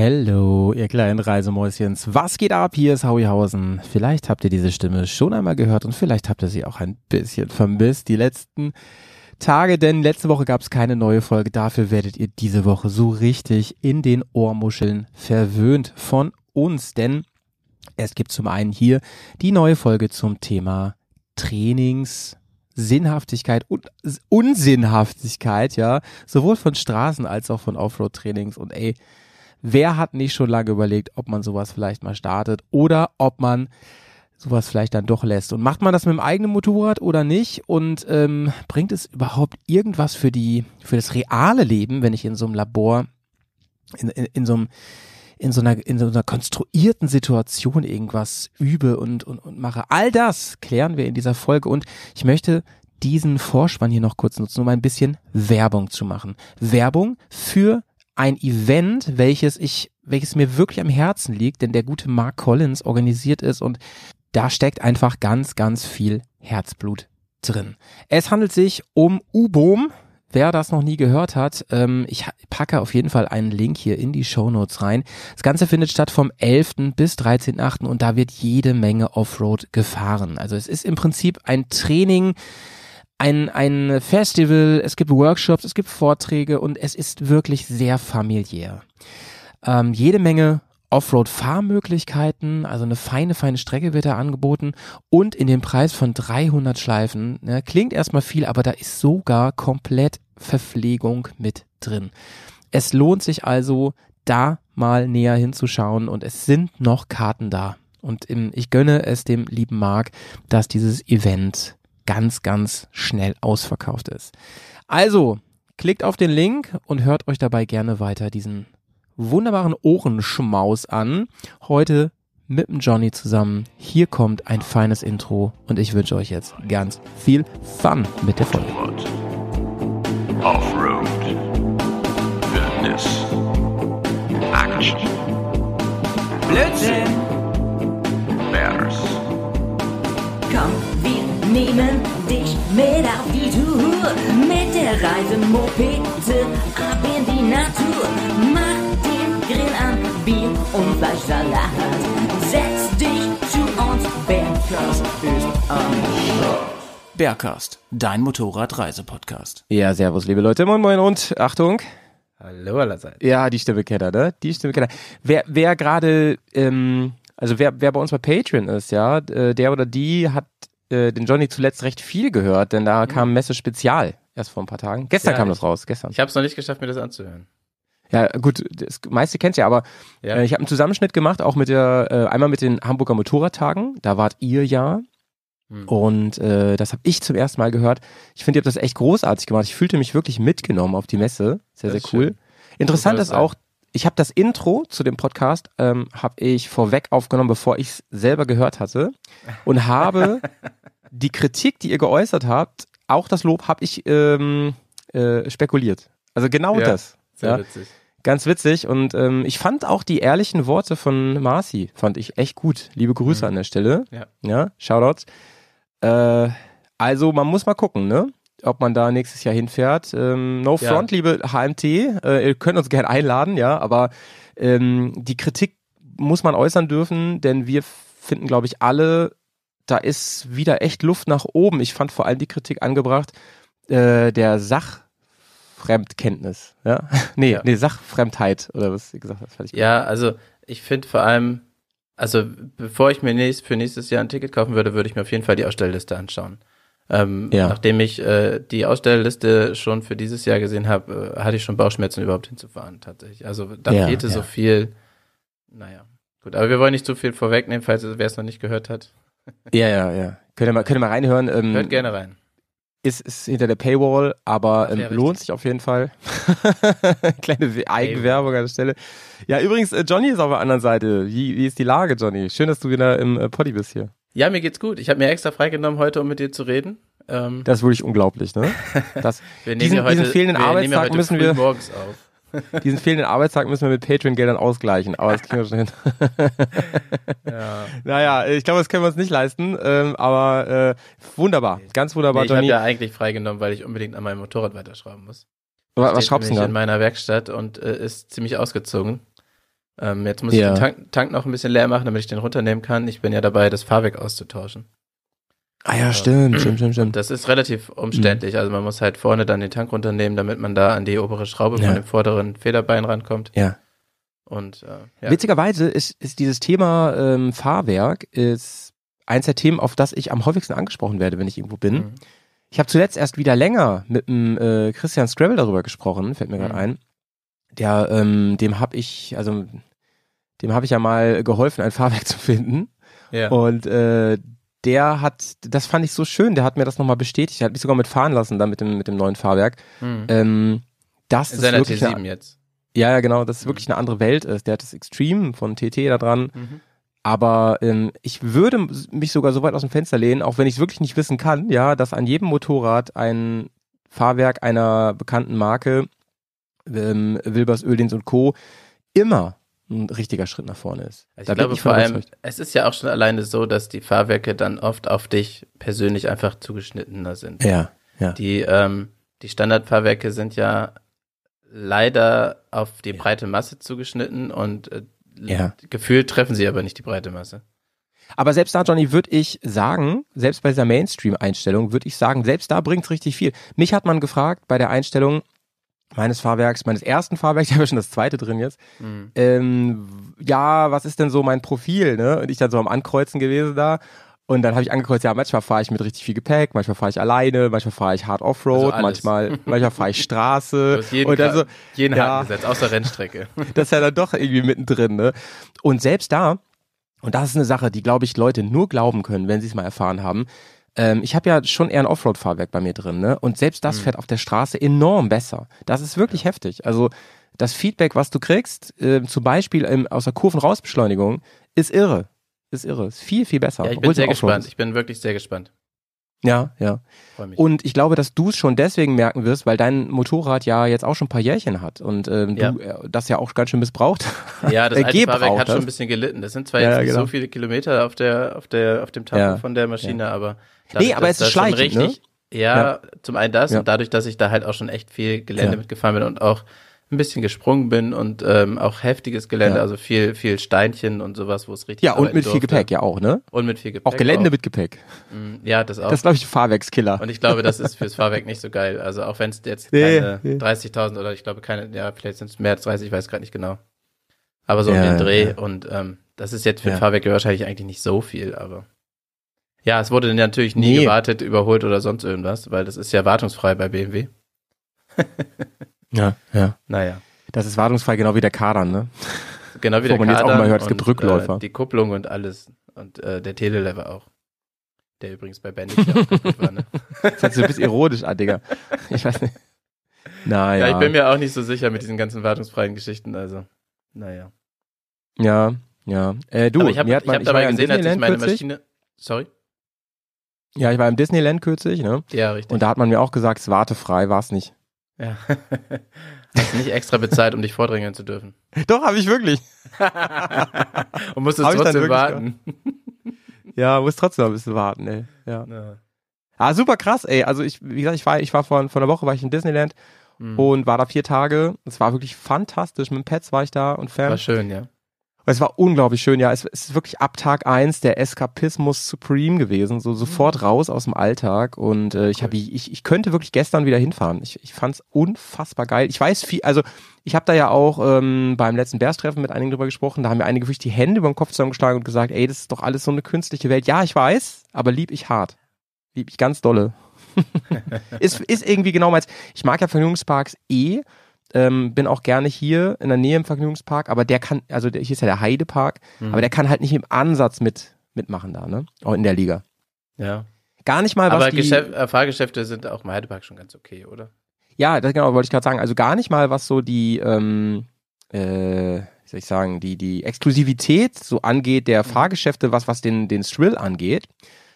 Hello, ihr kleinen Reisemäuschens. Was geht ab? Hier ist Hauihausen. Vielleicht habt ihr diese Stimme schon einmal gehört und vielleicht habt ihr sie auch ein bisschen vermisst. Die letzten Tage, denn letzte Woche gab es keine neue Folge. Dafür werdet ihr diese Woche so richtig in den Ohrmuscheln verwöhnt von uns, denn es gibt zum einen hier die neue Folge zum Thema Trainings, Sinnhaftigkeit und Unsinnhaftigkeit, ja, sowohl von Straßen als auch von Offroad-Trainings und ey, wer hat nicht schon lange überlegt, ob man sowas vielleicht mal startet oder ob man sowas vielleicht dann doch lässt. Und macht man das mit dem eigenen Motorrad oder nicht? Und ähm, bringt es überhaupt irgendwas für die, für das reale Leben, wenn ich in so einem Labor, in, in, in so einem in so einer in so einer konstruierten Situation irgendwas übe und, und, und mache. All das klären wir in dieser Folge und ich möchte diesen Vorspann hier noch kurz nutzen, um ein bisschen Werbung zu machen. Werbung für ein Event, welches ich, welches mir wirklich am Herzen liegt, denn der gute Mark Collins organisiert ist und da steckt einfach ganz, ganz viel Herzblut drin. Es handelt sich um U-Boom. Wer das noch nie gehört hat, ähm, ich packe auf jeden Fall einen Link hier in die Show Notes rein. Das Ganze findet statt vom 11. bis 13.8. und da wird jede Menge Offroad gefahren. Also es ist im Prinzip ein Training, ein, ein Festival, es gibt Workshops, es gibt Vorträge und es ist wirklich sehr familiär. Ähm, jede Menge Offroad-Fahrmöglichkeiten, also eine feine, feine Strecke wird da angeboten und in dem Preis von 300 Schleifen, ne, klingt erstmal viel, aber da ist sogar komplett Verpflegung mit drin. Es lohnt sich also, da mal näher hinzuschauen und es sind noch Karten da. Und im, ich gönne es dem lieben Marc, dass dieses Event ganz, ganz schnell ausverkauft ist. Also, klickt auf den Link und hört euch dabei gerne weiter diesen wunderbaren Ohrenschmaus an. Heute mit dem Johnny zusammen. Hier kommt ein feines Intro und ich wünsche euch jetzt ganz viel Fun mit der Folge. Offroad. Fitness. Action. Blödsinn. Bears. Wir nehmen dich mit auf die Tour. Mit der Reise Mopete ab in die Natur. Mach den Grill an, Bier und Fleischsalat. Setz dich zu uns, Bergkast ist am Start. Bergcast, dein Motorradreisepodcast. Ja, servus, liebe Leute. Moin, moin und Achtung. Hallo allerseits. Ja, die Stimme kennt er, ne? Die Stimme kennt er. Wer, wer gerade, ähm, also wer, wer bei uns bei Patreon ist, ja, äh, der oder die hat äh, den Johnny zuletzt recht viel gehört, denn da kam Messe Spezial erst vor ein paar Tagen. Gestern Ja, kam das raus, gestern. Ich habe es noch nicht geschafft, mir das anzuhören. Ja, gut, das meiste kennt ihr, aber Ja. äh, ich habe einen Zusammenschnitt gemacht, auch mit der, äh, einmal mit den Hamburger Motorradtagen, da wart ihr ja. Hm. Und äh, das habe ich zum ersten Mal gehört. Ich finde, ihr habt das echt großartig gemacht. Ich fühlte mich wirklich mitgenommen auf die Messe. Sehr, Das sehr cool. schön. Interessant ist auch, ich habe das Intro zu dem Podcast ähm, habe ich vorweg aufgenommen, bevor ich es selber gehört hatte und habe die Kritik, die ihr geäußert habt, auch das Lob habe ich ähm, äh, spekuliert. Also genau Ja, das. Sehr Ja. witzig. Ganz witzig und ähm, ich fand auch die ehrlichen Worte von Marci, fand ich echt gut. Liebe Grüße Mhm. an der Stelle. Ja. Ja, Shoutouts. Äh, also man muss mal gucken, ne? Ob man da nächstes Jahr hinfährt. Ähm, no Ja. front, liebe HMT. Äh, ihr könnt uns gerne einladen, ja, aber ähm, die Kritik muss man äußern dürfen, denn wir finden, glaube ich, alle, da ist wieder echt Luft nach oben. Ich fand vor allem die Kritik angebracht, äh, der Sachfremdkenntnis. Ja? nee, Ja. nee, Sachfremdheit oder was ihr gesagt hast. ich. Ja, also ich finde vor allem, also bevor ich mir nächst, für nächstes Jahr ein Ticket kaufen würde, würde ich mir auf jeden Fall die Ausstellliste anschauen. Ähm, Ja. Nachdem ich äh, die Ausstellliste schon für dieses Jahr gesehen habe, äh, hatte ich schon Bauchschmerzen überhaupt hinzufahren tatsächlich. Also da Ja, fehlte so ja. viel. Naja, gut, aber wir wollen nicht zu viel vorwegnehmen, falls wer es noch nicht gehört hat. Ja, ja, ja. Könnt ihr mal, könnt ihr mal reinhören. Ähm, Hört gerne rein. ist, ist hinter der Paywall, aber ähm, lohnt sich auf jeden Fall. Kleine We- Eigenwerbung an der Stelle. Ja, übrigens, äh, Johnny ist auf der anderen Seite. Wie, wie ist die Lage, Johnny? Schön, dass du wieder im äh, Poddy bist hier. Ja, mir geht's gut. Ich habe mir extra freigenommen heute, um mit dir zu reden. Ähm, Das ist wirklich unglaublich, ne? Das, wir nehmen diesen- heute, diesen fehlenden Arbeitstag müssen wir- morgens auf. diesen fehlenden Arbeitstag müssen wir mit Patreon-Geldern ausgleichen, aber das kriegen wir schon hin. Ja. naja, ich glaube, das können wir uns nicht leisten, ähm, aber äh, wunderbar. Ganz wunderbar, Nee, ich habe Johnny. ja eigentlich freigenommen, weil ich unbedingt an meinem Motorrad weiterschrauben muss. was, was schraubst du denn in meiner Werkstatt und äh, ist ziemlich ausgezogen. Ähm, jetzt muss Ja. ich den Tank, Tank noch ein bisschen leer machen, damit ich den runternehmen kann. Ich bin ja dabei, das Fahrwerk auszutauschen. Ah ja, stimmt, stimmt, stimmt, stimmt. Das ist relativ umständlich. Also man muss halt vorne dann den Tank runternehmen, damit man da an die obere Schraube Ja. von dem vorderen Federbein rankommt. Ja. Und äh, ja. Witzigerweise ist, ist dieses Thema ähm, Fahrwerk ist eins der Themen, auf das ich am häufigsten angesprochen werde, wenn ich irgendwo bin. Mhm. Ich habe zuletzt erst wieder länger mit dem äh, Christian Scrabble darüber gesprochen, fällt mir gerade Mhm. ein. Der, ähm, dem habe ich, also dem habe ich ja mal geholfen, ein Fahrwerk zu finden. Ja. Und äh, der hat, das fand ich so schön, der hat mir das nochmal bestätigt, der hat mich sogar mitfahren lassen, da mit dem, mit dem neuen Fahrwerk. Mhm. Ähm, dass In das seiner wirklich T7 eine, jetzt. ja, ja, genau, dass es wirklich eine andere Welt ist. Der hat das Extreme von TT da dran. Mhm. Aber ähm, ich würde mich sogar so weit aus dem Fenster lehnen, auch wenn ich es wirklich nicht wissen kann, ja, dass an jedem Motorrad ein Fahrwerk einer bekannten Marke, ähm, Wilbers, Öldins und Co. immer ein richtiger Schritt nach vorne ist. Also ich Da glaube ich vor allem, es ist ja auch schon alleine so, dass die Fahrwerke dann oft auf dich persönlich einfach zugeschnittener sind. Ja, ja. Die, ähm, die Standardfahrwerke sind ja leider auf die breite Masse zugeschnitten und äh, Ja. gefühlt treffen sie aber nicht die breite Masse. Aber selbst da, Johnny, würde ich sagen, selbst bei dieser Mainstream-Einstellung, würde ich sagen, selbst da bringt's richtig viel. Mich hat man gefragt bei der Einstellung meines Fahrwerks, meines ersten Fahrwerks, ich habe ja schon das zweite drin jetzt, Mhm. ähm, ja, was ist denn so mein Profil, ne? Und ich dann so am Ankreuzen gewesen da. Und dann habe ich angekreuzt, ja, manchmal fahre ich mit richtig viel Gepäck, manchmal fahre ich alleine, manchmal fahre ich hard Offroad, Also manchmal, manchmal fahre ich Straße. jeden, Und dann so, jeden ja. Haken gesetzt, außer Rennstrecke. das ist ja dann doch irgendwie mittendrin, ne? Und selbst da, und das ist eine Sache, die, glaube ich, Leute nur glauben können, wenn sie es mal erfahren haben. Ähm, ich habe ja schon eher ein Offroad-Fahrwerk bei mir drin, ne? Und selbst das fährt auf der Straße enorm besser. Das ist wirklich heftig. Also das Feedback, was du kriegst, äh, zum Beispiel im, aus der Kurvenrausbeschleunigung, ist irre. Ist irre. Ist viel, viel besser. Ja, ich bin sehr gespannt. ist. Ich bin wirklich sehr gespannt. Ja, ja. Und ich glaube, dass du es schon deswegen merken wirst, weil dein Motorrad ja jetzt auch schon ein paar Jährchen hat und ähm, Ja. du äh, das ja auch ganz schön missbraucht. Ja, das äh, alte Fahrwerk hat schon ein bisschen gelitten. Das sind zwar Ja, jetzt nicht genau. so viele Kilometer auf der, auf der, auf dem Tacho Ja. von der Maschine, aber Nee, aber es ist schleichend, ne? richtig, ja, zum einen das und dadurch, dass ich da halt auch schon echt viel Gelände mitgefahren bin und auch ein bisschen gesprungen bin und ähm, auch heftiges Gelände, Ja. also viel, viel Steinchen und sowas, wo es richtig Ja, und mit viel durfte. Gepäck, ja auch, ne? Und mit viel Gepäck. Auch Gelände mit Gepäck. Mm, Ja, das auch. Das ist, glaube ich, ein Fahrwerkskiller. Und ich glaube, das ist fürs Fahrwerk nicht so geil. Also auch wenn es jetzt Nee, keine nee. 30.000 oder ich glaube keine, ja, vielleicht sind es mehr als 30, ich weiß gerade nicht genau. Aber so um Ja, den Dreh ja. und ähm, das ist jetzt für Ja. ein Fahrwerk wahrscheinlich eigentlich nicht so viel, aber ja, es wurde natürlich nie Nee. gewartet, überholt oder sonst irgendwas, weil das ist ja wartungsfrei bei BMW. Ja, ja. Naja, Das ist wartungsfrei, genau wie der Kardan, ne? genau wie Wo der man jetzt auch mal hört, es gibt Rückläufer. Äh, die Kupplung und alles und äh, der Telelever auch. Der übrigens bei Bandit ja auch war, ne? Das sich so ein bisschen ironisch an, Digga. Ich weiß nicht. Naja. Ja, ich bin mir auch nicht so sicher mit diesen ganzen wartungsfreien Geschichten, also naja. ja, ja. Äh, du, Aber ich habe hat ich hab ich war dabei im gesehen, als ich meine kürzlich. Maschine. Sorry? Ja, ich war im Disneyland kürzlich, ne? Ja, richtig. Und da hat man mir auch gesagt, es wartefrei, war es nicht. Ja. Hast nicht extra bezahlt, um dich vordrängeln zu dürfen. Doch, habe ich wirklich. Und musstest trotzdem warten. Ja, muss trotzdem noch ein bisschen warten, ey. Ja. Ja. Ah, super krass, ey. Also ich, wie gesagt, ich war, ich war vor, vor einer Woche war ich in Disneyland Mhm. und war da vier Tage. Es war wirklich fantastisch. Mit dem Pets war ich da und Fan. War schön, ja. Es war unglaublich schön, ja. Es, es ist wirklich ab Tag eins der Eskapismus Supreme gewesen. So sofort raus aus dem Alltag. Und äh, ich, hab, ich, ich könnte wirklich gestern wieder hinfahren. Ich, ich fand's unfassbar geil. Ich weiß viel, also ich habe da ja auch ähm, beim letzten Bears-Treffen mit einigen drüber gesprochen. Da haben mir einige wirklich die Hände über den Kopf zusammengeschlagen und gesagt, ey, das ist doch alles so eine künstliche Welt. Ja, ich weiß, aber lieb ich hart. Lieb ich ganz dolle. ist, ist irgendwie genau meins. Ich mag ja Vergnügungsparks eh. Ähm, bin auch gerne hier in der Nähe im Vergnügungspark, aber der kann, also der, hier ist ja der Heidepark, Mhm. aber der kann halt nicht im Ansatz mit mitmachen da, ne? Auch in der Liga. ja. Gar nicht mal was Aber die, Geschäft, äh, Fahrgeschäfte sind auch im Heidepark schon ganz okay, oder? Ja, das genau wollte ich gerade sagen. Also gar nicht mal was so die, ähm, äh, wie soll ich sagen, die die Exklusivität so angeht der Fahrgeschäfte, was was den den Thrill angeht.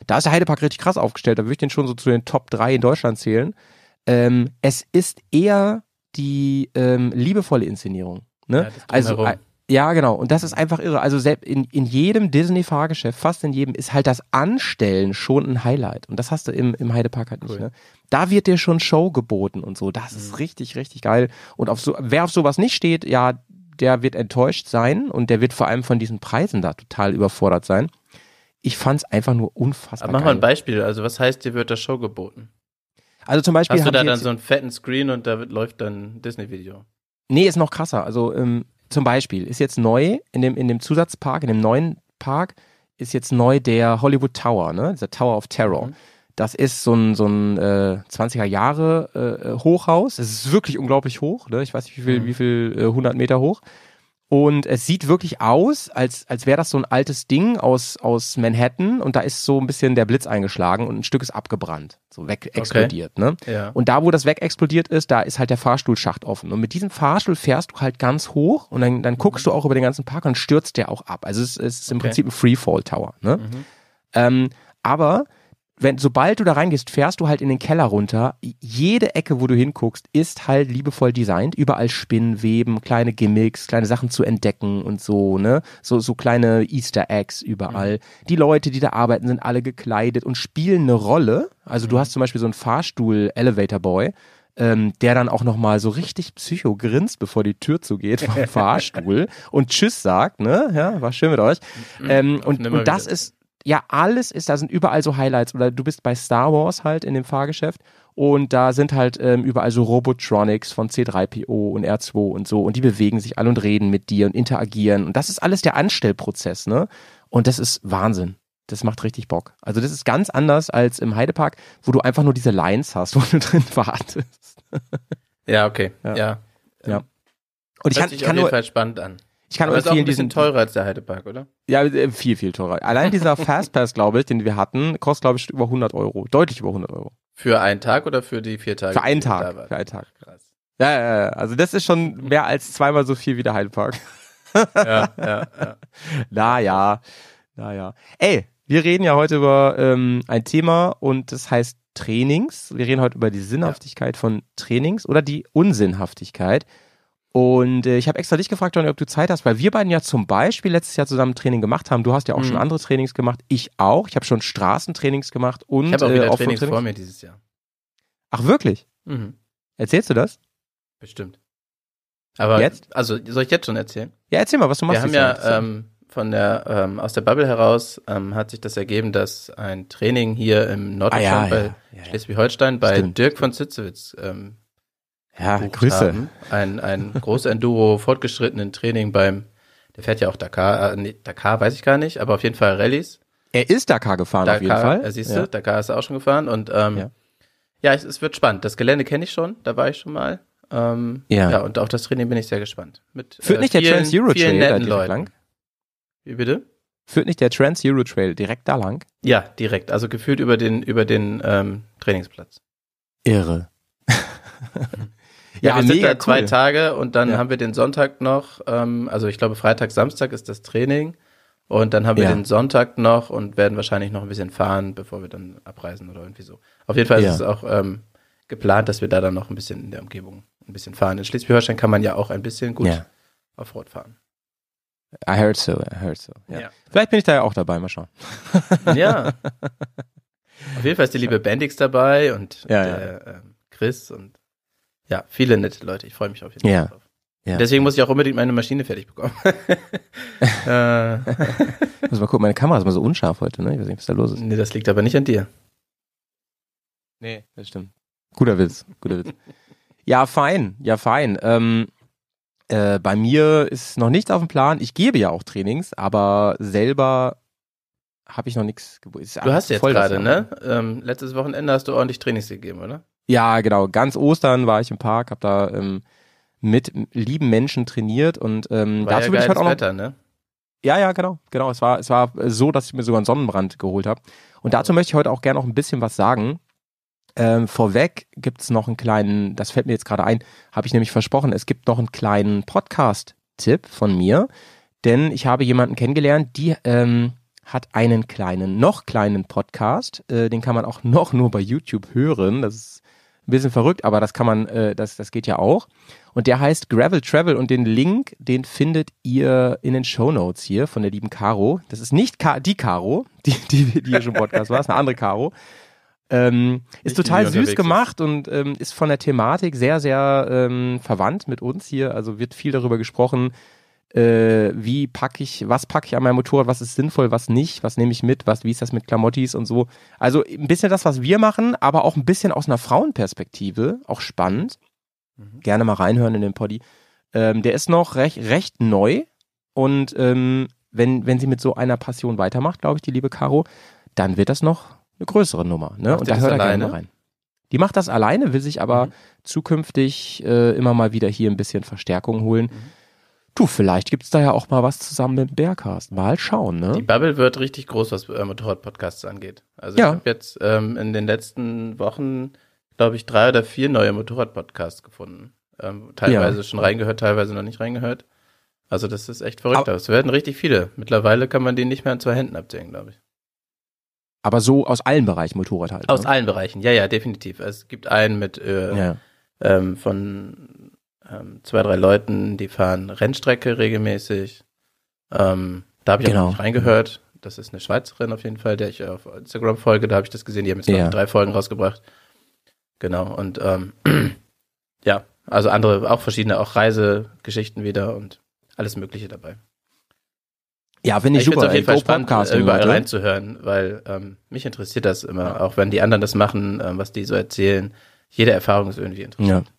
Da ist der Heidepark richtig krass aufgestellt. Da würde ich den schon so zu den Top 3 in Deutschland zählen. Ähm, es ist eher die ähm, liebevolle Inszenierung. Ne? Ja, also äh, ja, genau. Und das ist einfach irre. Also selbst in, in jedem Disney-Fahrgeschäft, fast in jedem, ist halt das Anstellen schon ein Highlight. Und das hast du im, im Heidepark halt nicht. Cool. Ne? Da wird dir schon Show geboten und so. Das Mhm. ist richtig, richtig geil. Und auf so, wer auf sowas nicht steht, ja, der wird enttäuscht sein und der wird vor allem von diesen Preisen da total überfordert sein. Ich fand's einfach nur unfassbar Aber mach mal geil. ein Beispiel. Also was heißt, dir wird das Show geboten? Also zum Beispiel Hast du da dann so einen fetten Screen und da wird, läuft dann ein Disney-Video? Nee, ist noch krasser. Also ähm, zum Beispiel ist jetzt neu in dem, in dem Zusatzpark, in dem neuen Park, ist jetzt neu der Hollywood Tower, ne? Dieser Tower of Terror. Mhm. Das ist so ein, so ein äh, 20er Jahre äh, Hochhaus. Es ist wirklich unglaublich hoch, ne? Ich weiß nicht, wie viel, Mhm. wie viel äh, 100 Meter hoch. Und es sieht wirklich aus, als, als wäre das so ein altes Ding aus, aus Manhattan und da ist so ein bisschen der Blitz eingeschlagen und ein Stück ist abgebrannt, so weg explodiert, ne? Ja. Und da, wo das weg explodiert ist, da ist halt der Fahrstuhlschacht offen. Und mit diesem Fahrstuhl fährst du halt ganz hoch und dann, dann guckst du auch über den ganzen Park und stürzt der auch ab. Also es, es ist im Okay. Prinzip ein Freefall Tower. Ne? Mhm. Ähm, aber wenn, sobald du da reingehst, fährst du halt in den Keller runter. Jede Ecke, wo du hinguckst, ist halt liebevoll designt. Überall Spinnweben, kleine Gimmicks, kleine Sachen zu entdecken und so, ne? So, so kleine Easter Eggs überall. Die Leute, die da arbeiten, sind alle gekleidet und spielen eine Rolle. Also du hast zum Beispiel so einen Fahrstuhl-Elevator-Boy, ähm, der dann auch nochmal so richtig psycho grinst, bevor die Tür zugeht vom Fahrstuhl und Tschüss sagt, ne? Ja, war schön mit euch. Ähm, und, und das wieder. ist, ja, alles ist, da sind überall so Highlights. Oder du bist bei Star Wars halt in dem Fahrgeschäft und da sind halt ähm, überall so Robotronics von C3PO und R2 und so und die bewegen sich alle und reden mit dir und interagieren. Und das ist alles der Anstellprozess, ne? Und das ist Wahnsinn. Das macht richtig Bock. Also das ist ganz anders als im Heidepark, wo du einfach nur diese Lines hast, wo du drin wartest. Ja, okay. Ja. Ja. Ja. Und ich Hört kann, sich ich kann auf jeden nur, Fall spannend an. Ich kann Aber nur ist auch ein empfehlen, bisschen diesen, teurer als der Heidepark, oder? Ja, äh, viel, viel teurer. Allein dieser Fastpass, glaube ich, den wir hatten, kostet, glaube ich, über 100 Euro. Deutlich über 100 Euro. Für einen Tag oder für die vier Tage? Für einen Tag. Für einen Tag. Krass. Ja, ja, ja. Also das ist schon mehr als zweimal so viel wie der Heidepark. Ja, ja, ja. Naja, naja. Ey, wir reden ja heute über ähm, ein Thema und das heißt Trainings. Wir reden heute über die Sinnhaftigkeit von Trainings oder die Unsinnhaftigkeit. Und äh, ich habe extra dich gefragt, Johnny, ob du Zeit hast, weil wir beiden ja zum Beispiel letztes Jahr zusammen Training gemacht haben. Du hast ja auch Mhm. schon andere Trainings gemacht. Ich auch. Ich habe schon Straßentrainings gemacht und Ich habe auch äh, wieder Offroad-Trainings. Trainings vor mir dieses Jahr. Ach, wirklich? Mhm. Erzählst du das? Bestimmt. Aber Jetzt? Also soll ich jetzt schon erzählen? Ja, erzähl mal, was du machst. Wir haben ja ähm, von der ähm, aus der Bubble heraus ähm, hat sich das ergeben, dass ein Training hier im Norddeutschland Ah, ja, bei ja, ja. Schleswig-Holstein bei Stimmt. Dirk von Zitzewitz ähm, ja, Grüße. haben. Ein ein groß Enduro fortgeschrittenen Training beim der fährt ja auch Dakar, äh, nee, Dakar weiß ich gar nicht, aber auf jeden Fall Rallyes. Er ist Dakar gefahren auf jeden Dakar, Fall. äh, siehst ja. du, Dakar ist er auch schon gefahren und ähm, Ja. ja, es, es wird spannend. Das Gelände kenne ich schon, da war ich schon mal. Ähm, Ja. ja, und auf das Training bin ich sehr gespannt. Mit, Führt äh, nicht der vielen- Trans-Euro vielen Trail da netten direkt Leuten. lang? Wie bitte? Führt nicht der Trans-Euro Trail direkt da lang? Ja, direkt. Also gefühlt über den, über den ähm, Trainingsplatz. Irre. Ja, wir sind da zwei cool. Tage und dann Ja. haben wir den Sonntag noch, ähm, also ich glaube Freitag, Samstag ist das Training und dann haben wir Ja. den Sonntag noch und werden wahrscheinlich noch ein bisschen fahren, bevor wir dann abreisen oder irgendwie so. Auf jeden Fall Ja. ist es auch ähm, geplant, dass wir da dann noch ein bisschen in der Umgebung ein bisschen fahren. In Schleswig-Holstein kann man ja auch ein bisschen gut Ja. Offroad fahren. I heard so, I heard so. Ja. Ja. Vielleicht bin ich da ja auch dabei, mal schauen. Ja. Auf jeden Fall ist die liebe Bandix dabei und Ja, der ähm, Chris und ja, viele nette Leute. Ich freue mich auf jeden Fall Ja. drauf. Ja. Deswegen muss ich auch unbedingt meine Maschine fertig bekommen. äh, Muss mal gucken, meine Kamera ist mal so unscharf heute, ne? Ich weiß nicht, was da los ist. nee, das liegt aber nicht an dir. Nee, das stimmt. Guter Witz, guter Witz. Ja, fein, ja, fein. Ähm, äh, bei mir ist noch nichts auf dem Plan. Ich gebe ja auch Trainings, aber selber habe ich noch nichts Du hast jetzt gerade, ne? Ähm, letztes Wochenende hast du ordentlich Trainings gegeben, oder? Ja, genau. Ganz Ostern war ich im Park, habe da ähm, mit lieben Menschen trainiert und ähm, War dazu ja bin ich heute auch noch. Wetter, ne? Ja, ja, genau, genau. Es war, es war so, dass ich mir sogar einen Sonnenbrand geholt habe. Und dazu möchte ich heute auch gerne noch ein bisschen was sagen. Ähm, vorweg gibt's noch einen kleinen, das fällt mir jetzt gerade ein, habe ich nämlich versprochen, es gibt noch einen kleinen Podcast-Tipp von mir, denn ich habe jemanden kennengelernt, die ähm, hat einen kleinen, noch kleinen Podcast, äh, den kann man auch noch nur bei YouTube hören, das ist ein bisschen verrückt, aber das kann man, äh, das, das geht ja auch. Und der heißt Gravel Travel und den Link, den findet ihr in den Show Notes hier von der lieben Caro. Das ist nicht Ka die Caro, die, die, die hier schon im Podcast war, ist eine andere Caro. Ähm, ist total süß gemacht und ähm, ist von der Thematik sehr, sehr ähm, verwandt mit uns hier. Also wird viel darüber gesprochen, äh, wie packe ich, was packe ich an meinem Motorrad, was ist sinnvoll, was nicht, was nehme ich mit, was, wie ist das mit Klamottis und so. Also ein bisschen das, was wir machen, aber auch ein bisschen aus einer Frauenperspektive, auch spannend. Gerne mal reinhören in den Poddy. Ähm, der ist noch recht, recht neu und ähm, wenn, wenn sie mit so einer Passion weitermacht, glaube ich, die liebe Caro, dann wird das noch eine größere Nummer. Ne? Macht Und da hört er gerne mal rein. Die macht das alleine, will sich aber Mhm. zukünftig äh, immer mal wieder hier ein bisschen Verstärkung holen. Mhm. Du, vielleicht gibt's da ja auch mal was zusammen mit Bearcast. Mal schauen, Die ne? Bubble wird richtig groß, was äh, Motorrad-Podcasts angeht. Also Ja. ich habe jetzt ähm, in den letzten Wochen, glaube ich, drei oder vier neue Motorrad-Podcasts gefunden. Ähm, teilweise Ja. schon reingehört, teilweise noch nicht reingehört. Also das ist echt verrückt. Aber- Aber es werden richtig viele. Mittlerweile kann man die nicht mehr an zwei Händen abzählen, glaube ich. Aber so aus allen Bereichen Motorrad halt. Aus ne? allen Bereichen, ja, ja, definitiv. Es gibt einen mit äh, Ja. ähm, von ähm, zwei, drei Leuten, die fahren Rennstrecke regelmäßig. Ähm, da habe ich Genau. auch nicht reingehört. Das ist eine Schweizerin auf jeden Fall, der ich auf Instagram folge. Da habe ich das gesehen. Die haben jetzt Ja. drei Folgen rausgebracht. Genau. Und ähm, ja, also andere, auch verschiedene, auch Reisegeschichten wieder und alles Mögliche dabei. Ja, finde ich, Ich super. auf jeden ey. Fall spannend, äh, überall reinzuhören, weil ähm, mich interessiert das immer, auch wenn die anderen das machen, ähm, was die so erzählen. Jede Erfahrung ist irgendwie interessant. Ja,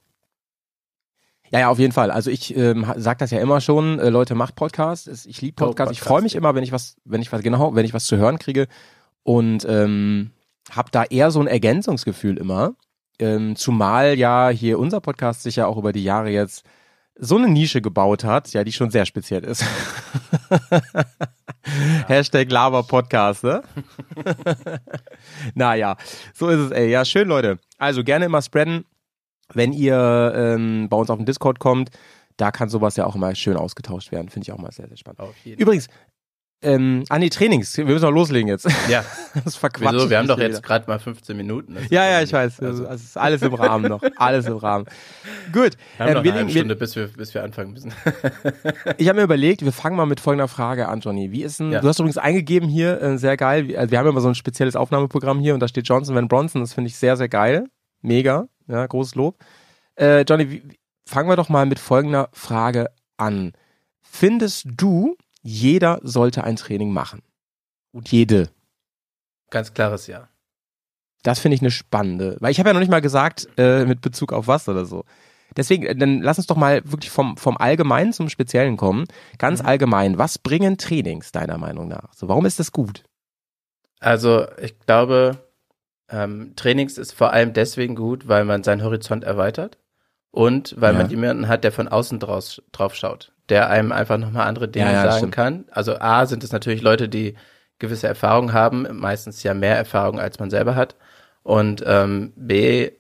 ja, auf jeden Fall. Also ich ähm, ha- sag das ja immer schon, äh, Leute, macht Podcasts. Ich liebe Go Podcasts. Ich Podcasting. freue mich immer, wenn ich was, wenn ich was, genau, wenn ich was zu hören kriege und ähm, habe da eher so ein Ergänzungsgefühl immer. Ähm, zumal ja hier unser Podcast sich ja auch über die Jahre jetzt so eine Nische gebaut hat, ja, die schon sehr speziell ist. Hashtag Lava Podcast, ne? naja, so ist es, ey. Ja, schön, Leute. Also gerne immer spreaden, wenn ihr ähm, bei uns auf den Discord kommt. Da kann sowas ja auch immer schön ausgetauscht werden. Finde ich auch mal sehr, sehr spannend. Übrigens, ähm, an die Trainings. Wir müssen noch loslegen jetzt. Ja, Das verquatscht wieso? Wir haben doch jetzt gerade mal 15 Minuten. Das Ja, ja, ich weiß. Also, Also, es ist alles im Rahmen noch. Alles im Rahmen. Gut. wir haben Ähm, noch wir eine legen- wir- Stunde, bis wir, bis wir anfangen müssen. Ich habe mir überlegt, wir fangen mal mit folgender Frage an, Johnny. Wie ist denn, Ja. du hast übrigens eingegeben hier, äh, sehr geil, wir, also wir haben immer so ein spezielles Aufnahmeprogramm hier und da steht Johnson Van Bronson, das finde ich sehr, sehr geil. Mega, ja, großes Lob. Äh, Johnny, wie, fangen wir doch mal mit folgender Frage an. Findest du, jeder sollte ein Training machen? Und jede. Ganz klares Ja. Das finde ich eine spannende, weil ich habe ja noch nicht mal gesagt, äh, mit Bezug auf was oder so. Deswegen, äh, dann lass uns doch mal wirklich vom, vom Allgemeinen zum Speziellen kommen. Ganz Mhm. allgemein, was bringen Trainings deiner Meinung nach? So, warum ist das gut? Also ich glaube, ähm, Trainings ist vor allem deswegen gut, weil man seinen Horizont erweitert und weil Ja. man jemanden hat, der von außen draus, drauf schaut, der einem einfach nochmal andere Dinge Ja, ja, sagen stimmt. kann. Also A sind es natürlich Leute, die gewisse Erfahrung haben, meistens ja mehr Erfahrung, als man selber hat. Und ähm, B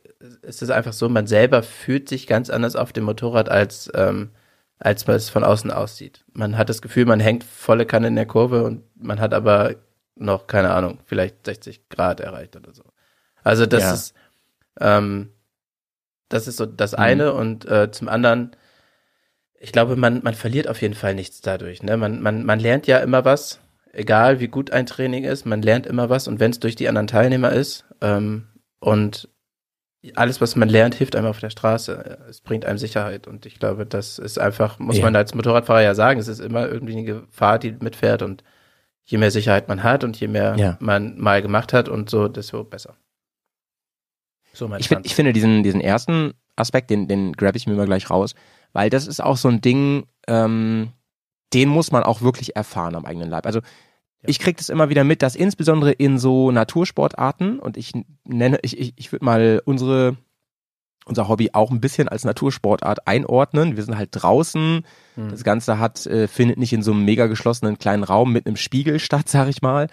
ist es einfach so, man selber fühlt sich ganz anders auf dem Motorrad, als, ähm, als man es von außen aussieht. Man hat das Gefühl, man hängt volle Kanne in der Kurve und man hat aber noch, keine Ahnung, vielleicht 60 Grad erreicht oder so. Also das Ja. ist, ähm, das ist so das Mhm. eine und äh, zum anderen, ich glaube, man, man verliert auf jeden Fall nichts dadurch. Ne? Man, man, man lernt ja immer was, egal wie gut ein Training ist, man lernt immer was und wenn es durch die anderen Teilnehmer ist ähm, und alles, was man lernt, hilft einem auf der Straße. Es bringt einem Sicherheit und ich glaube, das ist einfach, muss Ja. man als Motorradfahrer ja sagen, es ist immer irgendwie eine Gefahr, die mitfährt und je mehr Sicherheit man hat und je mehr Ja. man mal gemacht hat und so, desto besser. So mein Ich, find, ich finde diesen, diesen ersten Aspekt, den, den grab ich mir mal gleich raus, weil das ist auch so ein Ding, ähm, den muss man auch wirklich erfahren am eigenen Leib. Also ich kriege das immer wieder mit, dass insbesondere in so Natursportarten und ich nenne, ich, ich, ich würde mal unsere unser Hobby auch ein bisschen als Natursportart einordnen. Wir sind halt draußen. Hm. Das Ganze hat äh, findet nicht in so einem mega geschlossenen kleinen Raum mit einem Spiegel statt, sag ich mal.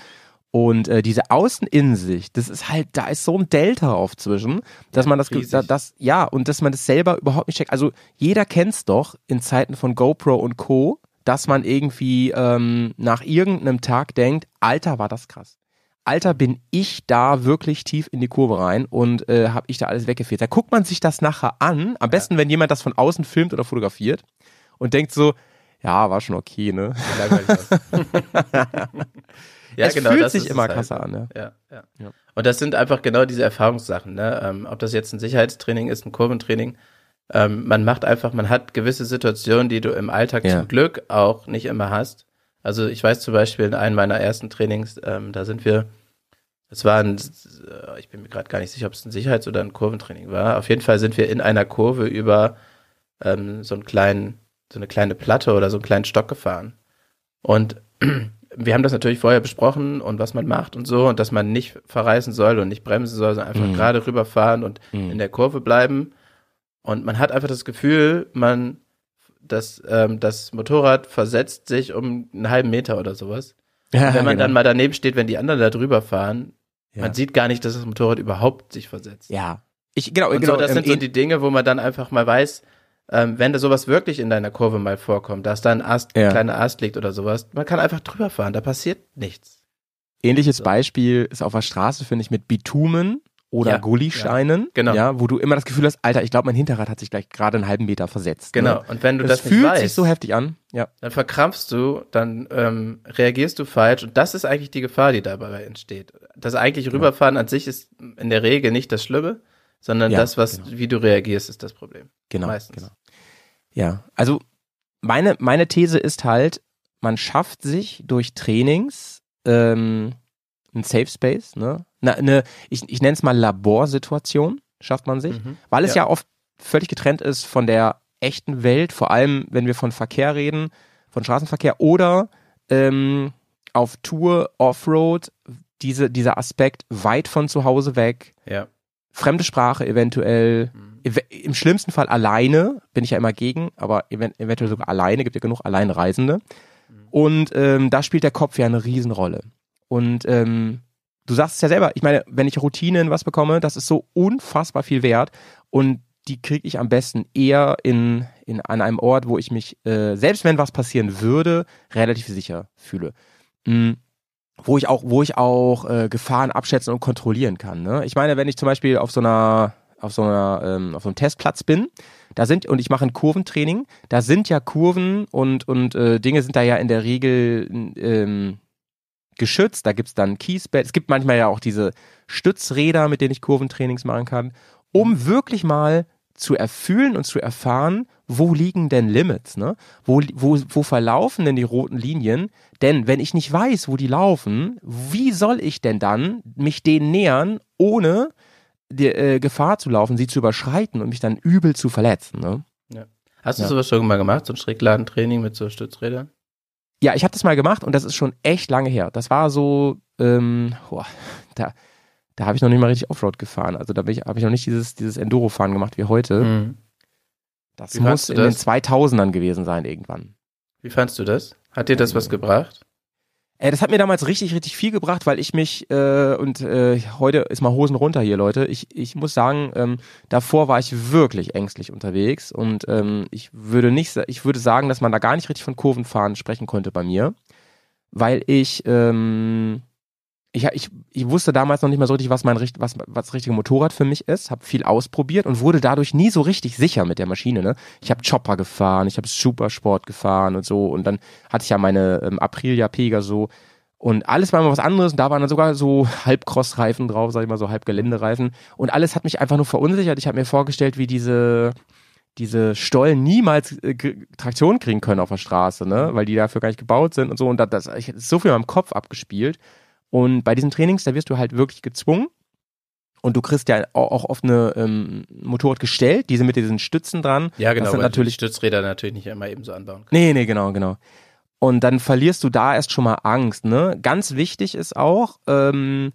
Und äh, diese Außeninnensicht, das ist halt, da ist so ein Delta auf zwischen, dass man das, da- das, ja, und dass man das selber überhaupt nicht checkt. Also jeder kennt's doch in Zeiten von GoPro und Co., dass man irgendwie ähm, nach irgendeinem Tag denkt, Alter, war das krass. Alter, bin ich da wirklich tief in die Kurve rein und äh, habe ich da alles weggefehlt. Da guckt man sich das nachher an, am besten, wenn jemand das von außen filmt oder fotografiert und denkt so, Ja, war schon okay, ne? Ja, es genau, fühlt das sich ist immer es halt. krasser an, ja. Ja, ja. Ja. Und das sind einfach genau diese Erfahrungssachen, ne? Ähm, ob das jetzt ein Sicherheitstraining ist, ein Kurventraining. Ähm, man macht einfach, man hat gewisse Situationen, die du im Alltag Ja. zum Glück auch nicht immer hast. Also ich weiß zum Beispiel in einem meiner ersten Trainings, ähm, da sind wir, es war ein, ich bin mir gerade gar nicht sicher, ob es ein Sicherheits- oder ein Kurventraining war. Auf jeden Fall sind wir in einer Kurve über ähm, so einen kleinen, so eine kleine Platte oder so einen kleinen Stock gefahren. Und wir haben das natürlich vorher besprochen und was man macht und so und dass man nicht verreißen soll und nicht bremsen soll, sondern einfach Mhm. gerade rüberfahren und Mhm. in der Kurve bleiben. Und man hat einfach das Gefühl, man, dass ähm, das Motorrad versetzt sich um einen halben Meter oder sowas. Ja, wenn man genau. dann mal daneben steht, wenn die anderen da drüber fahren, Ja. man sieht gar nicht, dass das Motorrad überhaupt sich versetzt. Ja. Ich, genau, Und genau. so, das ähm, sind so in- die Dinge, wo man dann einfach mal weiß, ähm, wenn da sowas wirklich in deiner Kurve mal vorkommt, dass da ein Ast, Ja. ein kleiner Ast liegt oder sowas, man kann einfach drüber fahren, da passiert nichts. Ähnliches So. Beispiel ist auf der Straße, finde ich, mit Bitumen oder Ja, Gullisteinen. genau. Ja, wo du immer das Gefühl hast, Alter, ich glaube, mein Hinterrad hat sich gleich gerade einen halben Meter versetzt. Genau. Ne? Und wenn du Das, das, nicht fühlt weißt, sich so heftig an. Ja. dann verkrampfst du, dann ähm, reagierst du falsch und das ist eigentlich die Gefahr, die dabei entsteht. Das eigentlich rüberfahren an sich ist in der Regel nicht das Schlimme, sondern Ja, das, was, genau. wie du reagierst, ist das Problem. Genau. Meistens. Genau. Ja, also meine, meine These ist halt, man schafft sich durch Trainings ähm, ein Safe Space, ne? Na, eine, ich, ich nenne es mal Laborsituation, schafft man sich, Mhm. weil es ja. Ja. oft völlig getrennt ist von der echten Welt, vor allem wenn wir von Verkehr reden, von Straßenverkehr oder ähm, auf Tour, Offroad, diese, dieser Aspekt weit von zu Hause weg, Ja. fremde Sprache eventuell, Mhm. Im schlimmsten Fall alleine, bin ich ja immer gegen, aber event eventuell sogar alleine, gibt ja genug Alleinreisende. Und ähm, da spielt der Kopf ja eine Riesenrolle. Und ähm, du sagst es ja selber, ich meine, wenn ich Routinen was bekomme, das ist so unfassbar viel wert und die kriege ich am besten eher in, in, an einem Ort, wo ich mich, äh, selbst wenn was passieren würde, relativ sicher fühle. Mm, wo ich auch, wo ich auch äh, Gefahren abschätzen und kontrollieren kann. Ne? Ich meine, wenn ich zum Beispiel auf so einer, auf so einer, ähm, auf so einem Testplatz bin, da sind und ich mache ein Kurventraining, da sind ja Kurven und und äh, Dinge sind da ja in der Regel ähm, geschützt. Da gibt's dann Kiesbett. Es gibt manchmal ja auch diese Stützräder, mit denen ich Kurventrainings machen kann, um wirklich mal zu erfühlen und zu erfahren, wo liegen denn Limits, ne? Wo, wo, wo verlaufen denn die roten Linien? Denn wenn ich nicht weiß, wo die laufen, wie soll ich denn dann mich denen nähern, ohne die äh, Gefahr zu laufen, sie zu überschreiten und mich dann übel zu verletzen, ne? Hast du Ja. sowas schon mal gemacht, so ein Schrägladentraining mit so Stützrädern? Ja, ich habe das mal gemacht und das ist schon echt lange her. Das war so, ähm, boah, da, da habe ich noch nicht mal richtig Offroad gefahren. Also da habe ich, noch nicht dieses, dieses Enduro-Fahren gemacht wie heute. Mhm. Das Wie muss in den das? 2000ern gewesen sein irgendwann. Wie fandst du das? Hat dir das was gebracht? Äh, das hat mir damals richtig, richtig viel gebracht, weil ich mich, äh, und äh, heute ist mal Hosen runter hier, Leute. Ich, ich muss sagen, ähm, davor war ich wirklich ängstlich unterwegs und ähm, ich würde nicht, ich würde sagen, dass man da gar nicht richtig von Kurvenfahren sprechen konnte bei mir, weil ich, ähm, ich, ich, ich wusste damals noch nicht mal so richtig, was mein was, was richtige Motorrad für mich ist, habe viel ausprobiert und wurde dadurch nie so richtig sicher mit der Maschine. Ne? Ich habe Chopper gefahren, ich habe Supersport gefahren und so und dann hatte ich ja meine ähm, Aprilia Pegaso und alles war immer was anderes und da waren dann sogar so Halbcross-Reifen drauf, sag ich mal so Halbgeländereifen und alles hat mich einfach nur verunsichert. Ich habe mir vorgestellt, wie diese diese Stollen niemals äh, Traktion kriegen können auf der Straße, ne, weil die dafür gar nicht gebaut sind und so und das, das ich, so viel in meinem Kopf abgespielt und bei diesen Trainings, da wirst du halt wirklich gezwungen und du kriegst ja au- auch oft eine ähm, Motorrad gestellt, diese mit diesen Stützen dran. Ja, genau, Das sind natürlich Stützräder natürlich nicht immer eben so anbauen kannst. Nee, nee, genau, genau. Und dann verlierst du da erst schon mal Angst, ne? Ganz wichtig ist auch, ähm,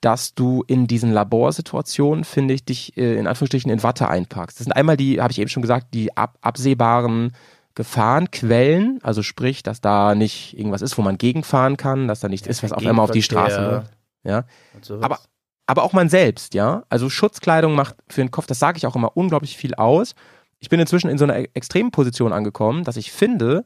dass du in diesen Laborsituationen, finde ich, dich äh, in Anführungsstrichen in Watte einpackst. Das sind einmal die, habe ich eben schon gesagt, die ab, absehbaren Gefahrenquellen, also sprich, dass da nicht irgendwas ist, wo man gegenfahren kann, dass da nichts ist, was auf einmal auf die Straße Gegenverkehr läuft. Ja. Aber- aber auch man selbst, ja. Also Schutzkleidung macht für den Kopf, das sage ich auch immer, unglaublich viel aus. Ich bin inzwischen in so einer e- extremen Position angekommen, dass ich finde,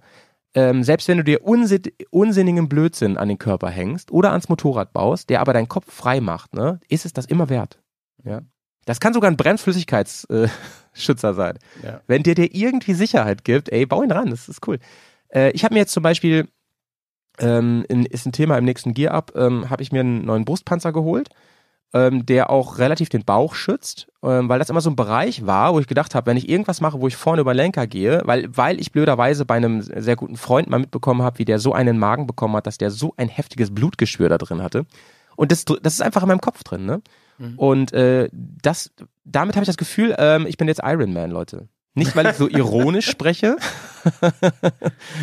ähm, selbst wenn du dir unsin unsinnigen Blödsinn an den Körper hängst oder ans Motorrad baust, der aber deinen Kopf frei macht, ne, ist es das immer wert. Ja. Das kann sogar ein Brennflüssigkeitsschützer sein. ja. Wenn der dir irgendwie Sicherheit gibt, ey, bau ihn ran, das ist cool. Äh, ich habe mir jetzt zum Beispiel, ähm, in, ist ein Thema im nächsten Gear Up, ähm, habe ich mir einen neuen Brustpanzer geholt, ähm, der auch relativ den Bauch schützt, ähm, weil das immer so ein Bereich war, wo ich gedacht habe, wenn ich irgendwas mache, wo ich vorne über den Lenker gehe, weil, weil ich blöderweise bei einem sehr guten Freund mal mitbekommen habe, wie der so einen Magen bekommen hat, dass der so ein heftiges Blutgeschwür da drin hatte. Und das, das ist einfach in meinem Kopf drin, ne? Und äh, das, damit habe ich das Gefühl, ähm, ich bin jetzt Iron Man, Leute. Nicht, weil ich so ironisch spreche,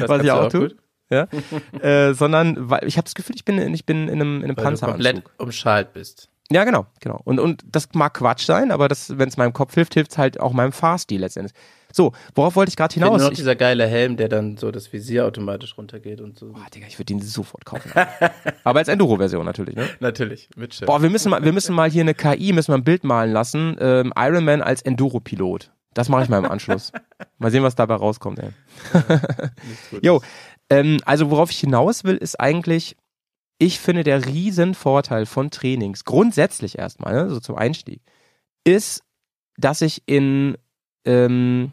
was ich du auch tue, ja, äh, sondern weil ich habe das Gefühl, ich bin, ich bin in einem, in einem Weil du Panzeranzug. komplett umschalt bist. Ja, genau, genau. Und, und das mag Quatsch sein, aber das, wenn es meinem Kopf hilft, hilft es halt auch meinem Fahrstil letztendlich. So, worauf wollte ich gerade finde nur hinaus? noch dieser geile Helm, der dann so das Visier automatisch runtergeht und so. Boah, Digga, ich würde den sofort kaufen. aber als Enduro-Version natürlich, ne? Natürlich, mit Schild. Boah, wir müssen mal, wir müssen mal hier eine KI, müssen wir ein Bild malen lassen. Ähm, Iron Man als Enduro-Pilot. Das mache ich mal im Anschluss. mal sehen, was dabei rauskommt, ey. Jo, ähm, also worauf ich hinaus will, ist eigentlich, ich finde der Riesenvorteil von Trainings, grundsätzlich erstmal, ne, so zum Einstieg, ist, dass ich in ähm,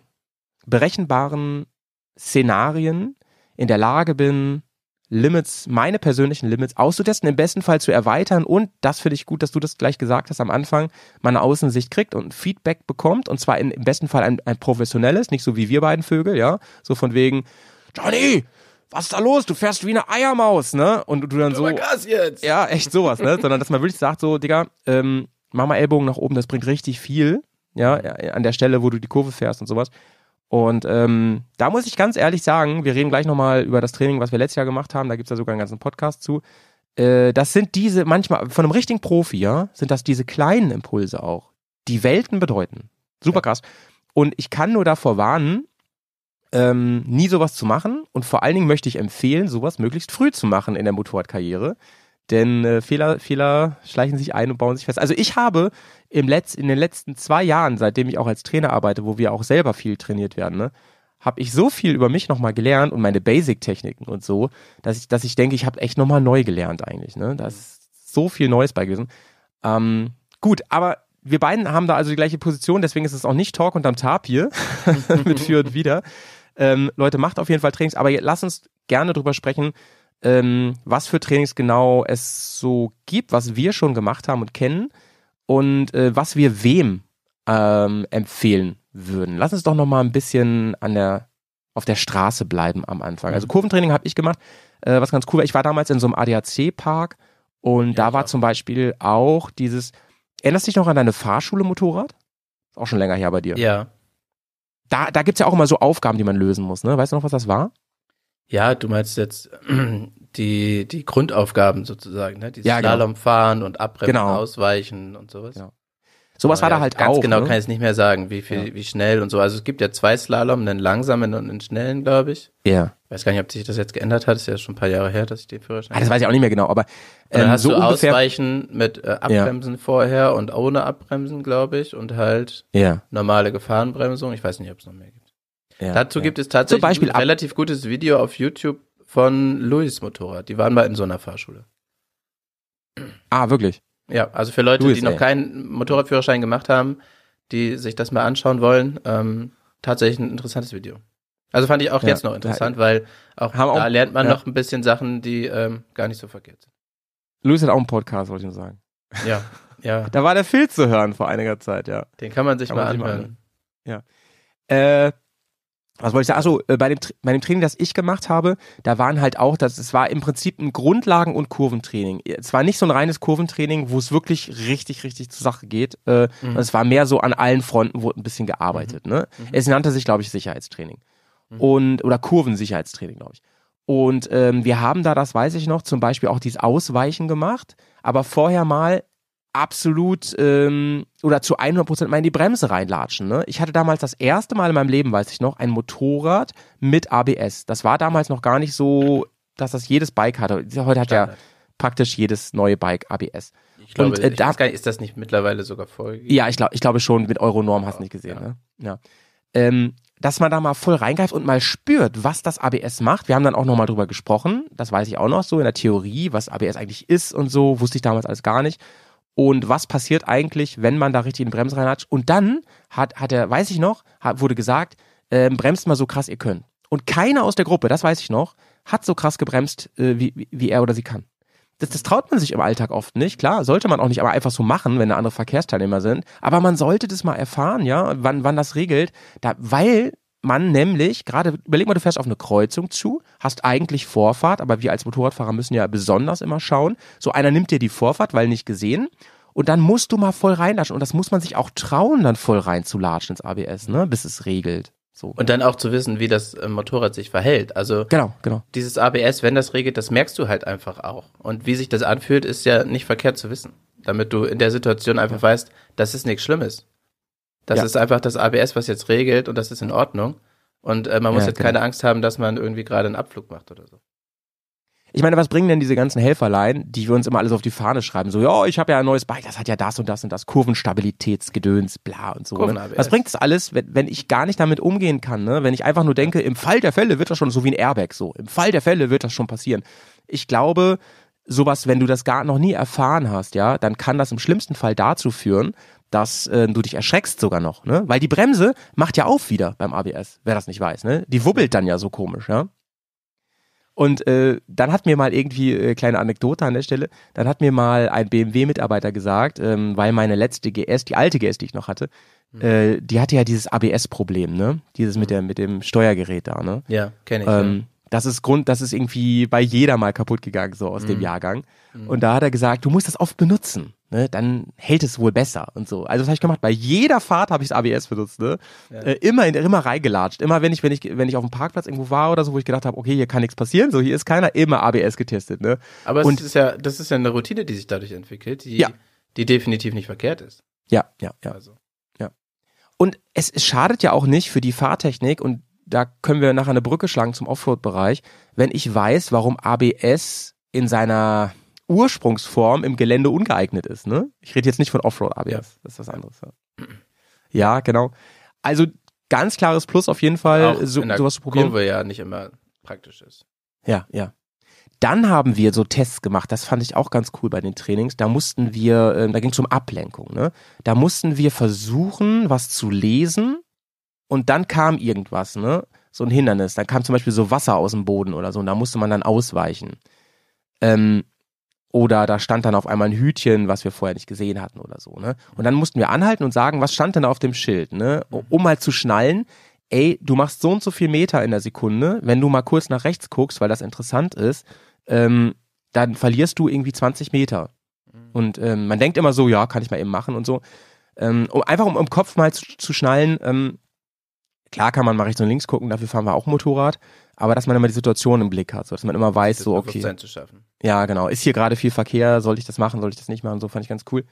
berechenbaren Szenarien in der Lage bin, Limits, meine persönlichen Limits auszutesten, im besten Fall zu erweitern und das finde ich gut, dass du das gleich gesagt hast am Anfang, man eine Außensicht kriegt und Feedback bekommt und zwar in, im besten Fall ein, ein professionelles, nicht so wie wir beiden Vögel, ja, so von wegen, Johnny, was ist da los? Du fährst wie eine Eiermaus, ne? Und du dann so, Gas jetzt! ja, echt sowas, ne? Sondern dass man wirklich sagt, so, Digga, ähm, mach mal Ellbogen nach oben, das bringt richtig viel, ja, an der Stelle, wo du die Kurve fährst und sowas. Und ähm, da muss ich ganz ehrlich sagen, wir reden gleich nochmal über das Training, was wir letztes Jahr gemacht haben, da gibt's ja sogar einen ganzen Podcast zu. Äh, das sind diese, manchmal, von einem richtigen Profi, ja, sind das diese kleinen Impulse auch, die Welten bedeuten. Super krass. Und ich kann nur davor warnen, ähm, nie sowas zu machen. Und vor allen Dingen möchte ich empfehlen, sowas möglichst früh zu machen in der Motorradkarriere. Denn äh, Fehler, Fehler schleichen sich ein und bauen sich fest. Also ich habe im Letz-, in den letzten zwei Jahren, seitdem ich auch als Trainer arbeite, wo wir auch selber viel trainiert werden, ne, habe ich so viel über mich nochmal gelernt und meine Basic-Techniken und so, dass ich, dass ich denke, ich habe echt nochmal neu gelernt eigentlich. Ne? Da ist so viel Neues bei gewesen. Ähm, gut, aber wir beiden haben da also die gleiche Position, deswegen ist es auch nicht Talk unterm Tab mit für und wieder. Ähm, Leute, macht auf jeden Fall Trainings, aber lasst uns gerne drüber sprechen, ähm, was für Trainings genau es so gibt, was wir schon gemacht haben und kennen und äh, was wir wem ähm, empfehlen würden. Lass uns doch noch mal ein bisschen an der auf der Straße bleiben am Anfang. Also Kurventraining habe ich gemacht, äh, was ganz cool war. Ich war damals in so einem ADAC-Park und da ich war auch. zum Beispiel auch dieses. Erinnerst du dich noch an deine Fahrschule Motorrad? Ist auch schon länger her bei dir. Ja. Da, da gibt's ja auch immer so Aufgaben, die man lösen muss. Ne? Weißt du noch, was das war? Ja, du meinst jetzt die, die Grundaufgaben sozusagen, ne? Die Ja, genau. Slalom fahren und abbremsen, Genau. ausweichen und sowas. Genau. Sowas war Ja, da halt ganz auch. genau ne? kann ich es nicht mehr sagen, wie viel, Ja. wie schnell und so. Also es gibt ja zwei Slalom, einen langsamen und einen schnellen, glaube ich. Ja. Ich weiß gar nicht, ob sich das jetzt geändert hat. Ist ja schon ein paar Jahre her, dass ich den Führerschein Ah, das weiß ich auch nicht mehr genau, aber Und dann ähm, hast so du ungefähr. Ausweichen mit äh, Abbremsen vorher und ohne Abbremsen, glaube ich, und halt Ja, normale Gefahrenbremsung. Ich weiß nicht, ob es noch mehr gibt. Ja, Dazu ja. gibt es tatsächlich ein relativ gutes Video auf YouTube von Louis Motorrad. Die waren mal in so einer Fahrschule. Ah, wirklich. Ja, also für Leute, Louis, die noch ey. keinen Motorradführerschein gemacht haben, die sich das mal anschauen wollen, ähm, tatsächlich ein interessantes Video. Also fand ich auch Ja. jetzt noch interessant, weil auch Haben auch- da lernt man ja. noch ein bisschen Sachen, die ähm, gar nicht so verkehrt sind. Luis hat auch einen Podcast, wollte ich nur sagen. Ja, ja, Da war der Phil zu hören vor einiger Zeit, ja. den kann man sich Kann mal man sich mal anhören. Äh, was wollte ich sagen? Achso, äh, bei, dem, bei dem Training, das ich gemacht habe, da waren halt auch, das, es war im Prinzip ein Grundlagen- und Kurventraining. Es war nicht so ein reines Kurventraining, wo es wirklich richtig, richtig zur Sache geht. Äh, Mhm. Es war mehr so an allen Fronten, wurde ein bisschen gearbeitet. Ne? Es nannte sich, glaube ich, Sicherheitstraining. Und, oder Kurvensicherheitstraining, glaube ich. Und ähm, wir haben da, das weiß ich noch, zum Beispiel auch dieses Ausweichen gemacht, aber vorher mal absolut ähm, oder zu 100 Prozent mal in die Bremse reinlatschen. Ne? Ich hatte damals das erste Mal in meinem Leben, weiß ich noch, ein Motorrad mit ABS. Das war damals noch gar nicht so, dass das jedes Bike hatte. Heute hat ja praktisch jedes neue Bike ABS. Ich glaube, Und, äh, ich da- nicht, ist das nicht mittlerweile sogar voll? Ja, ich glaube ich glaube schon, mit Euronorm hast du nicht gesehen. Ne? Ja. Ähm, dass man da mal voll reingreift und mal spürt, was das ABS macht. Wir haben dann auch nochmal drüber gesprochen, das weiß ich auch noch so in der Theorie, was ABS eigentlich ist und so, wusste ich damals alles gar nicht. Und was passiert eigentlich, wenn man da richtig in die Bremse reinhatscht? Und dann hat, hat er, weiß ich noch, hat, wurde gesagt, ähm, bremst mal so krass ihr könnt. Und keiner aus der Gruppe, das weiß ich noch, hat so krass gebremst, äh, wie, wie- wie er oder sie kann. Das, das traut man sich im Alltag oft nicht. Klar, sollte man auch nicht aber einfach so machen, wenn da andere Verkehrsteilnehmer sind. Aber man sollte das mal erfahren, ja, wann, wann das regelt. Da, weil man nämlich, gerade, überleg mal, du fährst auf eine Kreuzung zu, hast eigentlich Vorfahrt, aber wir als Motorradfahrer müssen ja besonders immer schauen. So einer nimmt dir die Vorfahrt, weil nicht gesehen. Und dann musst du mal voll reinlatschen. Und das muss man sich auch trauen, dann voll reinzulatschen ins ABS, ne, bis es regelt. So. Und dann auch zu wissen, wie das äh, Motorrad sich verhält. Also genau, genau. dieses ABS, wenn das regelt, das merkst du halt einfach auch. Und wie sich das anfühlt, ist ja nicht verkehrt zu wissen. Damit du in der Situation einfach weißt, das ist nichts Schlimmes. Das Ja. ist einfach das ABS, was jetzt regelt und das ist in Ordnung. Und äh, man muss Ja, jetzt genau. keine Angst haben, dass man irgendwie gerade einen Abflug macht oder so. Ich meine, was bringen denn diese ganzen Helferlein, die wir uns immer alles auf die Fahne schreiben? So, ja, ich habe ja ein neues Bike, das hat ja das und das und das, Kurvenstabilitätsgedöns, bla und so. Ne? Was bringt das alles, wenn, wenn ich gar nicht damit umgehen kann? Ne? Wenn ich einfach nur denke, im Fall der Fälle wird das schon, so wie ein Airbag, so, im Fall der Fälle wird das schon passieren. Ich glaube, sowas, wenn du das gar noch nie erfahren hast, ja, dann kann das im schlimmsten Fall dazu führen, dass äh, du dich erschreckst sogar noch, ne? Weil die Bremse macht ja auf wieder beim ABS, wer das nicht weiß, ne? Die wubbelt dann ja so komisch, ja? Und äh, dann hat mir mal irgendwie, äh, kleine Anekdote an der Stelle, dann hat mir mal ein BMW-Mitarbeiter gesagt, ähm, weil meine letzte GS, die alte GS, die ich noch hatte, äh, die hatte ja dieses ABS-Problem, ne? Dieses mit, der, mit dem Steuergerät da, ne? Ja, kenne ich. Ähm, das ist Grund, das ist irgendwie bei jeder mal kaputt gegangen, so aus dem Jahrgang. Und da hat er gesagt, du musst das oft benutzen, ne? Dann hält es wohl besser und so. Also das habe ich gemacht. Bei jeder Fahrt habe ich das ABS benutzt, ne? Äh, immer in, immer reingelatscht. Immer wenn ich, wenn ich, wenn ich auf dem Parkplatz irgendwo war oder so, wo ich gedacht habe, okay, hier kann nichts passieren, so hier ist keiner, immer ABS getestet, ne? Aber es und- ist ja, das ist ja eine Routine, die sich dadurch entwickelt, die, Ja. die definitiv nicht verkehrt ist. Ja, ja, ja. Also. Und es, es schadet ja auch nicht für die Fahrtechnik und da können wir nachher eine Brücke schlagen zum Offroad-Bereich, wenn ich weiß, warum ABS in seiner Ursprungsform im Gelände ungeeignet ist. Ne? Ich rede jetzt nicht von Offroad-ABS, Ja. das ist was anderes. Ja. ja, genau. Also ganz klares Plus auf jeden Fall, Auch so, in der sowas zu probieren. Kurve ja nicht immer praktisch ist. Ja, ja. Dann haben wir so Tests gemacht, das fand ich auch ganz cool bei den Trainings. Da mussten wir, ähm, da ging es um Ablenkung, ne? Da mussten wir versuchen, was zu lesen und dann kam irgendwas, ne? So ein Hindernis. Dann kam zum Beispiel so Wasser aus dem Boden oder so und da musste man dann ausweichen. Ähm, oder da stand dann auf einmal ein Hütchen, was wir vorher nicht gesehen hatten oder so, ne? Und dann mussten wir anhalten und sagen, was stand denn auf dem Schild, ne? Um mal zu schnallen, ey, du machst so und so viel Meter in der Sekunde, wenn du mal kurz nach rechts guckst, weil das interessant ist, ähm, dann verlierst du irgendwie 20 Meter. Und ähm, man denkt immer so, ja, kann ich mal eben machen und so. Ähm, um, einfach um im Kopf mal zu, zu schnallen, ähm, klar kann man mal rechts und links gucken, dafür fahren wir auch Motorrad, aber dass man immer die Situation im Blick hat, so dass man immer weiß, Das so, okay. Zu schaffen. Ja, genau. Ist hier gerade viel Verkehr? Soll ich das machen? Soll ich das nicht machen? So fand ich ganz cool.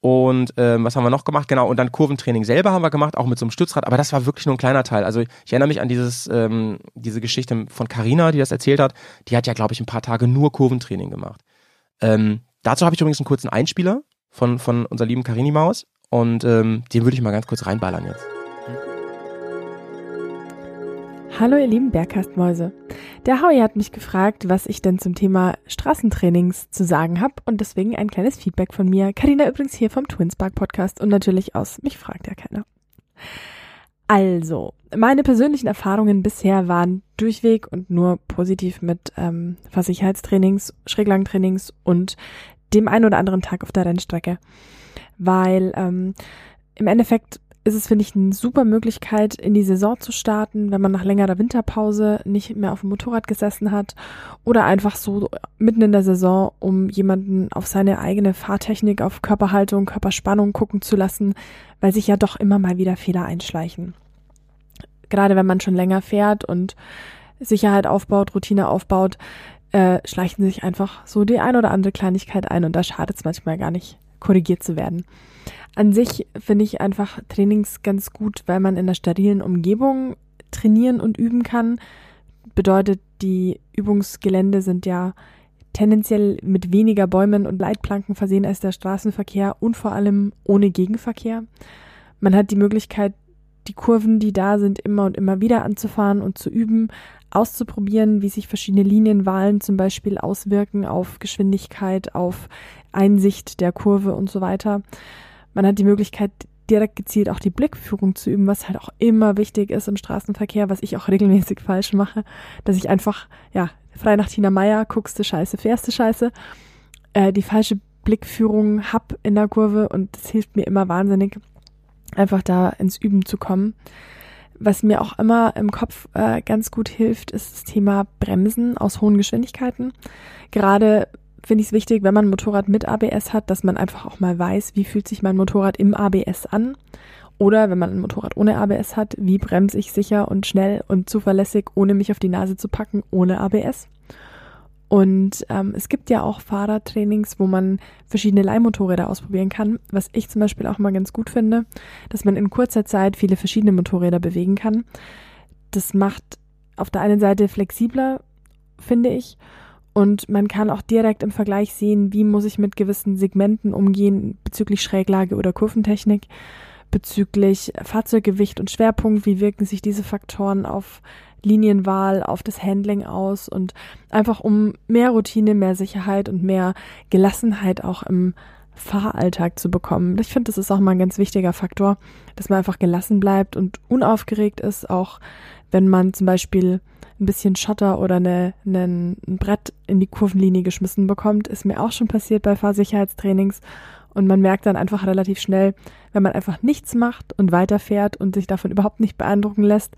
Und ähm, was haben wir noch gemacht? Genau, und dann Kurventraining selber haben wir gemacht, auch mit so einem Stützrad, aber das war wirklich nur ein kleiner Teil. Also ich erinnere mich an dieses, ähm, diese Geschichte von Carina, die das erzählt hat. Die hat ja, glaube ich, ein paar Tage nur Kurventraining gemacht. Ähm, dazu habe ich übrigens einen kurzen Einspieler von, von unserer lieben Carini Maus und ähm, den würde ich mal ganz kurz reinballern jetzt. Hallo ihr lieben Bergkastmäuse. Der Howie hat mich gefragt, was ich denn zum Thema Straßentrainings zu sagen habe und deswegen ein kleines Feedback von mir. Karina übrigens hier vom Twinspark Podcast und natürlich aus Mich fragt ja keiner. Also, meine persönlichen Erfahrungen bisher waren durchweg und nur positiv mit ähm, Fahrsicherheitstrainings, Schräglangtrainings und dem einen oder anderen Tag auf der Rennstrecke. Weil ähm, im Endeffekt ist es, finde ich, eine super Möglichkeit, in die Saison zu starten, wenn man nach längerer Winterpause nicht mehr auf dem Motorrad gesessen hat oder einfach so mitten in der Saison, um jemanden auf seine eigene Fahrtechnik, auf Körperhaltung, Körperspannung gucken zu lassen, weil sich ja doch immer mal wieder Fehler einschleichen. Gerade wenn man schon länger fährt und Sicherheit aufbaut, Routine aufbaut, äh, schleichen sich einfach so die ein oder andere Kleinigkeit ein und da schadet es manchmal gar nicht, korrigiert zu werden. An sich finde ich einfach Trainings ganz gut, weil man in einer sterilen Umgebung trainieren und üben kann. Bedeutet, die Übungsgelände sind ja tendenziell mit weniger Bäumen und Leitplanken versehen als der Straßenverkehr und vor allem ohne Gegenverkehr. Man hat die Möglichkeit, die Kurven, die da sind, immer und immer wieder anzufahren und zu üben, auszuprobieren, wie sich verschiedene Linienwahlen zum Beispiel auswirken auf Geschwindigkeit, auf Einsicht der Kurve und so weiter. Man hat die Möglichkeit, direkt gezielt auch die Blickführung zu üben, was halt auch immer wichtig ist im Straßenverkehr, was ich auch regelmäßig falsch mache, dass ich einfach, ja, frei nach Tina Meyer, guckst du Scheiße, fährst du Scheiße, äh, die falsche Blickführung hab in der Kurve und das hilft mir immer wahnsinnig, einfach da ins Üben zu kommen. Was mir auch immer im Kopf äh, ganz gut hilft, ist das Thema Bremsen aus hohen Geschwindigkeiten. Gerade finde ich es wichtig, wenn man ein Motorrad mit ABS hat, dass man einfach auch mal weiß, wie fühlt sich mein Motorrad im ABS an. Oder wenn man ein Motorrad ohne ABS hat, wie bremse ich sicher und schnell und zuverlässig, ohne mich auf die Nase zu packen, ohne ABS. Und ähm, es gibt ja auch Fahrradtrainings, wo man verschiedene Leihmotorräder ausprobieren kann, was ich zum Beispiel auch mal ganz gut finde, dass man in kurzer Zeit viele verschiedene Motorräder bewegen kann. Das macht auf der einen Seite flexibler, finde ich, und man kann auch direkt im Vergleich sehen, wie muss ich mit gewissen Segmenten umgehen bezüglich Schräglage oder Kurventechnik, bezüglich Fahrzeuggewicht und Schwerpunkt, wie wirken sich diese Faktoren auf Linienwahl, auf das Handling aus und einfach um mehr Routine, mehr Sicherheit und mehr Gelassenheit auch im Fahralltag zu bekommen. Ich finde, das ist auch mal ein ganz wichtiger Faktor, dass man einfach gelassen bleibt und unaufgeregt ist, auch wenn man zum Beispiel ein bisschen Schotter oder eine, eine, ein Brett in die Kurvenlinie geschmissen bekommt, ist mir auch schon passiert bei Fahrsicherheitstrainings. Und man merkt dann einfach relativ schnell, wenn man einfach nichts macht und weiterfährt und sich davon überhaupt nicht beeindrucken lässt,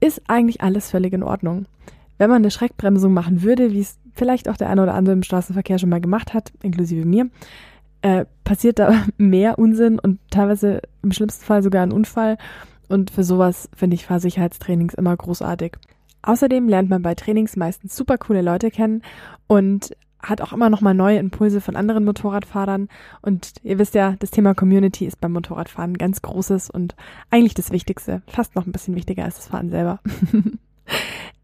ist eigentlich alles völlig in Ordnung. Wenn man eine Schreckbremsung machen würde, wie es vielleicht auch der eine oder andere im Straßenverkehr schon mal gemacht hat, inklusive mir, äh, passiert da mehr Unsinn und teilweise im schlimmsten Fall sogar ein Unfall. Und für sowas finde ich Fahrsicherheitstrainings immer großartig. Außerdem lernt man bei Trainings meistens super coole Leute kennen und hat auch immer noch mal neue Impulse von anderen Motorradfahrern. Und ihr wisst ja, das Thema Community ist beim Motorradfahren ganz großes und eigentlich das Wichtigste. Fast noch ein bisschen wichtiger als das Fahren selber.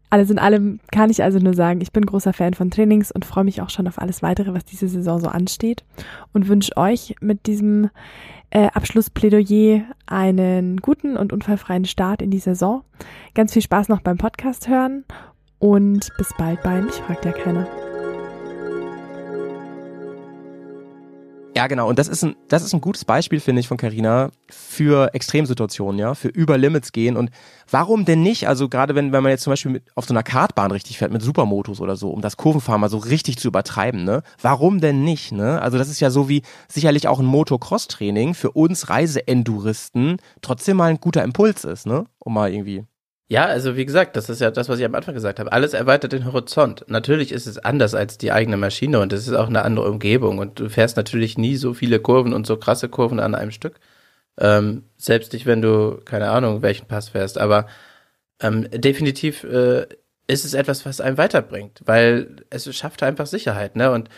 alles in allem kann ich also nur sagen, ich bin großer Fan von Trainings und freue mich auch schon auf alles weitere, was diese Saison so ansteht. Und wünsche euch mit diesem äh, Abschlussplädoyer einen guten und unfallfreien Start in die Saison. Ganz viel Spaß noch beim Podcast hören und bis bald bei Mich fragt ja keiner. Ja, genau. Und das ist ein, das ist ein gutes Beispiel, finde ich, von Carina für Extremsituationen, ja, für über Limits gehen. Und warum denn nicht? Also gerade wenn, wenn man jetzt zum Beispiel mit, auf so einer Kartbahn richtig fährt, mit Supermotos oder so, um das Kurvenfahren mal so richtig zu übertreiben, ne? Warum denn nicht, ne? Also das ist ja so wie sicherlich auch ein Motocross-Training für uns Reiseenduristen trotzdem mal ein guter Impuls ist, ne? Um mal irgendwie ja, also wie gesagt, das ist ja das, was ich am Anfang gesagt habe. Alles erweitert den Horizont. Natürlich ist es anders als die eigene Maschine und es ist auch eine andere Umgebung und du fährst natürlich nie so viele Kurven und so krasse Kurven an einem Stück. Ähm, selbst nicht, wenn du, keine Ahnung, welchen Pass fährst. Aber ähm, definitiv äh, ist es etwas, was einem weiterbringt, weil es schafft einfach Sicherheit, ne? Und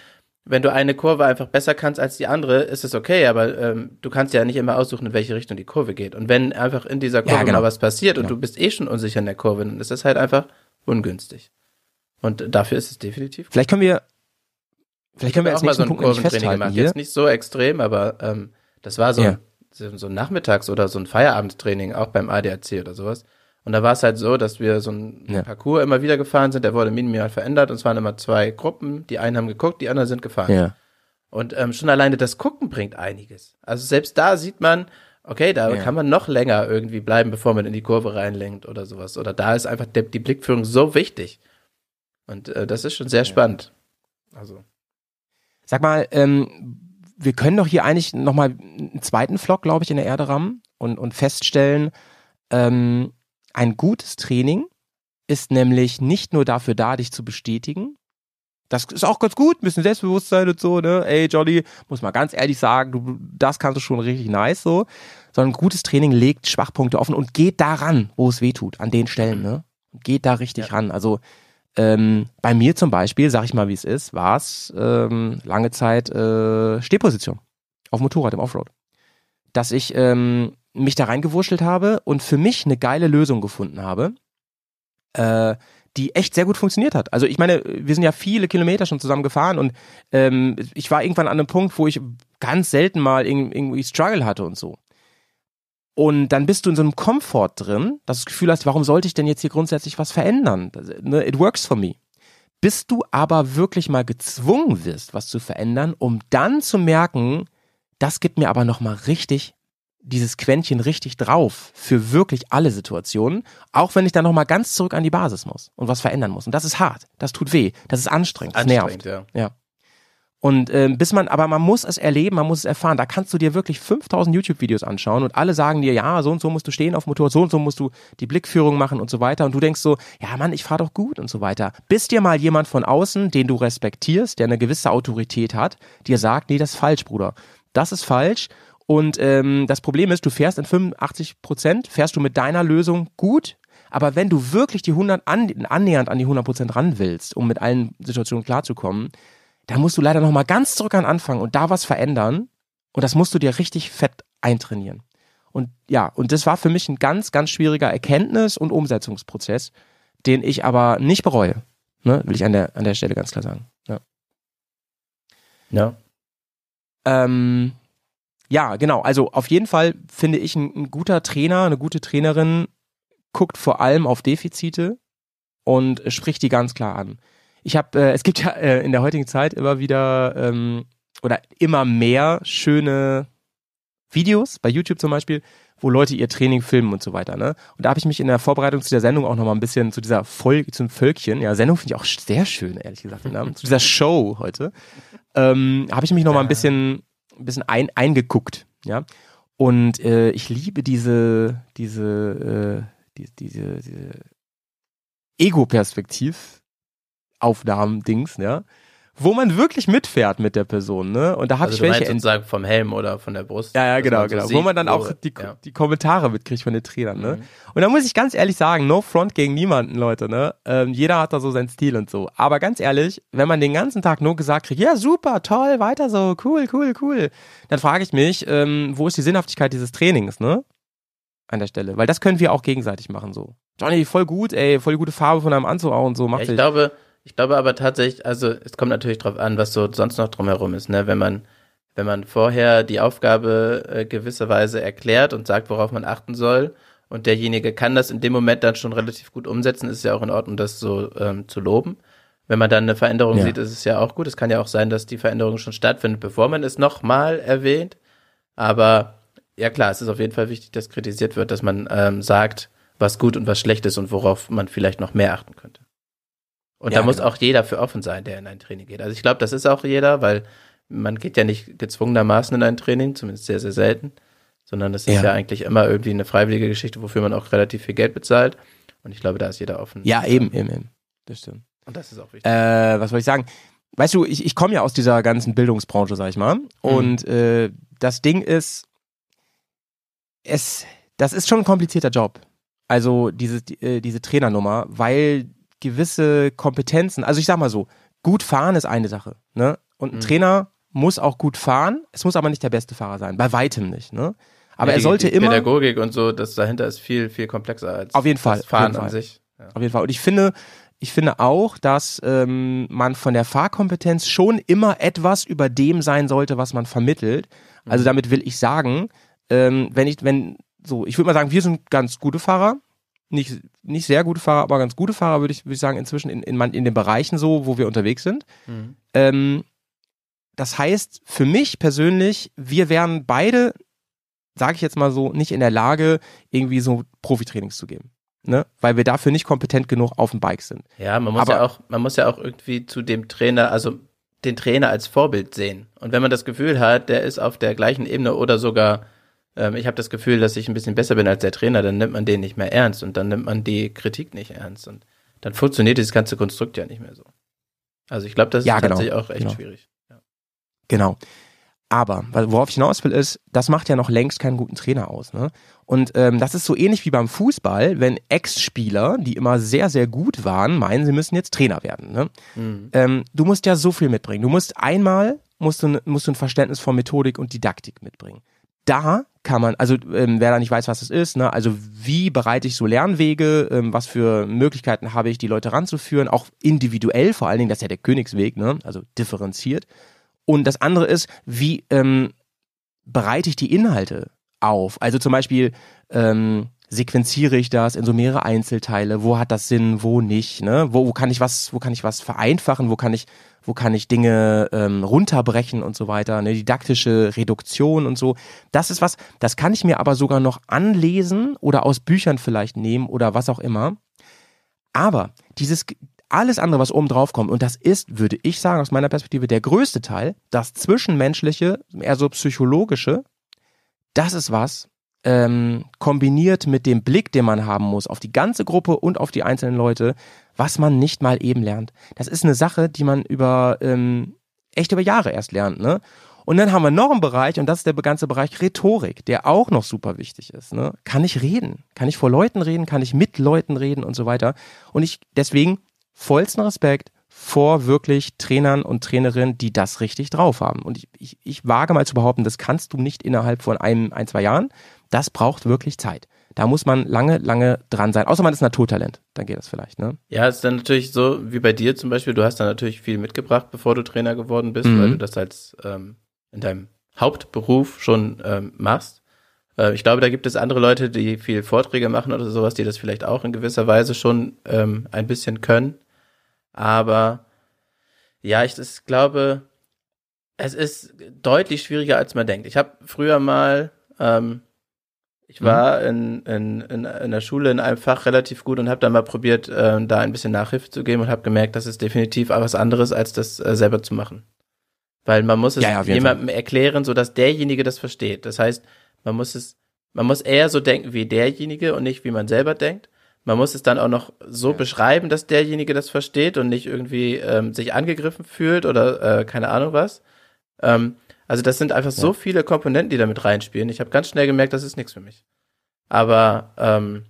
wenn du eine Kurve einfach besser kannst als die andere, ist es okay, aber ähm, du kannst ja nicht immer aussuchen, in welche Richtung die Kurve geht. Und wenn einfach in dieser Kurve ja, genau. mal was passiert und genau. du bist eh schon unsicher in der Kurve, dann ist das halt einfach ungünstig. Und dafür ist es definitiv. Vielleicht können wir, vielleicht können wir auch mal so ein Punkt Kurventraining gemacht. Hier. Jetzt nicht so extrem, aber ähm, das war so, ja. ein, so ein Nachmittags- oder so ein Feierabendtraining, auch beim ADAC oder sowas. Und da war es halt so, dass wir so ein ja. Parcours immer wieder gefahren sind, der wurde minimal verändert und es waren immer zwei Gruppen, die einen haben geguckt, die anderen sind gefahren. Ja. Und ähm, schon alleine das Gucken bringt einiges. Also selbst da sieht man, okay, da ja. kann man noch länger irgendwie bleiben, bevor man in die Kurve reinlenkt oder sowas. Oder da ist einfach der, die Blickführung so wichtig. Und äh, das ist schon sehr spannend. Also. Sag mal, ähm, wir können doch hier eigentlich nochmal einen zweiten Vlog, glaube ich, in der Erde rammen und, und feststellen, ähm, ein gutes Training ist nämlich nicht nur dafür da, dich zu bestätigen. Das ist auch ganz gut, ein bisschen Selbstbewusstsein und so, ne? Ey, Jolly, muss mal ganz ehrlich sagen, du, das kannst du schon richtig nice, so. Sondern gutes Training legt Schwachpunkte offen und geht daran, wo es weh tut, an den Stellen, ne? Geht da richtig ja. ran. Also, ähm, bei mir zum Beispiel, sag ich mal, wie es ist, war es ähm, lange Zeit äh, Stehposition auf Motorrad im Offroad. Dass ich ähm, mich da reingewurschtelt habe und für mich eine geile Lösung gefunden habe, äh, die echt sehr gut funktioniert hat. Also ich meine, wir sind ja viele Kilometer schon zusammen gefahren und ähm, ich war irgendwann an einem Punkt, wo ich ganz selten mal irgendwie Struggle hatte und so. Und dann bist du in so einem Komfort drin, dass du das Gefühl hast, warum sollte ich denn jetzt hier grundsätzlich was verändern? Ne, it works for me. Bis du aber wirklich mal gezwungen wirst, was zu verändern, um dann zu merken, das gibt mir aber nochmal richtig dieses Quäntchen richtig drauf für wirklich alle Situationen, auch wenn ich dann nochmal ganz zurück an die Basis muss und was verändern muss. Und das ist hart, das tut weh, das ist anstrengend, das nervt. ja. Ja. Und ähm, bis man, aber man muss es erleben, man muss es erfahren. Da kannst du dir wirklich 5000 YouTube-Videos anschauen und alle sagen dir, ja, so und so musst du stehen auf dem Motorrad, so und so musst du die Blickführung machen und so weiter. Und du denkst so, ja Mann, ich fahr doch gut und so weiter. Bis dir mal jemand von außen, den du respektierst, der eine gewisse Autorität hat, dir sagt, nee, das ist falsch, Bruder. Das ist falsch. Und ähm, das Problem ist, du fährst in 85 Prozent, fährst du mit deiner Lösung gut, aber wenn du wirklich die 100 an, annähernd an die 100 Prozent ran willst, um mit allen Situationen klarzukommen, da musst du leider noch mal ganz zurück an Anfang und da was verändern. Und das musst du dir richtig fett eintrainieren. Und ja, und das war für mich ein ganz, ganz schwieriger Erkenntnis- und Umsetzungsprozess, den ich aber nicht bereue. Ne, will ich an der, an der Stelle ganz klar sagen. Ja. Ja. Ähm, ja, genau. Also auf jeden Fall finde ich, ein, ein guter Trainer, eine gute Trainerin guckt vor allem auf Defizite und spricht die ganz klar an. Ich habe, äh, es gibt ja äh, in der heutigen Zeit immer wieder ähm, oder immer mehr schöne Videos bei YouTube zum Beispiel, wo Leute ihr Training filmen und so weiter. Ne? Und da habe ich mich in der Vorbereitung zu der Sendung auch nochmal ein bisschen zu dieser Folge, zum Völkchen, ja, Sendung finde ich auch sehr schön, ehrlich gesagt, den Namen, zu dieser Show heute, ähm, habe ich mich nochmal ein bisschen, ein bisschen ein, eingeguckt, ja. Und äh, ich liebe diese, diese, äh, die, diese, diese Ego-Perspektiv, Aufnahmen-Dings, ja, wo man wirklich mitfährt mit der Person, ne? Und da habe Also ich welche sozusagen vom Helm oder von der Brust. ja, ja, genau, so genau. sieht, wo man dann wo- auch die, ja. die Kommentare mitkriegt von den Trainern, ne? Mhm. Und da muss ich ganz ehrlich sagen, no front gegen niemanden, Leute, ne? Ähm, jeder hat da so seinen Stil und so. Aber ganz ehrlich, wenn man den ganzen Tag nur gesagt kriegt, ja, super, toll, weiter so, cool, cool, cool, dann frage ich mich, ähm, wo ist die Sinnhaftigkeit dieses Trainings, ne? An der Stelle. Weil das können wir auch gegenseitig machen, so. Johnny, voll gut, ey, voll gute Farbe von deinem Anzug auch und so, Ja, macht ich dich. glaube, ich glaube aber tatsächlich, also es kommt natürlich drauf an, was so sonst noch drumherum ist, ne? Wenn man, wenn man vorher die Aufgabe äh, gewisserweise erklärt und sagt, worauf man achten soll, und derjenige kann das in dem Moment dann schon relativ gut umsetzen, ist es ja auch in Ordnung, das so ähm, zu loben. Wenn man dann eine Veränderung Ja. sieht, ist es ja auch gut. Es kann ja auch sein, dass die Veränderung schon stattfindet, bevor man es nochmal erwähnt. Aber ja klar, es ist auf jeden Fall wichtig, dass kritisiert wird, dass man ähm, sagt, was gut und was schlecht ist und worauf man vielleicht noch mehr achten könnte. Und Ja, da muss genau. auch jeder für offen sein, der in ein Training geht. Also ich glaube, das ist auch jeder, weil man geht ja nicht gezwungenermaßen in ein Training, zumindest sehr, sehr selten, sondern es ist Ja. ja. eigentlich immer irgendwie eine freiwillige Geschichte, wofür man auch relativ viel Geld bezahlt. Und ich glaube, da ist jeder offen. Ja, eben, eben, eben. Das stimmt. Und das ist auch wichtig. äh, was soll ich sagen? Weißt du, ich, ich komme ja aus dieser ganzen Bildungsbranche, sag ich mal. Und äh, das Ding ist, es, das ist schon ein komplizierter Job. Also diese, die, äh, diese Trainernummer, weil gewisse Kompetenzen, also ich sag mal so, gut fahren ist eine Sache, ne? Und ein Mhm. Trainer muss auch gut fahren, es muss aber nicht der beste Fahrer sein, bei weitem nicht, ne? Aber Ja, er sollte die immer Pädagogik und so, das dahinter ist viel, viel komplexer als Auf jeden Fall, das auf Fahren jeden an Fall. sich. Ja. Auf jeden Fall. Und ich finde, ich finde auch, dass ähm, man von der Fahrkompetenz schon immer etwas über dem sein sollte, was man vermittelt. Also damit will ich sagen, ähm, wenn ich, wenn so, ich würde mal sagen, wir sind ganz gute Fahrer, nicht nicht sehr gute Fahrer, aber ganz gute Fahrer würde ich würde ich sagen inzwischen in in, in den Bereichen so, wo wir unterwegs sind. Mhm. Ähm, das heißt, für mich persönlich, wir wären beide, sage ich jetzt mal so, nicht in der Lage, irgendwie so Profitrainings zu geben. Ne? Weil wir dafür nicht kompetent genug auf dem Bike sind. Ja, man muss Aber- ja auch, man muss ja auch irgendwie zu dem Trainer, also den Trainer als Vorbild sehen. Und wenn man das Gefühl hat, der ist auf der gleichen Ebene oder sogar, ähm, ich habe das Gefühl, dass ich ein bisschen besser bin als der Trainer, dann nimmt man den nicht mehr ernst und dann nimmt man die Kritik nicht ernst und dann funktioniert dieses ganze Konstrukt ja nicht mehr so. Also ich glaube, das ist Ja, genau, tatsächlich auch echt genau. schwierig. Genau. Aber worauf ich hinaus will, ist, das macht ja noch längst keinen guten Trainer aus. Ne? Und ähm, das ist so ähnlich wie beim Fußball, wenn Ex-Spieler, die immer sehr, sehr gut waren, meinen, sie müssen jetzt Trainer werden. Ne? Mhm. ähm, du musst ja so viel mitbringen. Du musst einmal musst du, musst du ein Verständnis von Methodik und Didaktik mitbringen. Da kann man, also ähm, wer da nicht weiß, was das ist, ne, also wie bereite ich so Lernwege, ähm, was für Möglichkeiten habe ich, die Leute ranzuführen, auch individuell, vor allen Dingen, das ist ja der Königsweg, ne, also differenziert. Und das andere ist, wie ähm, bereite ich die Inhalte auf? Also zum Beispiel ähm, sequenziere ich das in so mehrere Einzelteile, wo hat das Sinn, wo nicht, ne? Wo, wo kann ich was, wo kann ich was vereinfachen, wo kann ich, wo kann ich Dinge ähm, runterbrechen und so weiter, eine didaktische Reduktion und so. Das ist was, das kann ich mir aber sogar noch anlesen oder aus Büchern vielleicht nehmen oder was auch immer. Aber dieses alles andere, was oben drauf kommt, und das ist, würde ich sagen, aus meiner Perspektive der größte Teil, das Zwischenmenschliche, eher so psychologische, das ist was, ähm, kombiniert mit dem Blick, den man haben muss auf die ganze Gruppe und auf die einzelnen Leute, was man nicht mal eben lernt. Das ist eine Sache, die man über ähm, echt über Jahre erst lernt, ne? Und dann haben wir noch einen Bereich, und das ist der ganze Bereich Rhetorik, der auch noch super wichtig ist. Ne? Kann ich reden? Kann ich vor Leuten reden? Kann ich mit Leuten reden und so weiter? Und ich, deswegen vollsten Respekt vor wirklich Trainern und Trainerinnen, die das richtig drauf haben. Und ich, ich, ich wage mal zu behaupten, das kannst du nicht innerhalb von einem, ein, zwei Jahren. Das braucht wirklich Zeit. Da muss man lange, lange dran sein. Außer man ist Naturtalent. Dann geht das vielleicht, ne? Ja, es ist dann natürlich so, wie bei dir zum Beispiel, du hast dann natürlich viel mitgebracht, bevor du Trainer geworden bist, Mhm. weil du das als ähm, in deinem Hauptberuf schon ähm, machst. Äh, ich glaube, da gibt es andere Leute, die viel Vorträge machen oder sowas, die das vielleicht auch in gewisser Weise schon ähm, ein bisschen können. Aber ja, ich das glaube, es ist deutlich schwieriger, als man denkt. Ich habe früher mal, ähm, ich war in, in, in, in der Schule in einem Fach relativ gut und habe dann mal probiert, äh, da ein bisschen Nachhilfe zu geben und habe gemerkt, das ist definitiv was anderes, als das äh, selber zu machen. Weil man muss es Ja, ja, jemandem erklären, so dass derjenige das versteht. Das heißt, man muss es, man muss eher so denken wie derjenige und nicht wie man selber denkt. Man muss es dann auch noch so beschreiben, dass derjenige das versteht und nicht irgendwie ähm, sich angegriffen fühlt oder äh, keine Ahnung was. Ähm, also das sind einfach so viele Komponenten, die da mit reinspielen. Ich habe ganz schnell gemerkt, das ist nichts für mich. Aber ähm,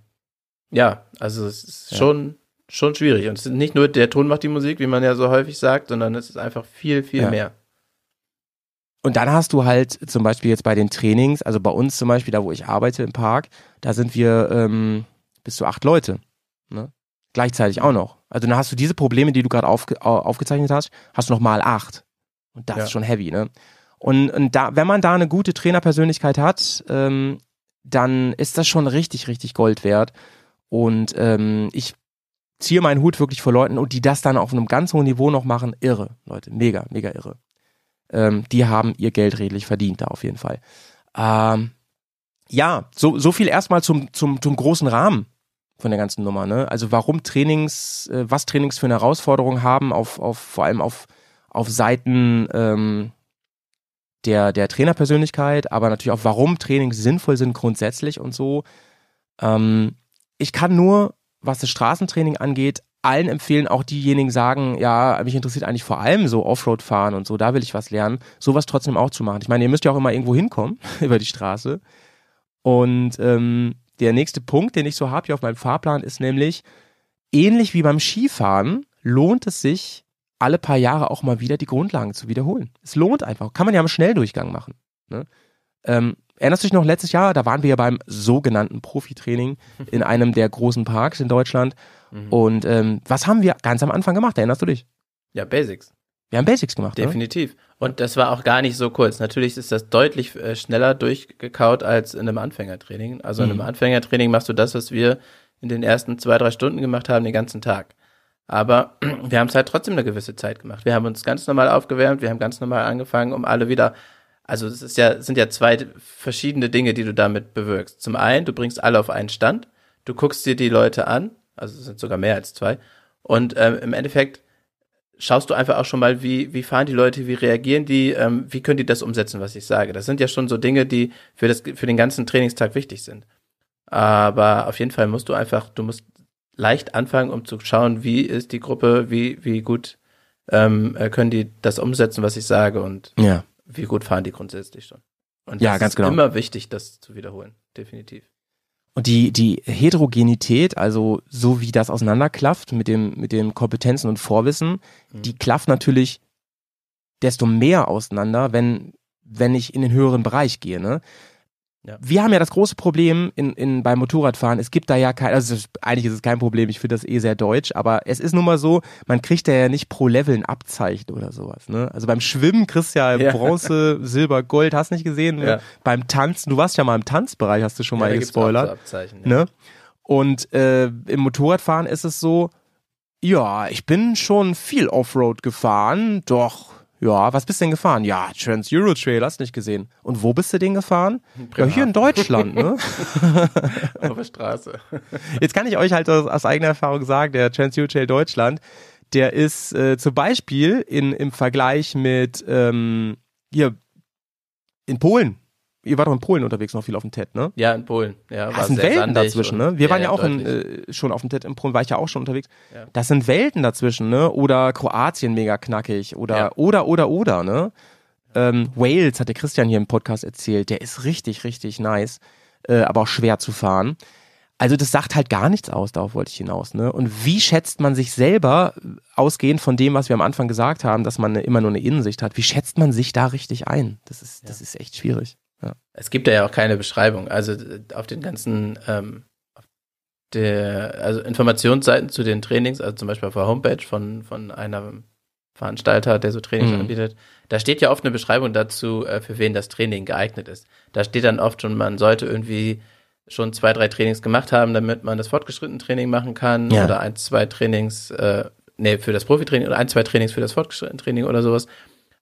ja, also es ist Ja. schon schon schwierig und es ist nicht nur der Ton macht die Musik, wie man ja so häufig sagt, sondern es ist einfach viel viel Ja. mehr. Und dann hast du halt zum Beispiel jetzt bei den Trainings, also bei uns zum Beispiel, da wo ich arbeite im Park, da sind wir ähm, bis zu acht Leute. Ne? Gleichzeitig auch noch. Also dann hast du diese Probleme, die du gerade aufge au- aufgezeichnet hast, hast du noch mal acht. Und das Ja. ist schon heavy, ne? Und, und da, wenn man da eine gute Trainerpersönlichkeit hat, ähm, dann ist das schon richtig, richtig Gold wert. Und ähm, ich ziehe meinen Hut wirklich vor Leuten und die das dann auf einem ganz hohen Niveau noch machen, irre, Leute, mega, mega irre ähm, die haben ihr Geld redlich verdient da auf jeden Fall. Ähm, ja, so, so viel erstmal zum, zum, zum großen Rahmen von der ganzen Nummer. Ne? Also warum Trainings, äh, was Trainings für eine Herausforderung haben, auf, auf, vor allem auf, auf Seiten ähm, der, der Trainerpersönlichkeit, aber natürlich auch, warum Trainings sinnvoll sind grundsätzlich und so. Ähm, ich kann nur, was das Straßentraining angeht, allen empfehlen, auch diejenigen sagen, ja, mich interessiert eigentlich vor allem so Offroad fahren und so, da will ich was lernen, sowas trotzdem auch zu machen. Ich meine, ihr müsst ja auch immer irgendwo hinkommen über die Straße. Und ähm, der nächste Punkt, den ich so habe hier auf meinem Fahrplan, ist nämlich, ähnlich wie beim Skifahren, lohnt es sich, alle paar Jahre auch mal wieder die Grundlagen zu wiederholen. Es lohnt einfach. Kann man ja im Schnelldurchgang machen. Ne? Ähm, erinnerst du dich noch letztes Jahr, da waren wir ja beim sogenannten Profitraining in einem der großen Parks in Deutschland. Und ähm, was haben wir ganz am Anfang gemacht? Erinnerst du dich? Ja, Basics. Wir haben Basics gemacht. Definitiv. Und das war auch gar nicht so kurz. Natürlich ist das deutlich äh, schneller durchgekaut als in einem Anfängertraining. Also in einem Mhm. Anfängertraining machst du das, was wir in den ersten zwei, drei Stunden gemacht haben, den ganzen Tag. Aber wir haben es halt trotzdem eine gewisse Zeit gemacht. Wir haben uns ganz normal aufgewärmt, wir haben ganz normal angefangen, um alle wieder. Also es ist ja, sind ja zwei verschiedene Dinge, die du damit bewirkst. Zum einen, du bringst alle auf einen Stand, du guckst dir die Leute an, also es sind sogar mehr als zwei, und ähm, im Endeffekt schaust du einfach auch schon mal, wie, wie fahren die Leute, wie reagieren die, ähm, wie können die das umsetzen, was ich sage. Das sind ja schon so Dinge, die für, das, für den ganzen Trainingstag wichtig sind. Aber auf jeden Fall musst du einfach, du musst leicht anfangen, um zu schauen, wie ist die Gruppe, wie, wie gut ähm, äh, können die das umsetzen, was ich sage und Ja. wie gut fahren die grundsätzlich schon. Und Ja, ganz ist genau. immer wichtig, das zu wiederholen. Definitiv. Und die, die Heterogenität, also so wie das auseinanderklafft mit dem, mit den Kompetenzen und Vorwissen, Mhm. die klafft natürlich desto mehr auseinander, wenn, wenn ich in den höheren Bereich gehe. Ne? Ja. Wir haben ja das große Problem in, in, beim Motorradfahren, es gibt da ja kein, also eigentlich ist es kein Problem, ich finde das eh sehr deutsch, aber es ist nun mal so, man kriegt da ja nicht pro Level ein Abzeichen oder sowas. Ne? Also beim Schwimmen kriegst du ja, Ja. Bronze, Silber, Gold, hast nicht gesehen. Ne? Ja. Beim Tanzen, du warst ja mal im Tanzbereich, hast du schon mal gespoilert. so Abzeichen. Ne? Und äh, im Motorradfahren ist es so, ja, ich bin schon viel Offroad gefahren, doch, ja, was bist du denn gefahren? Ja, Trans-Euro Trail, hast nicht gesehen. Und wo bist du den gefahren? Ja, hier in Deutschland, ne? Auf der Straße. Jetzt kann ich euch halt aus, aus eigener Erfahrung sagen, der Trans-Euro Trail Deutschland, der ist äh, zum Beispiel in, im Vergleich mit ähm, hier in Polen. Ihr wart doch in Polen unterwegs noch viel auf dem TED, ne? Ja, in Polen. Ja, Das sind Welten dazwischen, ne? Wir waren ja, auch in, äh, schon auf dem TED in Polen, war ich ja auch schon unterwegs. Ja. Das sind Welten dazwischen, ne? Oder Kroatien mega knackig oder Ja. oder oder oder, ne? Ähm, Wales hat der Christian hier im Podcast erzählt, der ist richtig richtig nice, äh, aber auch schwer zu fahren. Also das sagt halt gar nichts aus, darauf wollte ich hinaus, ne? Und wie schätzt man sich selber äh, ausgehend von dem, was wir am Anfang gesagt haben, dass man immer nur eine Innensicht hat? Wie schätzt man sich da richtig ein? Das ist das ist echt schwierig. Ja. Es gibt da ja auch keine Beschreibung. Also auf den ganzen ähm, der, also Informationsseiten zu den Trainings, also zum Beispiel auf der Homepage von, von einem Veranstalter, der so Trainings Mhm. anbietet, da steht ja oft eine Beschreibung dazu, äh, für wen das Training geeignet ist. Da steht dann oft schon, man sollte irgendwie schon zwei, drei Trainings gemacht haben, damit man das fortgeschrittene Training machen kann Ja. oder ein, zwei Trainings, äh, nee, für das Profitraining oder ein, zwei Trainings für das fortgeschrittene Training oder sowas.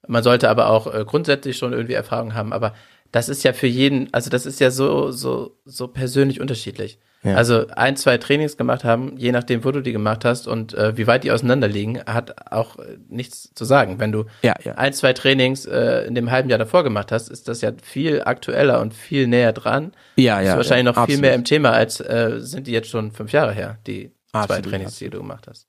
Man sollte aber auch äh, grundsätzlich schon irgendwie Erfahrung haben, aber das ist ja für jeden, also das ist ja so, so, so persönlich unterschiedlich. Ja. Also ein, zwei Trainings gemacht haben, je nachdem, wo du die gemacht hast und äh, wie weit die auseinander liegen, hat auch äh, nichts zu sagen. Wenn du Ja, ja. ein, zwei Trainings äh, in dem halben Jahr davor gemacht hast, ist das ja viel aktueller und viel näher dran. Ja, ist wahrscheinlich noch viel absolut. mehr im Thema, als äh, sind die jetzt schon fünf Jahre her, die zwei Absolut, Trainings, die du gemacht hast.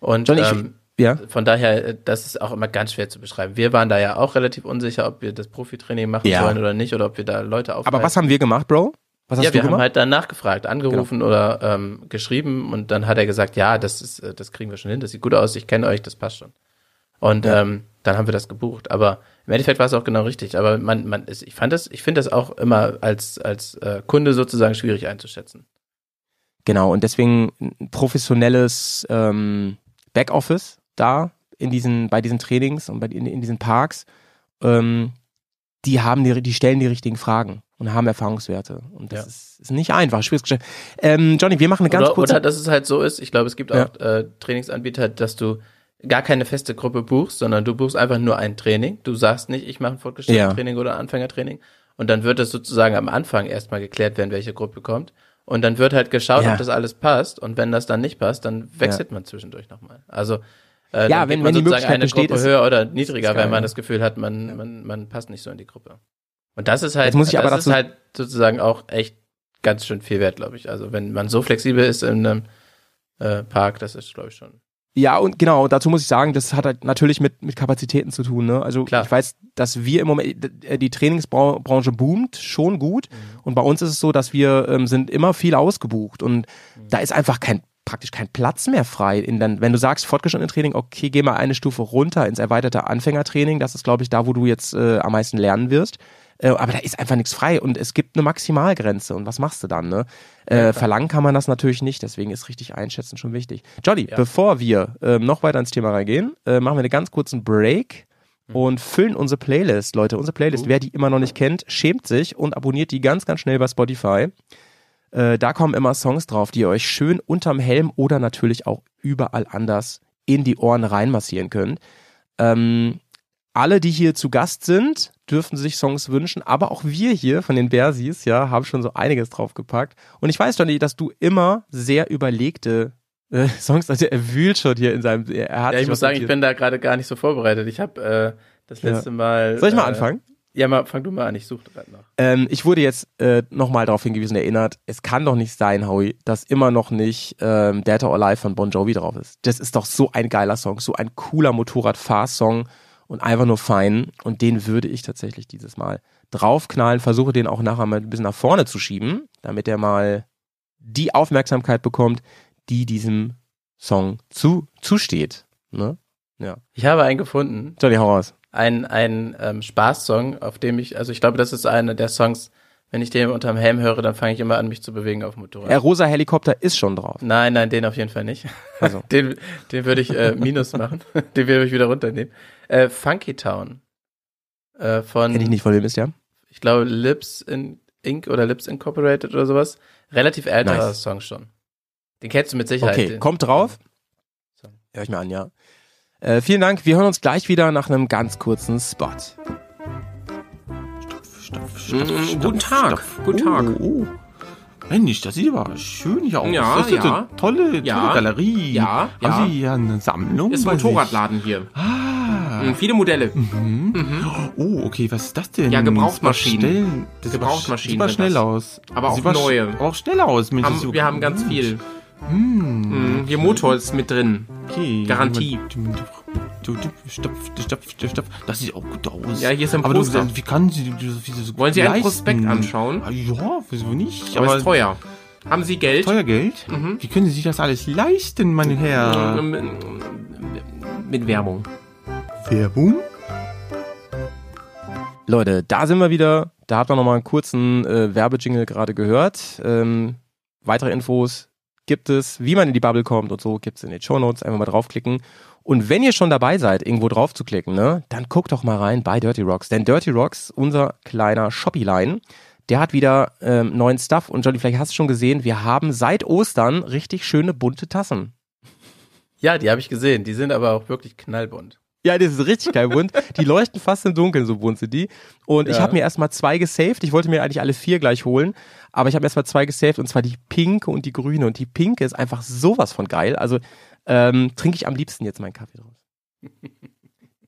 Und ich- ähm, Ja. von daher, äh, das ist auch immer ganz schwer zu beschreiben. Wir waren da ja auch relativ unsicher, ob wir das Profitraining machen Ja. sollen oder nicht, oder ob wir da Leute aufhalten. Aber was haben wir gemacht, Bro? Was hast ja, du wir haben gemacht? halt dann nachgefragt, angerufen oder ähm, geschrieben und dann hat er gesagt, ja, das ist, äh, das kriegen wir schon hin, das sieht gut aus, ich kenne euch, das passt schon. Und Ja. ähm, dann haben wir das gebucht. Aber im Endeffekt war es auch genau richtig. Aber man, man ist, ich fand das, ich finde das auch immer als als äh, Kunde sozusagen schwierig einzuschätzen. Genau, und deswegen ein professionelles ähm, Backoffice da in diesen, bei diesen Trainings und bei, in, in diesen Parks, ähm, die haben die, die stellen die richtigen Fragen und haben Erfahrungswerte. Und das Ja. ist, ist nicht einfach, schwieriges. Ähm, Johnny, wir machen eine ganz oder, kurze. oder dass es halt so ist. Ich glaube, es gibt Ja. auch äh, Trainingsanbieter, dass du gar keine feste Gruppe buchst, sondern du buchst einfach nur ein Training. Du sagst nicht, ich mache ein fortgeschrittenes Ja. Training oder Anfängertraining. Und dann wird es sozusagen am Anfang erstmal geklärt werden, welche Gruppe kommt. Und dann wird halt geschaut, Ja. ob das alles passt. Und wenn das dann nicht passt, dann wechselt man zwischendurch nochmal. Also äh, Ja, wenn- wenn die sozusagen Möglichkeit eine besteht, Gruppe ist- höher oder niedriger, wenn man ja. das Gefühl hat, man, man, man passt nicht so in die Gruppe. Und das ist halt, Jetzt muss ich aber das ist halt sozusagen auch echt ganz schön viel wert, glaube ich. Also wenn man so flexibel ist in einem äh, Park, das ist, glaube ich, schon. Ja, und genau, dazu muss ich sagen, das hat halt natürlich mit, mit Kapazitäten zu tun. Ne? Also Klar. ich weiß, dass wir im Moment, äh, die Trainingsbranche boomt schon gut. Und bei uns ist es so, dass wir ähm, sind immer viel ausgebucht. Und da ist einfach kein praktisch kein Platz mehr frei. In dann, wenn du sagst, fortgeschrittene Training, okay, geh mal eine Stufe runter ins erweiterte Anfängertraining. Das ist, glaube ich, da, wo du jetzt äh, am meisten lernen wirst. Äh, aber da ist einfach nichts frei und es gibt eine Maximalgrenze. Und was machst du dann? Ne? Äh, verlangen kann man das natürlich nicht, deswegen ist richtig einschätzen schon wichtig. Johnny, Ja. bevor wir ähm, noch weiter ins Thema reingehen, äh, machen wir einen ganz kurzen Break und füllen unsere Playlist, Leute. Unsere Playlist, wer die immer noch nicht kennt, schämt sich und abonniert die ganz, ganz schnell bei Spotify. Äh, da kommen immer Songs drauf, die ihr euch schön unterm Helm oder natürlich auch überall anders in die Ohren reinmassieren könnt. Ähm, alle, die hier zu Gast sind, dürfen sich Songs wünschen, aber auch wir hier von den Bersis, ja, haben schon so einiges draufgepackt. Und ich weiß, Johnny, dass du immer sehr überlegte äh, Songs, also er wühlt schon hier in seinem, er hat Ja, ich muss sagen, ich bin da gerade gar nicht so vorbereitet. Ich habe äh, das Ja. letzte Mal. Soll ich mal äh, anfangen? Ja, mal, fang du mal an, ich suche gerade noch. Ähm, ich wurde jetzt äh, nochmal darauf hingewiesen, erinnert, es kann doch nicht sein, Howie, dass immer noch nicht ähm, Data or Life von Bon Jovi drauf ist. Das ist doch so ein geiler Song, so ein cooler Motorrad-Fahr-Song und einfach nur fein. Und den würde ich tatsächlich dieses Mal draufknallen, versuche den auch nachher mal ein bisschen nach vorne zu schieben, damit er mal die Aufmerksamkeit bekommt, die diesem Song zu, zusteht. Ne? Ja. Ich habe einen gefunden. Johnny, hau raus. Ein, ein ähm, Spaßsong, auf dem ich, also ich glaube, das ist einer der Songs, wenn ich den unterm Helm höre, dann fange ich immer an, mich zu bewegen auf dem Motorrad. Der rosa Helikopter ist schon drauf. Nein, nein, den auf jeden Fall nicht. Also. Den, den würde ich äh, minus machen. den würde ich wieder runternehmen. Äh, Funky Town. Äh, von, Hätte ich nicht von wem ist, ja? ich glaube, Lips in Inc. oder Lips Incorporated oder sowas. Relativ älterer Nice. Song schon. Den kennst du mit Sicherheit. Okay, den. kommt drauf. Hör ich mir an, ja. Äh, vielen Dank. Wir hören uns gleich wieder nach einem ganz kurzen Spot. Mm, guten Tag, guten Tag. Oh, oh. Mensch, das sieht aber schön hier aus. Ja, das ist ja. eine tolle, tolle Ja. Galerie. Ja, ja. Haben Sie hier eine Sammlung? Ist ein? Motorradladen hier. Ah. Mm, Viele Modelle. Oh, okay, was ist das denn? Ja, Gebrauchtmaschinen. Das Das Gebrauchtmaschinen Sieht aber sind schnell das. aus. Aber auch neue. Auch schnell aus. Mensch, das Haben, so wir haben ganz viel. Hm. Mm, Hier Motor ist mit drin. Okay. Garantie. Du, stopp, stopp, stopp. Das sieht auch gut aus. Ja, hier ist ein Aber du, Poster. wie kann sie so Wollen Sie einen leisten? Prospekt anschauen? Ah, Ja, wieso nicht? Aber ist teuer. Haben Sie Geld? Teuer Geld? Mhm. Wie können Sie sich das alles leisten, meine Herren? Mm, Mit Werbung. Werbung? Leute, da sind wir wieder. Da habt ihr nochmal einen kurzen äh, Werbejingle gerade gehört. Ähm, weitere Infos gibt es, wie man in die Bubble kommt und so, gibt es in den Show Notes. Einfach mal draufklicken. Und wenn ihr schon dabei seid, irgendwo drauf zu klicken, ne, dann guckt doch mal rein bei Dirty Rocks. Denn Dirty Rocks, unser kleiner Shopee-Line, der hat wieder ähm, neuen Stuff. Und Johnny, vielleicht hast du schon gesehen, wir haben seit Ostern richtig schöne bunte Tassen. Ja, die habe ich gesehen. Die sind aber auch wirklich knallbunt. Ja, das ist richtig geil bunt. Die leuchten fast im Dunkeln, so bunt sind die. Und ich Ja. habe mir erstmal zwei gesaved. Ich wollte mir eigentlich alle vier gleich holen, aber ich habe erstmal zwei gesaved und zwar die pinke und die grüne. Und die pinke ist einfach sowas von geil. Also ähm, trinke ich am liebsten jetzt meinen Kaffee draus.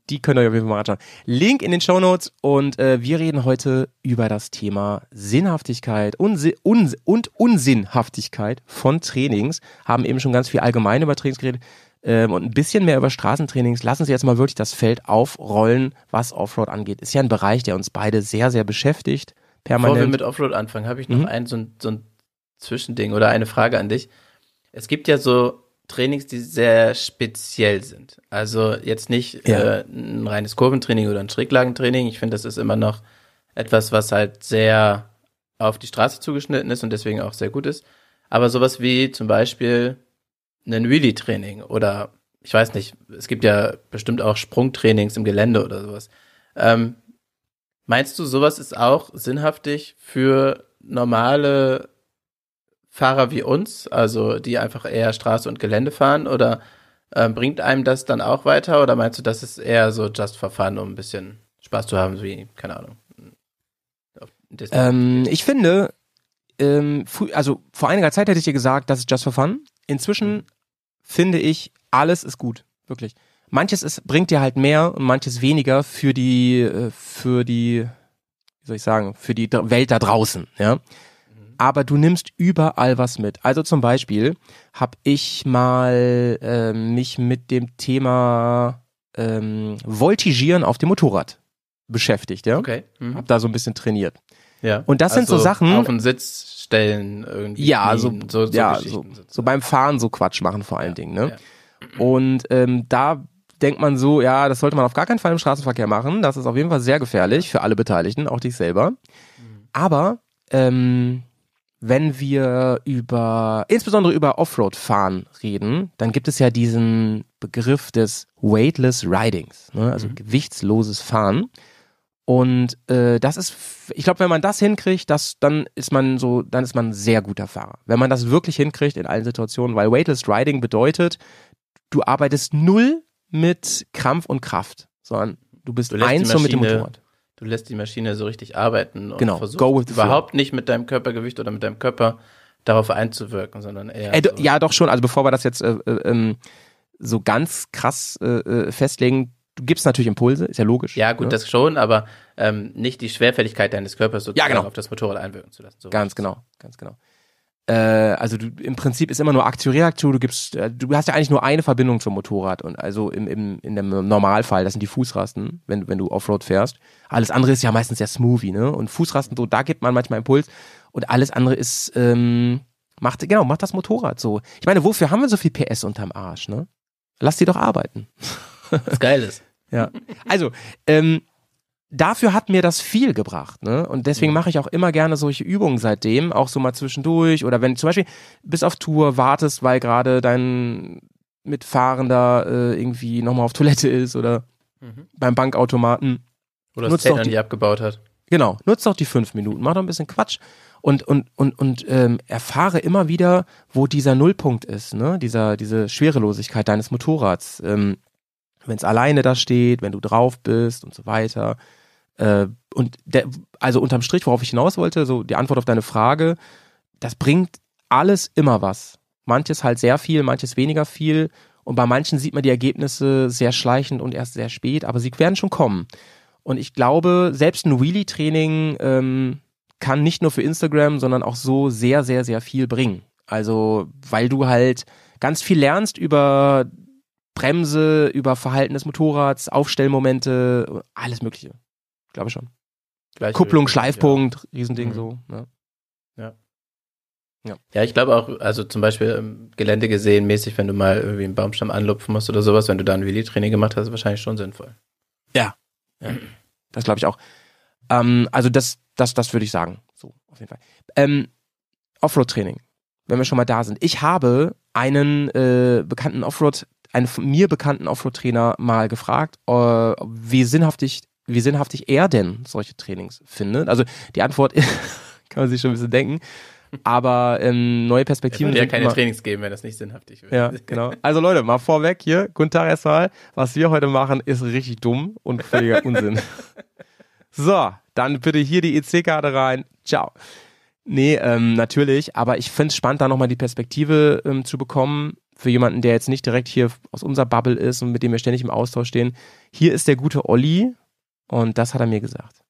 Die könnt ihr euch auf jeden Fall mal anschauen. Link in den Show Notes und äh, wir reden heute über das Thema Sinnhaftigkeit Unsi Un und Unsinnhaftigkeit von Trainings. Haben eben schon ganz viel allgemein über Trainings geredet ähm, und ein bisschen mehr über Straßentrainings. Lassen Sie jetzt mal wirklich das Feld aufrollen, was Offroad angeht. Ist ja ein Bereich, der uns beide sehr, sehr beschäftigt. Bevor wir Permanent. mit Offroad anfangen, habe ich noch Mhm. ein, so, ein, so ein Zwischending oder eine Frage an dich. Es gibt ja so Trainings, die sehr speziell sind. Also jetzt nicht Ja. äh, ein reines Kurventraining oder ein Schräglagentraining. Ich finde, das ist immer noch etwas, was halt sehr auf die Straße zugeschnitten ist und deswegen auch sehr gut ist. Aber sowas wie zum Beispiel ein Wheelie-Training oder ich weiß nicht, es gibt ja bestimmt auch Sprungtrainings im Gelände oder sowas. Ähm, meinst du, sowas ist auch sinnhaftig für normale Fahrer wie uns, also die einfach eher Straße und Gelände fahren oder ähm, bringt einem das dann auch weiter oder meinst du, das ist eher so just for fun, um ein bisschen Spaß zu haben, wie, keine Ahnung. Ähm, ich finde, ähm, also vor einiger Zeit hätte ich dir gesagt, das ist just for fun. Inzwischen finde ich, alles ist gut. Wirklich. Manches ist, bringt dir halt mehr und manches weniger für die, äh, für die, wie soll ich sagen, für die Welt da draußen, ja. Aber du nimmst überall was mit. Also zum Beispiel habe ich mal ähm, mich mit dem Thema ähm, Voltigieren auf dem Motorrad beschäftigt, ja. okay. Mhm. Hab da so ein bisschen trainiert. Ja. Und das sind so Also Sachen- Auf den Sitz stellen irgendwie. Ja, so, knien, so, so ja, so, so beim Fahren so Quatsch machen vor allen Dingen. Ne? ja. Und ähm, da denkt man so, ja, das sollte man auf gar keinen Fall im Straßenverkehr machen. Das ist auf jeden Fall sehr gefährlich für alle Beteiligten, auch dich selber. Aber ähm, wenn wir über, insbesondere über Offroad-Fahren reden, dann gibt es ja diesen Begriff des Weightless Ridings, ne? also gewichtsloses Fahren. Und äh, das ist, ich glaube, wenn man das hinkriegt, das, dann ist man so, dann ist man ein sehr guter Fahrer. Wenn man das wirklich hinkriegt in allen Situationen, weil Weightless Riding bedeutet, du arbeitest null mit Krampf und Kraft, sondern du bist Du eins so mit dem Motorrad. Du lässt die Maschine so richtig arbeiten und Genau, versuchst überhaupt nicht mit deinem Körpergewicht oder mit deinem Körper darauf einzuwirken, sondern eher. Äh, so. ja, doch schon. Also bevor wir das jetzt äh, äh, ähm, so ganz krass äh, äh, festlegen, du gibst natürlich Impulse, ist ja logisch. Ja, gut, ne? das schon, aber ähm, nicht die Schwerfälligkeit deines Körpers sozusagen genau. auf das Motorrad einwirken zu lassen. So Ganz genau, ganz genau. Äh, also du, im Prinzip ist immer nur Aktion-Reaktion, du gibst, äh, du hast ja eigentlich nur eine Verbindung zum Motorrad und also im, im, in dem Normalfall, das sind die Fußrasten, wenn, wenn du Offroad fährst. Alles andere ist ja meistens sehr smoothie, ne? Und Fußrasten, so, da gibt man manchmal Impuls und alles andere ist, ähm, macht, genau, macht das Motorrad so. Ich meine, wofür haben wir so viel PS unterm Arsch, ne? Lass die doch arbeiten. Was geil ist. Ja. Also, ähm, dafür hat mir das viel gebracht, ne? Und deswegen mache ich auch immer gerne solche Übungen seitdem, auch so mal zwischendurch oder wenn zum Beispiel bis auf Tour wartest, weil gerade dein Mitfahrender äh, irgendwie nochmal auf Toilette ist oder beim Bankautomaten. Oder das Zelt noch die- abgebaut hat. Genau, nutzt doch die fünf Minuten, mach doch ein bisschen Quatsch und und und und ähm, erfahre immer wieder, wo dieser Nullpunkt ist, ne? Dieser diese Schwerelosigkeit deines Motorrads, ähm, wenn es alleine da steht, wenn du drauf bist und so weiter. Äh, und der, also unterm Strich, worauf ich hinaus wollte, so die Antwort auf deine Frage, das bringt alles immer was. Manches halt sehr viel, manches weniger viel. Und bei manchen sieht man die Ergebnisse sehr schleichend und erst sehr spät, aber sie werden schon kommen. Und ich glaube, selbst ein Wheelie-Training ähm, kann nicht nur für Instagram, sondern auch so sehr, sehr, sehr viel bringen. Also, weil du halt ganz viel lernst über Bremse, über Verhalten des Motorrads, Aufstellmomente, alles Mögliche. Ich glaube schon. Gleiche Kupplung, Richtung, Schleifpunkt, Riesending Mhm. so. Ne? Ja, ich glaube auch, also zum Beispiel im Gelände gesehen, mäßig, wenn du mal irgendwie einen Baumstamm anlupfen musst oder sowas, wenn du da ein Wheelie-Training gemacht hast, ist wahrscheinlich schon sinnvoll. Das glaube ich auch. Ähm, also das, das, das würde ich sagen. So, auf jeden Fall. Ähm, Offroad-Training, wenn wir schon mal da sind. Ich habe einen äh, bekannten Offroad, einen von mir bekannten Offroad-Trainer mal gefragt, äh, wie sinnhaftig, wie sinnhaftig er denn solche Trainings findet. Also die Antwort kann man sich schon ein bisschen denken. Aber ähm, neue Ich Perspektiven würde ja keine immer- Trainings geben, wenn das nicht sinnhaftig wäre. ja, genau. Also Leute, mal vorweg hier, guten Tag erstmal. Was wir heute machen, ist richtig dumm und völliger Unsinn. So, dann bitte hier die EC-Karte rein. Ciao. Nee, ähm, natürlich, aber ich finde es spannend, da nochmal die Perspektive ähm, zu bekommen für jemanden, der jetzt nicht direkt hier aus unserer Bubble ist und mit dem wir ständig im Austausch stehen. Hier ist der gute Olli und das hat er mir gesagt.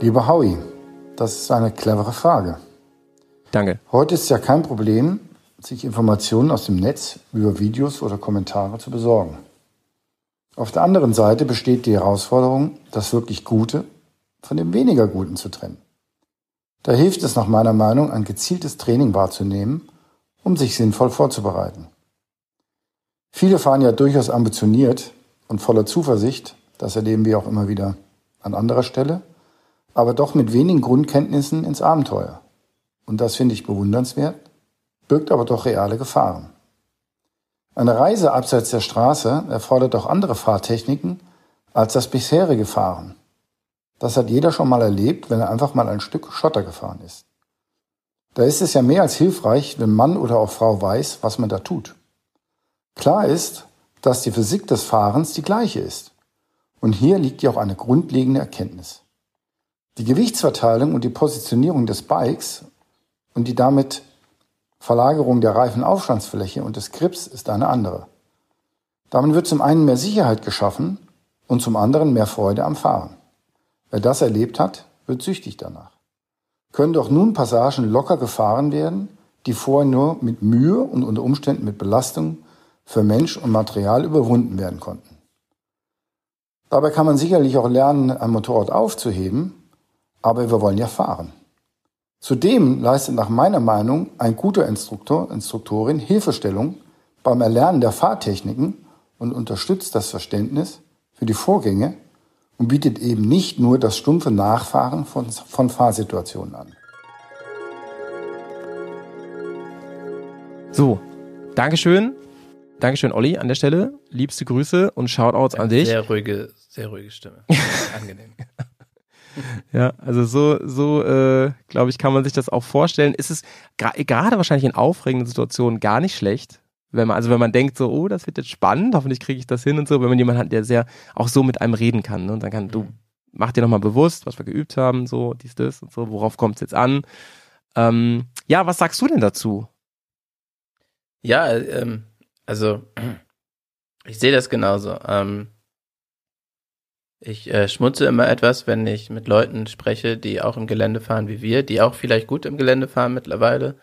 Lieber Howie, das ist eine clevere Frage. Danke. Heute ist ja kein Problem, sich Informationen aus dem Netz über Videos oder Kommentare zu besorgen. Auf der anderen Seite besteht die Herausforderung, das wirklich Gute von dem weniger Guten zu trennen. Da hilft es nach meiner Meinung, ein gezieltes Training wahrzunehmen, um sich sinnvoll vorzubereiten. Viele fahren ja durchaus ambitioniert und voller Zuversicht, das erleben wir auch immer wieder an anderer Stelle, aber doch mit wenigen Grundkenntnissen ins Abenteuer. Und das finde ich bewundernswert, birgt aber doch reale Gefahren. Eine Reise abseits der Straße erfordert auch andere Fahrtechniken als das bisherige Fahren. Das hat jeder schon mal erlebt, wenn er einfach mal ein Stück Schotter gefahren ist. Da ist es ja mehr als hilfreich, wenn Mann oder auch Frau weiß, was man da tut. Klar ist, dass die Physik des Fahrens die gleiche ist. Und hier liegt ja auch eine grundlegende Erkenntnis. Die Gewichtsverteilung und die Positionierung des Bikes und die damit Verlagerung der Reifenaufstandsfläche und des Grips ist eine andere. Damit wird zum einen mehr Sicherheit geschaffen und zum anderen mehr Freude am Fahren. Wer das erlebt hat, wird süchtig danach. Können doch nun Passagen locker gefahren werden, die vorher nur mit Mühe und unter Umständen mit Belastung für Mensch und Material überwunden werden konnten. Dabei kann man sicherlich auch lernen, ein Motorrad aufzuheben, aber wir wollen ja fahren. Zudem leistet nach meiner Meinung ein guter Instruktor, Instruktorin Hilfestellung beim Erlernen der Fahrtechniken und unterstützt das Verständnis für die Vorgänge und bietet eben nicht nur das stumpfe Nachfahren von, von Fahrsituationen an. So, Dankeschön. Dankeschön, Olli, an der Stelle. Liebste Grüße und Shoutouts an dich. Sehr ruhige, sehr ruhige Stimme. Angenehm. Ja, also so, so, äh, glaube ich, kann man sich das auch vorstellen. Ist es gerade wahrscheinlich in aufregenden Situationen gar nicht schlecht, wenn man, also wenn man denkt so, oh, das wird jetzt spannend, hoffentlich kriege ich das hin und so, wenn man jemanden hat, der sehr auch so mit einem reden kann. Ne? Und dann kann, du mach dir nochmal bewusst, was wir geübt haben, so, dies, das und so, worauf kommt es jetzt an? Ähm, ja, was sagst du denn dazu? Ja, ähm, also ich sehe das genauso. Ähm, ich äh, schmutze immer etwas, wenn ich mit Leuten spreche, die auch im Gelände fahren wie wir, die auch vielleicht gut im Gelände fahren mittlerweile,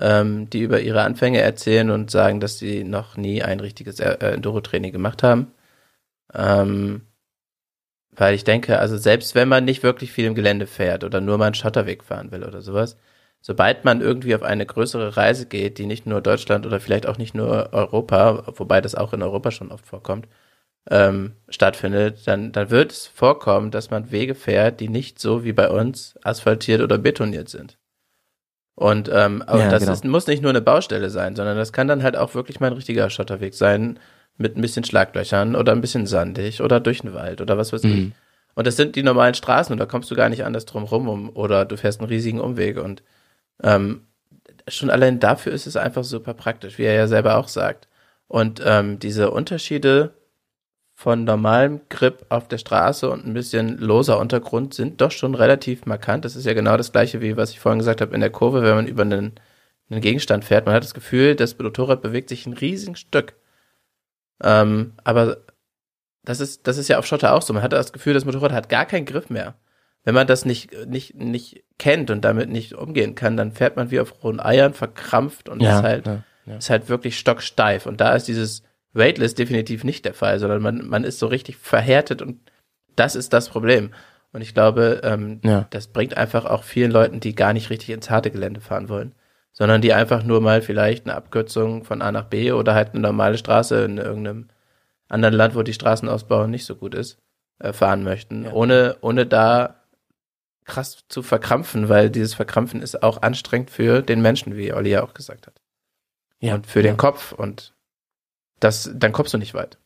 ähm, die über ihre Anfänge erzählen und sagen, dass sie noch nie ein richtiges äh, Enduro-Training gemacht haben. Ähm, weil ich denke, also selbst wenn man nicht wirklich viel im Gelände fährt oder nur mal einen Schotterweg fahren will oder sowas, sobald man irgendwie auf eine größere Reise geht, die nicht nur Deutschland oder vielleicht auch nicht nur Europa, wobei das auch in Europa schon oft vorkommt, ähm, stattfindet, dann, dann wird es vorkommen, dass man Wege fährt, die nicht so wie bei uns asphaltiert oder betoniert sind. Und ähm, aber Ja, das genau. ist, muss nicht nur eine Baustelle sein, sondern das kann dann halt auch wirklich mal ein richtiger Schotterweg sein, mit ein bisschen Schlaglöchern oder ein bisschen sandig oder durch den Wald oder was weiß ich. Mhm. Und das sind die normalen Straßen und da kommst du gar nicht anders drum rum um, oder du fährst einen riesigen Umweg und ähm, schon allein dafür ist es einfach super praktisch, wie er ja selber auch sagt. Und ähm, diese Unterschiede von normalem Grip auf der Straße und ein bisschen loser Untergrund sind doch schon relativ markant. Das ist ja genau das gleiche, wie was ich vorhin gesagt habe in der Kurve, wenn man über einen, einen Gegenstand fährt. Man hat das Gefühl, das Motorrad bewegt sich ein riesiges Stück. Ähm, aber das ist, das ist ja auf Schotter auch so. Man hat das Gefühl, das Motorrad hat gar keinen Griff mehr. Wenn man das nicht, nicht, nicht kennt und damit nicht umgehen kann, dann fährt man wie auf rohen Eiern, verkrampft und ist halt, ja, ja. ist halt wirklich stocksteif. Und da ist dieses Weightless definitiv nicht der Fall, sondern man, man ist so richtig verhärtet und das ist das Problem. Und ich glaube, ähm, Ja. das bringt einfach auch vielen Leuten, die gar nicht richtig ins harte Gelände fahren wollen, sondern die einfach nur mal vielleicht eine Abkürzung von A nach B oder halt eine normale Straße in irgendeinem anderen Land, wo die Straßenausbau nicht so gut ist, äh, fahren möchten, ohne, ohne da krass zu verkrampfen, weil dieses Verkrampfen ist auch anstrengend für den Menschen, wie Olli ja auch gesagt hat. Ja, und für ja. den Kopf und das, dann kommst du nicht weit.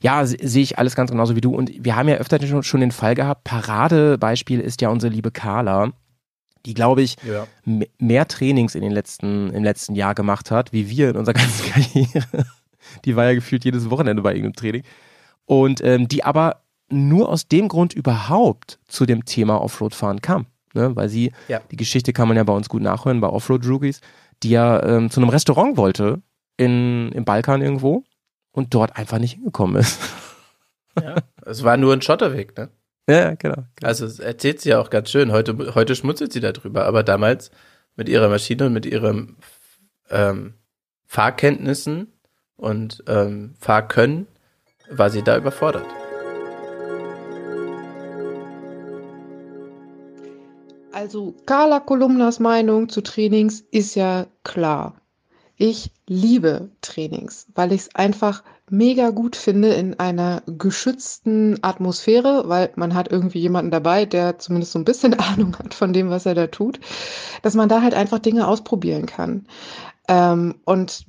Ja, se- sehe ich alles ganz genauso wie du. Und wir haben ja öfter schon, schon den Fall gehabt. Paradebeispiel ist ja unsere liebe Carla, die, glaube ich, Ja. mehr Trainings in den letzten, im letzten Jahr gemacht hat, wie wir in unserer ganzen Karriere. Die war ja gefühlt jedes Wochenende bei irgendeinem Training. Und ähm, die aber nur aus dem Grund überhaupt zu dem Thema Offroad-Fahren kam. Ne? Weil sie, Ja. die Geschichte kann man ja bei uns gut nachhören, bei Offroad-Rookies, die ja ähm, zu einem Restaurant wollte in, im Balkan irgendwo und dort einfach nicht hingekommen ist. ja. Es war nur ein Schotterweg, ne? ja, genau. Also es erzählt sie ja auch ganz schön. Heute, heute schmutzelt sie darüber, aber damals mit ihrer Maschine und mit ihren ähm, Fahrkenntnissen und ähm, Fahrkönnen war sie da überfordert. Also Carla Kolumnas Meinung zu Trainings ist ja klar. Ich liebe Trainings, weil ich es einfach mega gut finde in einer geschützten Atmosphäre, weil man hat irgendwie jemanden dabei, der zumindest so ein bisschen Ahnung hat von dem, was er da tut, dass man da halt einfach Dinge ausprobieren kann. Ähm, und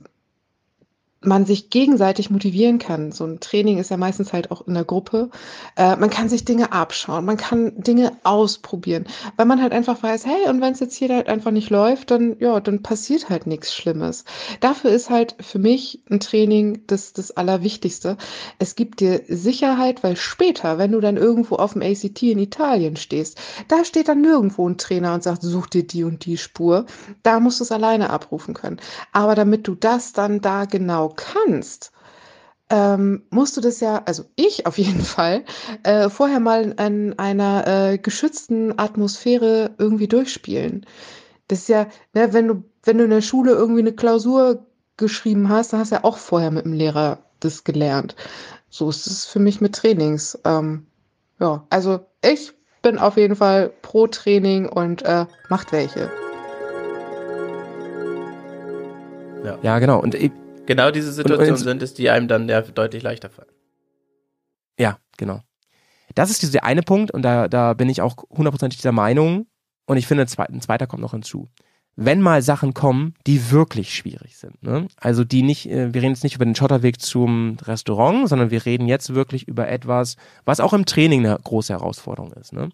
man sich gegenseitig motivieren kann. So ein Training ist ja meistens halt auch in der Gruppe. Äh, man kann sich Dinge abschauen, man kann Dinge ausprobieren, weil man halt einfach weiß, hey, und wenn es jetzt hier halt einfach nicht läuft, dann ja, dann passiert halt nichts Schlimmes. Dafür ist halt für mich ein Training das, das Allerwichtigste. Es gibt dir Sicherheit, weil später, wenn du dann irgendwo auf dem ACT in Italien stehst, da steht dann nirgendwo ein Trainer und sagt, such dir die und die Spur. Da musst du es alleine abrufen können. Aber damit du das dann da genau kannst, ähm, musst du das ja, also ich auf jeden Fall, äh, vorher mal in einer äh, geschützten Atmosphäre irgendwie durchspielen. Das ist ja, ne, wenn du, wenn du in der Schule irgendwie eine Klausur geschrieben hast, dann hast du ja auch vorher mit dem Lehrer das gelernt. So ist es für mich mit Trainings. Ähm, ja, also ich bin auf jeden Fall pro Training und äh, macht welche. Ja, genau. Und ich, Genau diese Situationen sind es, die einem dann ja deutlich leichter fallen. Ja, genau. Das ist dieser eine Punkt und da, da bin ich auch hundertprozentig dieser Meinung und ich finde, ein zweiter kommt noch hinzu. Wenn mal Sachen kommen, die wirklich schwierig sind, ne? also die nicht, äh, wir reden jetzt nicht über den Schotterweg zum Restaurant, sondern wir reden jetzt wirklich über etwas, was auch im Training eine große Herausforderung ist. Ne?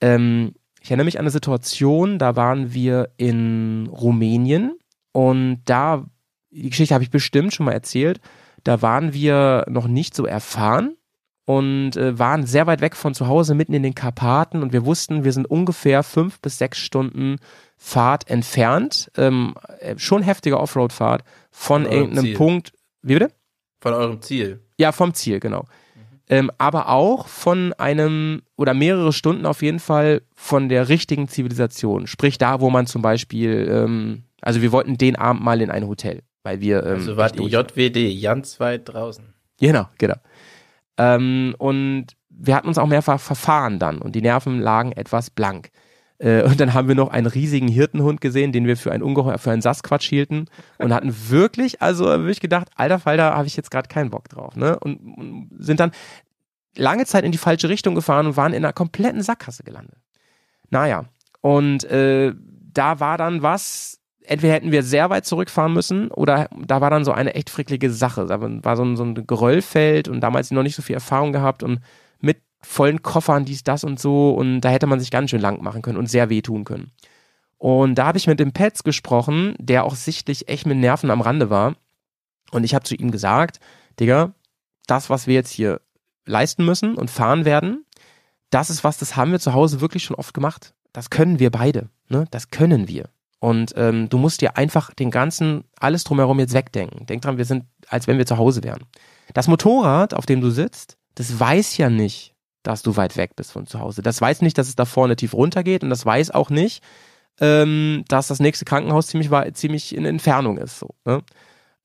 Ähm, ich erinnere mich an eine Situation, da waren wir in Rumänien und da, die Geschichte habe ich bestimmt schon mal erzählt, da waren wir noch nicht so erfahren und äh, waren sehr weit weg von zu Hause, mitten in den Karpaten und wir wussten, wir sind ungefähr fünf bis sechs Stunden Fahrt entfernt, ähm, äh, schon heftige Offroad-Fahrt von Von irgendeinem Ziel. Punkt, wie bitte? Von eurem Ziel. Ja, vom Ziel, genau. Ähm, aber auch von einem oder mehrere Stunden auf jeden Fall von der richtigen Zivilisation. Sprich da, wo man zum Beispiel, ähm, also wir wollten den Abend mal in ein Hotel, weil wir. Ähm, Also ihr durch- JWD, ganz weit draußen. Genau, genau. Ähm, und wir hatten uns auch mehrfach verfahren dann und die Nerven lagen etwas blank. Äh, und dann haben wir noch einen riesigen Hirtenhund gesehen, den wir für ein Ungeheuer, für einen Sasquatch hielten und hatten wirklich, also wirklich gedacht, alter Falter, habe ich jetzt gerade keinen Bock drauf. Ne? Und, und sind dann lange Zeit in die falsche Richtung gefahren und waren in einer kompletten Sackgasse gelandet. Naja, und äh, da war dann was, entweder hätten wir sehr weit zurückfahren müssen oder da war dann so eine echt fricklige Sache. Da war so ein, so ein Geröllfeld und damals noch nicht so viel Erfahrung gehabt und mit vollen Koffern, dies, das und so und da hätte man sich ganz schön lang machen können und sehr wehtun können. Und da habe ich mit dem Pets gesprochen, der auch sichtlich echt mit Nerven am Rande war. Und ich habe zu ihm gesagt, Digga, das, was wir jetzt hier leisten müssen und fahren werden, das ist was, das haben wir zu Hause wirklich schon oft gemacht. Das können wir beide. Ne? Das können wir. Und ähm, du musst dir einfach den ganzen, alles drumherum jetzt wegdenken. Denk dran, wir sind, als wenn wir zu Hause wären. Das Motorrad, auf dem du sitzt, das weiß ja nicht, dass du weit weg bist von zu Hause. Das weiß nicht, dass es da vorne tief runter geht und das weiß auch nicht, ähm, dass das nächste Krankenhaus ziemlich, ziemlich in Entfernung ist. So, ne?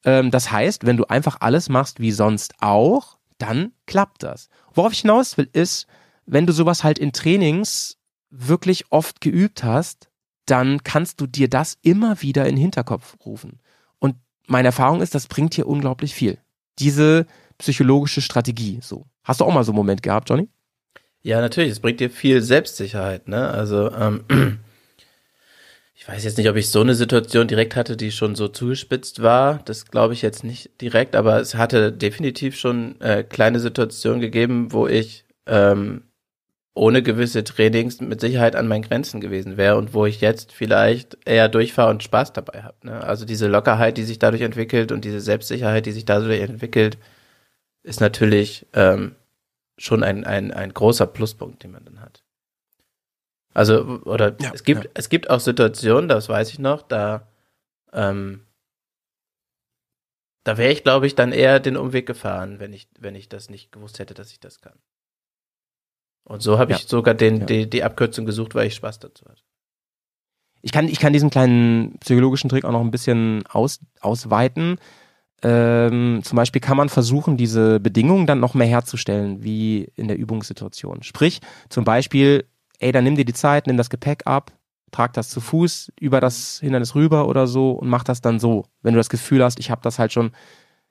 ähm, das heißt, wenn du einfach alles machst wie sonst auch, dann klappt das. Worauf ich hinaus will, ist, wenn du sowas halt in Trainings wirklich oft geübt hast, dann kannst du dir das immer wieder in den Hinterkopf rufen. Und meine Erfahrung ist, das bringt dir unglaublich viel. Diese psychologische Strategie, so. Hast du auch mal so einen Moment gehabt, Johnny? Ja, natürlich. Es bringt dir viel Selbstsicherheit, ne? Also, ähm, ich weiß jetzt nicht, ob ich so eine Situation direkt hatte, die schon so zugespitzt war. Das glaube ich jetzt nicht direkt, aber es hatte definitiv schon äh, kleine Situationen gegeben, wo ich ähm, ohne gewisse Trainings mit Sicherheit an meinen Grenzen gewesen wäre und wo ich jetzt vielleicht eher durchfahre und Spaß dabei habe. Ne? Also diese Lockerheit, die sich dadurch entwickelt und diese Selbstsicherheit, die sich dadurch entwickelt, ist natürlich ähm, schon ein, ein, ein großer Pluspunkt, den man dann hat. Also, oder Ja, es gibt, ja. es gibt auch Situationen, das weiß ich noch, da, ähm, da wäre ich, glaube ich, dann eher den Umweg gefahren, wenn ich, wenn ich das nicht gewusst hätte, dass ich das kann. Und so habe Ja. ich sogar den, Ja. die, die Abkürzung gesucht, weil ich Spaß dazu hatte. Ich kann, ich kann diesen kleinen psychologischen Trick auch noch ein bisschen aus, ausweiten. Ähm, zum Beispiel kann man versuchen, diese Bedingungen dann noch mehr herzustellen, wie in der Übungssituation. Sprich, zum Beispiel, ey, dann nimm dir die Zeit, nimm das Gepäck ab, trag das zu Fuß über das Hindernis rüber oder so und mach das dann so. Wenn du das Gefühl hast, ich habe das halt schon,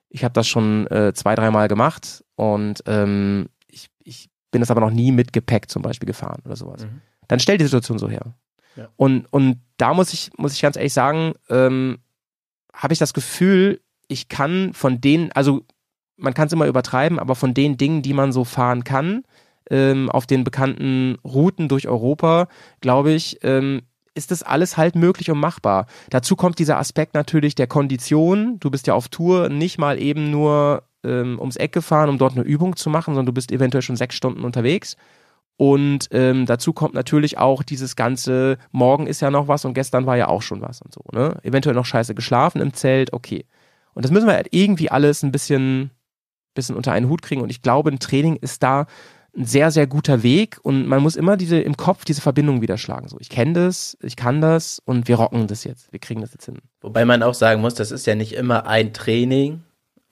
ich habe das schon äh, zwei, dreimal gemacht und ähm, ich, ich bin das aber noch nie mit Gepäck zum Beispiel gefahren oder sowas. Mhm. Dann stell die Situation so her. Ja. Und, und da muss ich, muss ich ganz ehrlich sagen, ähm, habe ich das Gefühl, ich kann von denen, also man kann es immer übertreiben, aber von den Dingen, die man so fahren kann, ähm, auf den bekannten Routen durch Europa, glaube ich, ähm, ist das alles halt möglich und machbar. Dazu kommt dieser Aspekt natürlich der Kondition. Du bist ja auf Tour nicht mal eben nur ähm, ums Eck gefahren, um dort eine Übung zu machen, sondern du bist eventuell schon sechs Stunden unterwegs. Und ähm, dazu kommt natürlich auch dieses ganze, morgen ist ja noch was und gestern war ja auch schon was und so. Ne? Eventuell noch scheiße geschlafen im Zelt, okay. Und das müssen wir halt irgendwie alles ein bisschen, bisschen unter einen Hut kriegen. Und ich glaube, ein Training ist da ein sehr, sehr guter Weg. Und man muss immer diese im Kopf diese Verbindung wieder schlagen. So, ich kenne das, ich kann das und wir rocken das jetzt. Wir kriegen das jetzt hin. Wobei man auch sagen muss, das ist ja nicht immer ein Training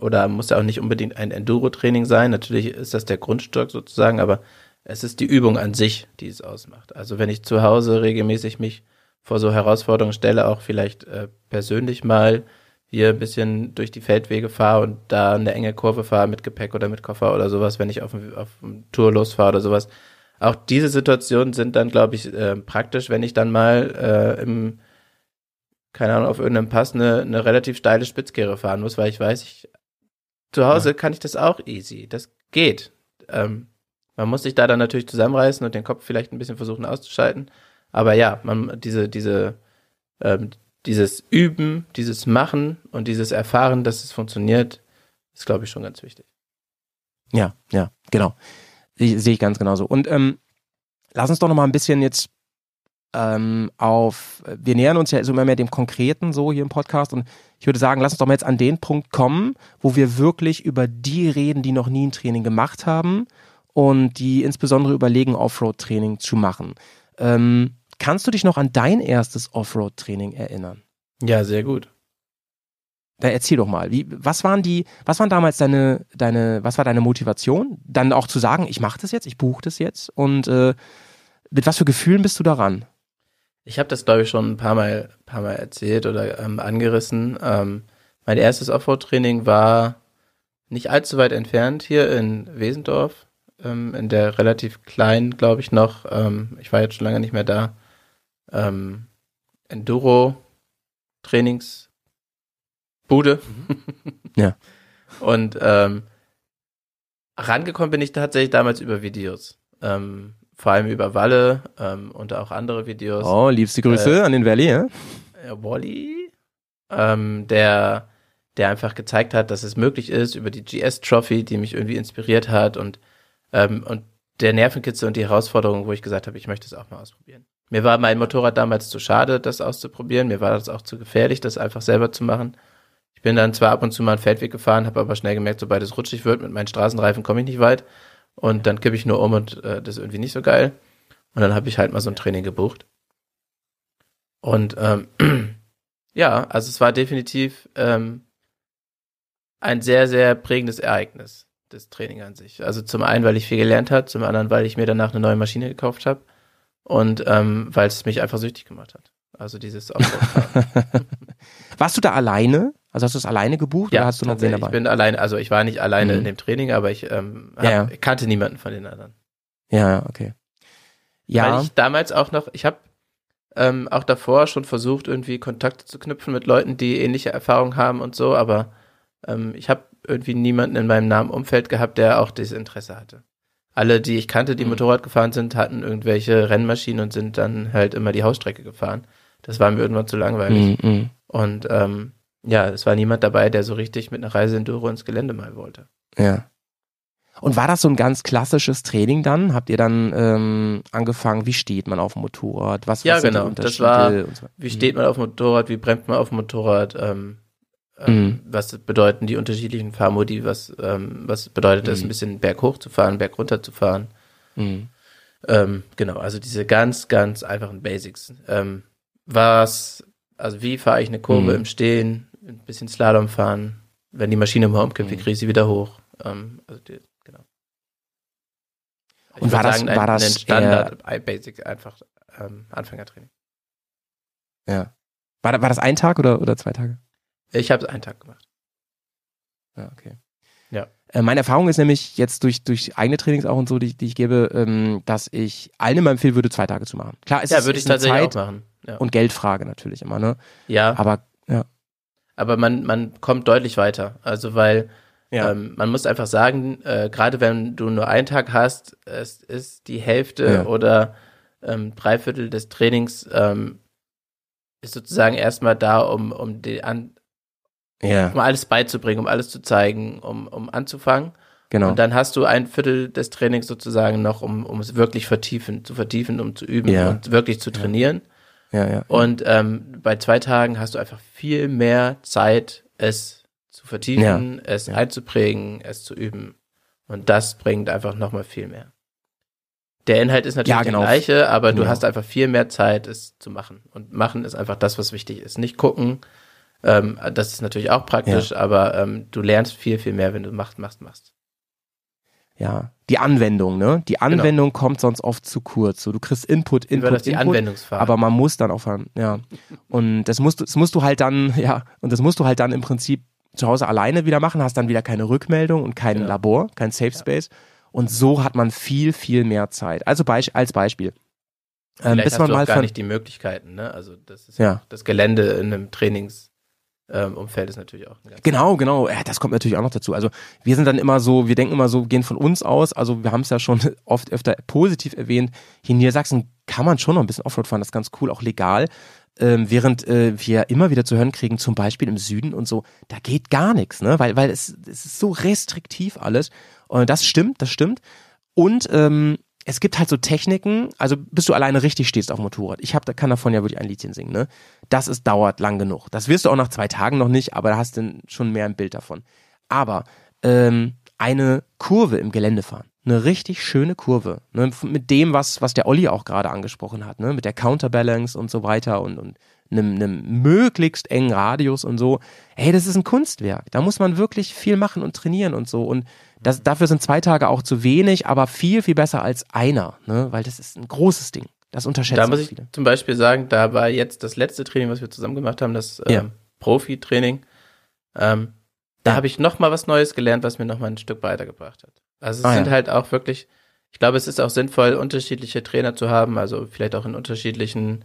oder muss ja auch nicht unbedingt ein Enduro-Training sein. Natürlich ist das der Grundstock sozusagen, aber es ist die Übung an sich, die es ausmacht. Also wenn ich zu Hause regelmäßig mich vor so Herausforderungen stelle, auch vielleicht äh, persönlich mal hier ein bisschen durch die Feldwege fahre und da eine enge Kurve fahre mit Gepäck oder mit Koffer oder sowas, wenn ich auf, auf Tour losfahre oder sowas. Auch diese Situationen sind dann, glaube ich, äh, praktisch, wenn ich dann mal äh, im keine Ahnung, auf irgendeinem Pass eine, eine relativ steile Spitzkehre fahren muss, weil ich weiß, ich zu Hause kann ich das auch easy. Das geht. Ähm, man muss sich da dann natürlich zusammenreißen und den Kopf vielleicht ein bisschen versuchen auszuschalten. Aber ja, man, diese, diese, ähm, dieses Üben, dieses Machen und dieses Erfahren, dass es funktioniert, ist, glaube ich, schon ganz wichtig. Ja, ja, genau. Sehe sehe ich ganz genauso. Und ähm, lass uns doch noch mal ein bisschen jetzt ähm, auf, wir nähern uns ja so immer mehr dem Konkreten so hier im Podcast und ich würde sagen, lass uns doch mal jetzt an den Punkt kommen, wo wir wirklich über die reden, die noch nie ein Training gemacht haben und die insbesondere überlegen, Offroad-Training zu machen. Ähm, kannst du dich noch an dein erstes Offroad-Training erinnern? Ja, sehr gut. Da erzähl doch mal, wie, was waren die, was waren damals deine, deine, was war deine Motivation? Dann auch zu sagen, ich mache das jetzt, ich buche das jetzt und äh, mit was für Gefühlen bist du daran? Ich habe das, glaube ich, schon ein paar Mal, paar Mal erzählt oder ähm, angerissen. Ähm, mein erstes Offroad-Training war nicht allzu weit entfernt hier in Wesendorf, ähm, in der relativ kleinen, glaube ich, noch, ähm, ich war jetzt schon lange nicht mehr da, ähm, Enduro-Trainingsbude. Ja. Und ähm, rangekommen bin ich tatsächlich damals über Videos. Ähm, vor allem über Walle ähm, und auch andere Videos. Oh, liebste Grüße Äh, an den Valley, ja? äh, Wally, ähm, der, der einfach gezeigt hat, dass es möglich ist über die GS Trophy, die mich irgendwie inspiriert hat und, ähm, und der Nervenkitzel und die Herausforderung, wo ich gesagt habe, ich möchte es auch mal ausprobieren. Mir war mein Motorrad damals zu schade, das auszuprobieren. Mir war das auch zu gefährlich, das einfach selber zu machen. Ich bin dann zwar ab und zu mal einen Feldweg gefahren, habe aber schnell gemerkt, sobald es rutschig wird, mit meinen Straßenreifen komme ich nicht weit. Und dann kippe ich nur um und äh, das ist irgendwie nicht so geil. Und dann habe ich halt mal so ein Training gebucht. Und ähm, ja, also es war definitiv ähm, ein sehr, sehr prägendes Ereignis, das Training an sich. Also zum einen, weil ich viel gelernt habe, zum anderen, weil ich mir danach eine neue Maschine gekauft habe und ähm, weil es mich einfach süchtig gemacht hat. Also dieses. Warst du da alleine? Also hast du es alleine gebucht oder hast du noch wen dabei? Ich bin alleine, also ich war nicht alleine Mhm. in dem Training, aber ich ähm, hab, Ja, ja. kannte niemanden von den anderen. ja, ja, okay. Ja, Weil ich damals auch noch, ich habe ähm, auch davor schon versucht, irgendwie Kontakte zu knüpfen mit Leuten, die ähnliche Erfahrungen haben und so, aber ähm, ich habe irgendwie niemanden in meinem nahen Umfeld gehabt, der auch dieses Interesse hatte. Alle, die ich kannte, die Mhm. Motorrad gefahren sind, hatten irgendwelche Rennmaschinen und sind dann halt immer die Hausstrecke gefahren. Das war mir irgendwann zu langweilig. mm, mm, Und ähm, ja, es war niemand dabei, der so richtig mit einer Reise Enduro ins Gelände mal wollte. ja. Und war das so ein ganz klassisches Training dann? Habt ihr dann ähm, angefangen, wie steht man auf dem Motorrad? Was, Ja, was genau. Das war- und so? Wie steht man auf dem Motorrad? Wie bremst man auf dem Motorrad? Ähm, ähm, Mhm. Was bedeuten die unterschiedlichen Fahrmodi? Was, ähm, was bedeutet es, Mhm. ein bisschen berghoch zu fahren, bergunter zu fahren? Mhm. Ähm, genau, also diese ganz, ganz einfachen Basics. Ähm, was, also wie fahre ich eine Kurve Mhm. im Stehen? Ein bisschen Slalom fahren. Wenn die Maschine mal umkippt, wie Mhm. kriege ich sie wieder hoch? Ähm, also die, genau. Ich Und war das- ein, war das ein Standard, ein Basic, einfach ähm, Anfängertraining. Ja. War, war das ein Tag oder, oder zwei Tage? Ich habe es einen Tag gemacht. Ja, okay. Ja. Äh, meine Erfahrung ist nämlich jetzt durch, durch eigene Trainings auch und so, die, die ich gebe, ähm, dass ich allen immer empfehlen würde, zwei Tage zu machen. Klar, es ja, ist, würde ist ich eine tatsächlich Zeit auch machen. Ja, und Geldfrage natürlich immer, ne? ja Aber. Aber man, man kommt deutlich weiter. Also weil Ja. ähm, man muss einfach sagen, äh, gerade wenn du nur einen Tag hast, es ist die Hälfte Ja. oder ähm, Dreiviertel des Trainings ähm, ist sozusagen erstmal da, um, um, die an, ja, um alles beizubringen, um alles zu zeigen, um, um anzufangen. genau. Und dann hast du ein Viertel des Trainings sozusagen noch, um, um es wirklich vertiefen, zu vertiefen, um zu üben Ja. und wirklich zu trainieren. ja, ja. Und ähm, bei zwei Tagen hast du einfach viel mehr Zeit, es zu vertiefen, es Ja. einzuprägen, es zu üben. Und das bringt einfach nochmal viel mehr. Der Inhalt ist natürlich Ja, genau. der gleiche, aber du Genau. hast einfach viel mehr Zeit, es zu machen. Und machen ist einfach das, was wichtig ist. Nicht gucken, ähm, das ist natürlich auch praktisch, aber ähm, du lernst viel, viel mehr, wenn du machst, machst, machst. Ja, die Anwendung, ne? Die Anwendung kommt sonst oft zu kurz. So, du kriegst Input, Input, das die Input, Anwendungsphase? aber man muss dann auch fahren, ja. Und das musst du, das musst du halt dann, ja, und das musst du halt dann im Prinzip zu Hause alleine wieder machen, hast dann wieder keine Rückmeldung und kein Genau. Labor, kein Safe Space. Und so hat man viel, viel mehr Zeit. Also Beis als Beispiel. Ähm, Vielleicht bis hast man du auch mal gar nicht die Möglichkeiten, ne? Also das ist Ja. das Gelände in einem Trainingsumfeld ähm, Umfeld ist natürlich auch Genau, genau. Ja, das kommt natürlich auch noch dazu. Also wir sind dann immer so, wir denken immer so, gehen von uns aus. Also wir haben es ja schon oft öfter positiv erwähnt. Hier in Niedersachsen kann man schon noch ein bisschen Offroad fahren, das ist ganz cool, auch legal. Ähm, während äh, wir immer wieder zu hören kriegen, zum Beispiel im Süden und so, da geht gar nichts, ne? Weil, weil es, es ist so restriktiv alles. Und das stimmt, das stimmt. Und ähm, es gibt halt so Techniken, also bis du alleine richtig stehst auf Motorrad. Ich hab, kann davon ja wirklich ein Liedchen singen, ne? Das ist, dauert lang genug. Das wirst du auch nach zwei Tagen noch nicht, aber da hast du schon mehr ein Bild davon. Aber ähm, eine Kurve im Gelände fahren, eine richtig schöne Kurve, ne? mit dem, was, was der Olli auch gerade angesprochen hat, ne? mit der Counterbalance und so weiter und, und einem, einem möglichst engen Radius und so. Hey, das ist ein Kunstwerk. Da muss man wirklich viel machen und trainieren und so. Und das, dafür sind zwei Tage auch zu wenig, aber viel, viel besser als einer, ne? weil das ist ein großes Ding. Das unterschätzen Da muss ich viele. zum Beispiel sagen, da war jetzt das letzte Training, was wir zusammen gemacht haben, das Ja. ähm, Profi-Training. Ähm, da Ja. habe ich noch mal was Neues gelernt, was mir noch mal ein Stück weitergebracht hat. Also es Ah, sind ja. halt auch wirklich, ich glaube, es ist auch sinnvoll, unterschiedliche Trainer zu haben, also vielleicht auch in unterschiedlichen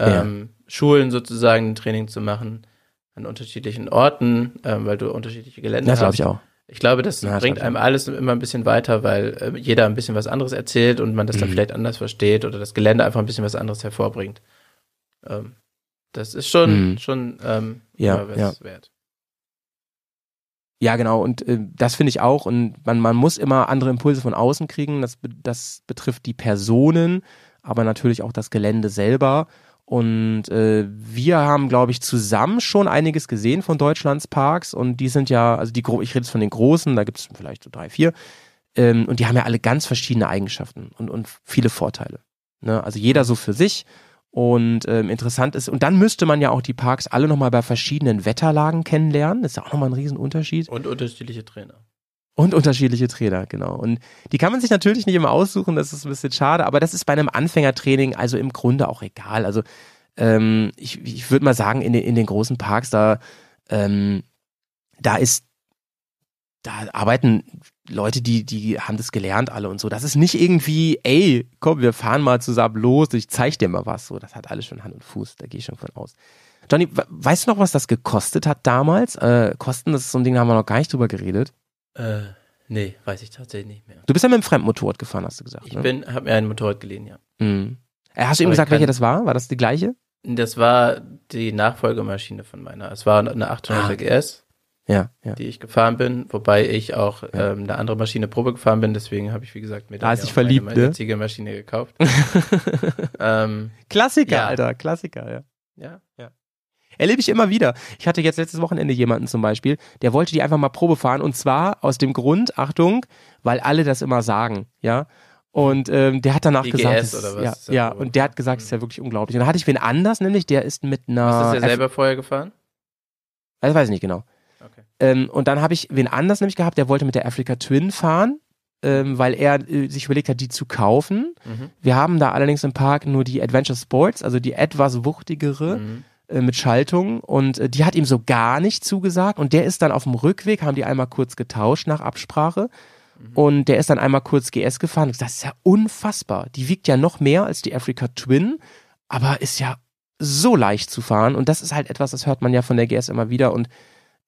ähm, Schulen sozusagen ein Training zu machen, an unterschiedlichen Orten, ähm, weil du unterschiedliche Gelände Das glaube hast. ich auch. Ich glaube, das das bringt einem alles immer ein bisschen weiter, weil äh, jeder ein bisschen was anderes erzählt und man das dann Mhm. vielleicht anders versteht oder das Gelände einfach ein bisschen was anderes hervorbringt. Ähm, das ist schon, Mhm. schon ähm, Ja, was ja. wert. Ja, genau. Und äh, das finde ich auch. Und man, man muss immer andere Impulse von außen kriegen. Das, das betrifft die Personen, aber natürlich auch das Gelände selber. Und äh, wir haben, glaube ich, zusammen schon einiges gesehen von Deutschlands Parks. Und die sind ja, also die, ich rede jetzt von den großen, da gibt es vielleicht so drei, vier. Ähm, und die haben ja alle ganz verschiedene Eigenschaften und, und viele Vorteile. Ne? Also jeder so für sich. Und ähm, interessant ist, und dann müsste man ja auch die Parks alle nochmal bei verschiedenen Wetterlagen kennenlernen. Das ist ja auch nochmal ein Riesenunterschied. Und unterschiedliche Trainer. Und unterschiedliche Trainer, genau. Und die kann man sich natürlich nicht immer aussuchen, das ist ein bisschen schade, aber das ist bei einem Anfängertraining also im Grunde auch egal. Also ähm, ich, ich würde mal sagen, in den, in den großen Parks, da, ähm, da ist, da arbeiten Leute, die, die haben das gelernt alle und so. Das ist nicht irgendwie, ey, komm, wir fahren mal zusammen los, ich zeig dir mal was. So, das hat alles schon Hand und Fuß, da gehe ich schon von aus. Johnny, we- weißt du noch, was das gekostet hat damals? Äh, Kosten, das ist so ein Ding, da haben wir noch gar nicht drüber geredet. Äh, nee, weiß ich tatsächlich nicht mehr. Du bist ja mit dem Fremdmotorrad gefahren, hast du gesagt. Ich ne? bin, habe mir ein Motorrad geliehen, ja. Mhm. Äh, Hast du ihm ich gesagt, welche das war? War das die gleiche? Das war die Nachfolgemaschine von meiner. Es war eine 800 Ah. GS, Ja, ja. die ich gefahren bin, wobei ich auch Ja. ähm, eine andere Maschine Probe gefahren bin. Deswegen habe ich, wie gesagt, mir Da ja dich auch meine verliebt, ne? jetzige Maschine gekauft. ähm, Klassiker, Ja. Alter, Klassiker, ja. ja. Erlebe ich immer wieder. Ich hatte jetzt letztes Wochenende jemanden zum Beispiel, der wollte die einfach mal Probe fahren und zwar aus dem Grund, Achtung, weil alle das immer sagen, ja. Und ähm, der hat danach IGS gesagt, es- oder was ja, ist das ja, Probe? und der hat gesagt, es ist ja wirklich unglaublich. Und dann hatte ich wen anders, nämlich der ist mit einer, du das ja F- selber vorher gefahren? das weiß ich nicht genau. Okay. Ähm, und dann habe ich wen anders nämlich gehabt, der wollte mit der Africa Twin fahren, ähm, weil er äh, sich überlegt hat, die zu kaufen. Mhm. Wir haben da allerdings im Park nur die Adventure Sports, also die etwas wuchtigere Mhm. Äh, mit Schaltung und äh, die hat ihm so gar nicht zugesagt und der ist dann auf dem Rückweg, haben die einmal kurz getauscht nach Absprache und der ist dann einmal kurz GS gefahren. Sag, Das ist ja unfassbar. Die wiegt ja noch mehr als die Africa Twin, aber ist ja so leicht zu fahren und das ist halt etwas, das hört man ja von der GS immer wieder und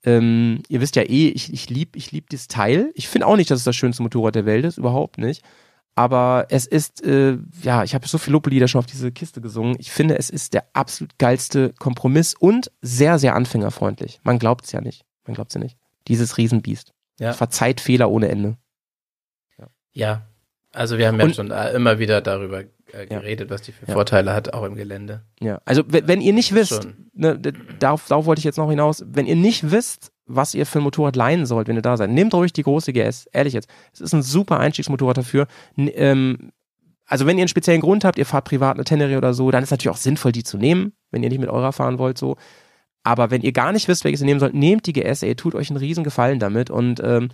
ähm, ihr wisst ja eh, ich, ich lieb, ich lieb das Teil. Ich finde auch nicht, dass es das schönste Motorrad der Welt ist, überhaupt nicht. Aber es ist, äh, ja, ich habe so viel Loblieder schon auf diese Kiste gesungen. Ich finde, es ist der absolut geilste Kompromiss und sehr, sehr anfängerfreundlich. Man glaubt es ja nicht. Man glaubt es ja nicht. Dieses Riesenbiest. Ja. Verzeiht Fehler ohne Ende. Ja. Also wir haben ja Und- schon äh, immer wieder darüber äh, Ja. geredet, was die für Ja. Vorteile hat, auch im Gelände. Ja. Also, wenn, wenn ihr nicht wisst, ne, darauf, darauf wollte ich jetzt noch hinaus, wenn ihr nicht wisst, was ihr für ein Motorrad leihen sollt, wenn ihr da seid, nehmt ruhig die große GS. Ehrlich jetzt. Es ist ein super Einstiegsmotorrad dafür. N ähm, also wenn ihr einen speziellen Grund habt, ihr fahrt privat eine Tenere oder so, dann ist natürlich auch sinnvoll, die zu nehmen, wenn ihr nicht mit eurer fahren wollt, so. Aber wenn ihr gar nicht wisst, welches ihr nehmen sollt, nehmt die GS, ey, tut euch einen riesen Gefallen damit und ähm,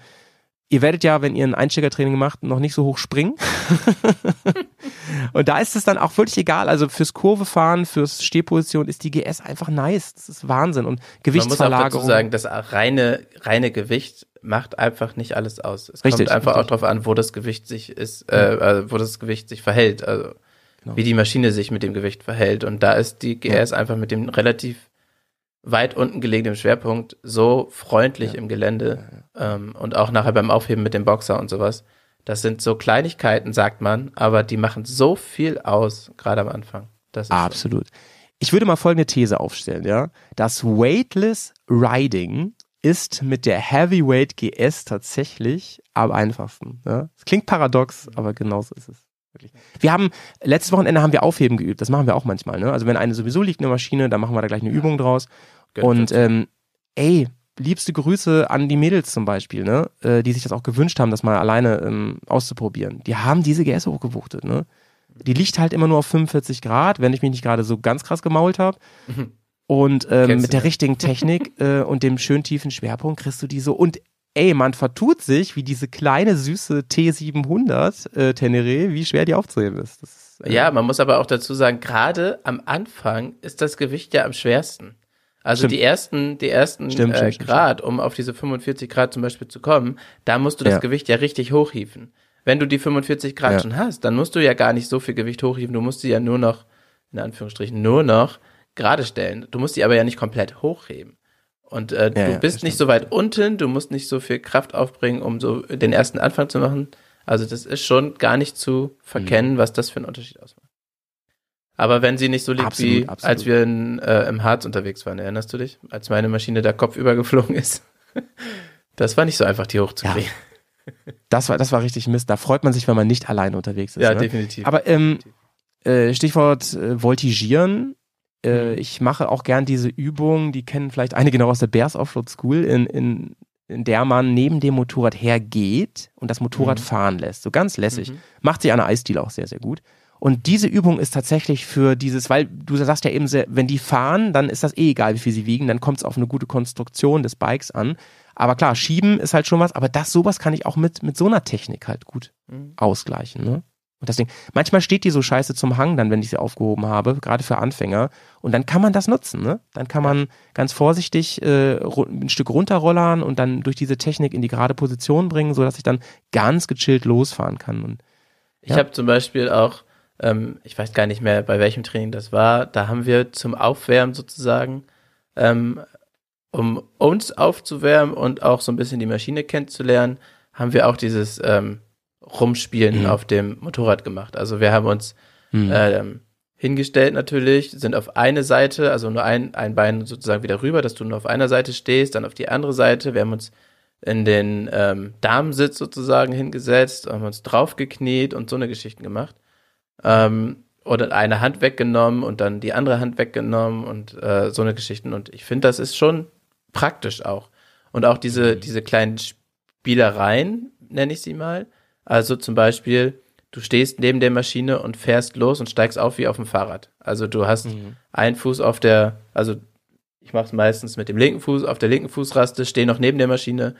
ihr werdet ja, wenn ihr ein Einsteigertraining macht, noch nicht so hoch springen. und da ist es dann auch völlig egal. Also fürs Kurvefahren, fürs Stehposition ist die GS einfach nice. Das ist Wahnsinn. Und Man muss auch Gewichtsverlagerung. dazu sagen, das reine, reine Gewicht macht einfach nicht alles aus. Es Richtig, kommt einfach richtig. auch drauf an, wo das Gewicht sich ist, äh, äh, wo das Gewicht sich verhält. Also Genau. wie die Maschine sich mit dem Gewicht verhält. Und da ist die GS einfach mit dem relativ weit unten gelegenen Schwerpunkt so freundlich Ja. im Gelände ähm, und auch nachher beim Aufheben mit dem Boxer und sowas. Das sind so Kleinigkeiten, sagt man, aber die machen so viel aus, gerade am Anfang. Das ist so. Absolut. Ich würde mal folgende These aufstellen, ja. Das Weightless Riding ist mit der Heavyweight GS tatsächlich am einfachsten. Ja? Es klingt paradox, aber genauso ist es. Wirklich. Wir haben, letztes Wochenende haben wir Aufheben geübt. Das machen wir auch manchmal, ne? Also wenn eine sowieso liegt, eine Maschine, dann machen wir da gleich eine Übung draus. Gönnt Und ähm, ey, liebste Grüße an die Mädels zum Beispiel, ne? Äh, die sich das auch gewünscht haben, das mal alleine ähm, auszuprobieren. Die haben diese GS hochgewuchtet, ne? Die liegt halt immer nur auf 45 Grad, wenn ich mich nicht gerade so ganz krass gemault habe. Und ähm, mit der ja. richtigen Technik äh, und dem schön tiefen Schwerpunkt kriegst du die so. Und ey, man vertut sich, wie diese kleine süße T700 äh, Tenere, wie schwer die aufzuheben ist. Ist Ja, man muss aber auch dazu sagen, gerade am Anfang ist das Gewicht ja am schwersten. Also Stimmt. die ersten, die ersten Stimmt, äh, stimmt, Grad, um auf diese 45 Grad zum Beispiel zu kommen, da musst du das Ja. Gewicht ja richtig hochhieven. Wenn du die 45 Grad Ja. schon hast, dann musst du ja gar nicht so viel Gewicht hochhieven. Du musst sie ja nur noch, in Anführungsstrichen, nur noch gerade stellen. Du musst sie aber ja nicht komplett hochheben. Und äh, Ja, du ja, bist nicht so weit unten, du musst nicht so viel Kraft aufbringen, um so den ersten Anfang zu machen. Also das ist schon gar nicht zu verkennen, was das für einen Unterschied ausmacht. Aber wenn sie nicht so liegt Absolut, wie absolut. als wir in, äh, im Harz unterwegs waren, erinnerst du dich? Als meine Maschine da kopfüber geflogen ist. Das war nicht so einfach, die hochzukriegen. Das war, das war richtig Mist. Da freut man sich, wenn man nicht alleine unterwegs ist. Ja, ne? definitiv. Aber ähm, äh, Stichwort äh, Voltigieren. Äh, Mhm. ich mache auch gern diese Übung, die kennen vielleicht einige noch aus der Bears Offroad School, in, in, in der man neben dem Motorrad hergeht und das Motorrad Mhm. fahren lässt. So ganz lässig. Mhm. Macht sich Anna Eisdiele auch sehr, sehr gut. Und diese Übung ist tatsächlich für dieses, weil du sagst ja eben, sehr, wenn die fahren, dann ist das eh egal, wie viel sie wiegen, dann kommt es auf eine gute Konstruktion des Bikes an. Aber klar, schieben ist halt schon was, aber das, sowas kann ich auch mit, mit so einer Technik halt gut Mhm. ausgleichen. Ne? Und deswegen, manchmal steht die so scheiße zum Hang dann, wenn ich sie aufgehoben habe, gerade für Anfänger. Und dann kann man das nutzen. Ne? Dann kann man ganz vorsichtig äh, ein Stück runterrollern und dann durch diese Technik in die gerade Position bringen, sodass ich dann ganz gechillt losfahren kann. Und Ich Ja. habe zum Beispiel auch, ähm, ich weiß gar nicht mehr, bei welchem Training das war, da haben wir zum Aufwärmen sozusagen, ähm, um uns aufzuwärmen und auch so ein bisschen die Maschine kennenzulernen, haben wir auch dieses ähm, Rumspielen Mhm. auf dem Motorrad gemacht. Also wir haben uns hm. ähm, hingestellt natürlich, sind auf eine Seite, also nur ein, ein Bein sozusagen wieder rüber, dass du nur auf einer Seite stehst, dann auf die andere Seite. Wir haben uns in den ähm, Damensitz sozusagen hingesetzt, haben uns draufgekniet und so eine Geschichten gemacht. Ähm, oder eine Hand weggenommen und dann die andere Hand weggenommen und äh, so eine Geschichten. Und ich finde, das ist schon praktisch auch. Und auch diese, diese kleinen Spielereien, nenne ich sie mal. Also zum Beispiel, du stehst neben der Maschine und fährst los und steigst auf wie auf dem Fahrrad. Also du hast Mhm. einen Fuß auf der, also ich mache es meistens mit dem linken Fuß auf der linken Fußraste, stehe noch neben der Maschine,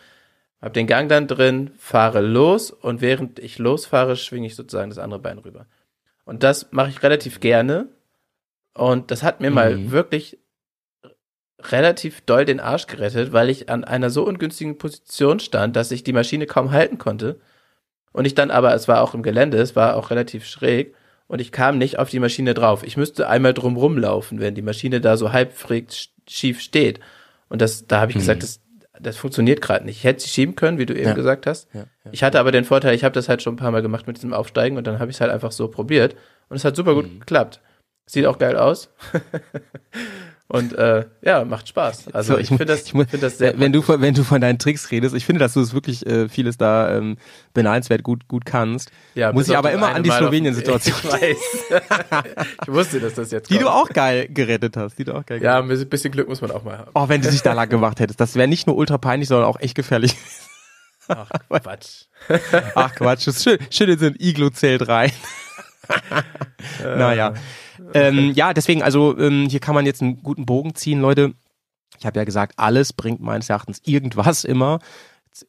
habe den Gang dann drin, fahre los und während ich losfahre, schwinge ich sozusagen das andere Bein rüber. Und das mache ich relativ gerne. Und das hat mir mal Mhm. wirklich relativ doll den Arsch gerettet, weil ich an einer so ungünstigen Position stand, dass ich die Maschine kaum halten konnte. Und ich dann aber, es war auch im Gelände, es war auch relativ schräg und ich kam nicht auf die Maschine drauf. Ich müsste einmal drum rumlaufen, wenn die Maschine da so halb schief steht. Und das, da habe ich Mhm. gesagt, das, das funktioniert gerade nicht. Ich hätte sie schieben können, wie du eben Ja. gesagt hast. Ja, ja. Ich hatte aber den Vorteil, ich habe das halt schon ein paar Mal gemacht mit diesem Aufsteigen und dann habe ich es halt einfach so probiert und es hat super gut Mhm. geklappt. Sieht auch geil aus. und äh, ja, macht Spaß. Also So, ich, mu- finde das, ich mu- find das sehr wenn du von, wenn du von deinen Tricks redest, ich finde, dass du es wirklich äh, vieles da ähm, beneidenswert gut gut kannst. ja, muss ich aber immer an die Slowenien-Situation Ich weiß. ich wusste, dass das jetzt Die du kommt. auch geil gerettet hast, die du auch geil Ja, ein bisschen Glück muss man auch mal haben. hast. Oh, wenn du dich da lang gemacht hättest, das wäre nicht nur ultra peinlich, sondern auch echt gefährlich. Ach, Quatsch. Ach Quatsch, schön, schön in so ein Iglo-Zelt rein. naja. Ähm, ja, deswegen, also ähm, hier kann man jetzt einen guten Bogen ziehen, Leute. Ich habe ja gesagt, alles bringt meines Erachtens irgendwas immer,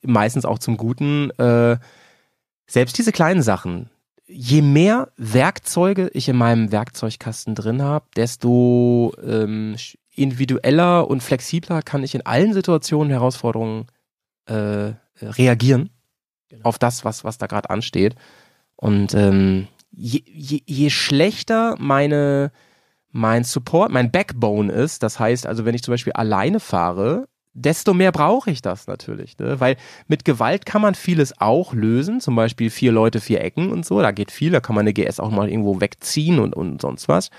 meistens auch zum Guten. Äh, selbst diese kleinen Sachen. Je mehr Werkzeuge ich in meinem Werkzeugkasten drin habe, desto ähm, individueller und flexibler kann ich in allen Situationen, Herausforderungen äh, reagieren auf das, was, was da gerade ansteht. Und ähm, je, je, je schlechter meine, mein Support, mein Backbone ist, das heißt also, wenn ich zum Beispiel alleine fahre, desto mehr brauche ich das natürlich. Ne? Weil mit Gewalt kann man vieles auch lösen, zum Beispiel vier Leute, vier Ecken und so, da geht viel, da kann man eine GS auch mal irgendwo wegziehen und, und sonst was.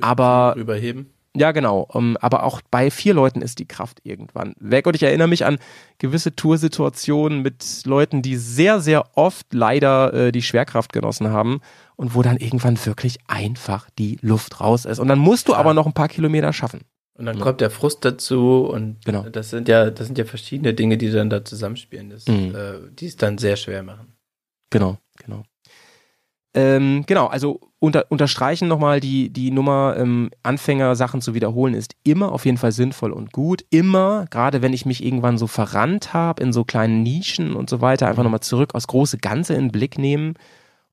Aber Rüberheben. ja, genau. Um, aber auch bei vier Leuten ist die Kraft irgendwann weg. Und ich erinnere mich an gewisse Toursituationen mit Leuten, die sehr, sehr oft leider äh, die Schwerkraft genossen haben und wo dann irgendwann wirklich einfach die Luft raus ist. Und dann musst du Klar. aber noch ein paar Kilometer schaffen. Und dann Ja. kommt der Frust dazu und Genau. das sind ja, das sind ja verschiedene Dinge, die dann da zusammenspielen, das, Mhm. äh, die es dann sehr schwer machen. Genau, genau. Ähm, genau, also unter, unterstreichen nochmal die, die Nummer, ähm, Anfängersachen zu wiederholen, ist immer auf jeden Fall sinnvoll und gut. Immer, gerade wenn ich mich irgendwann so verrannt habe in so kleinen Nischen und so weiter, einfach nochmal zurück aus große Ganze in den Blick nehmen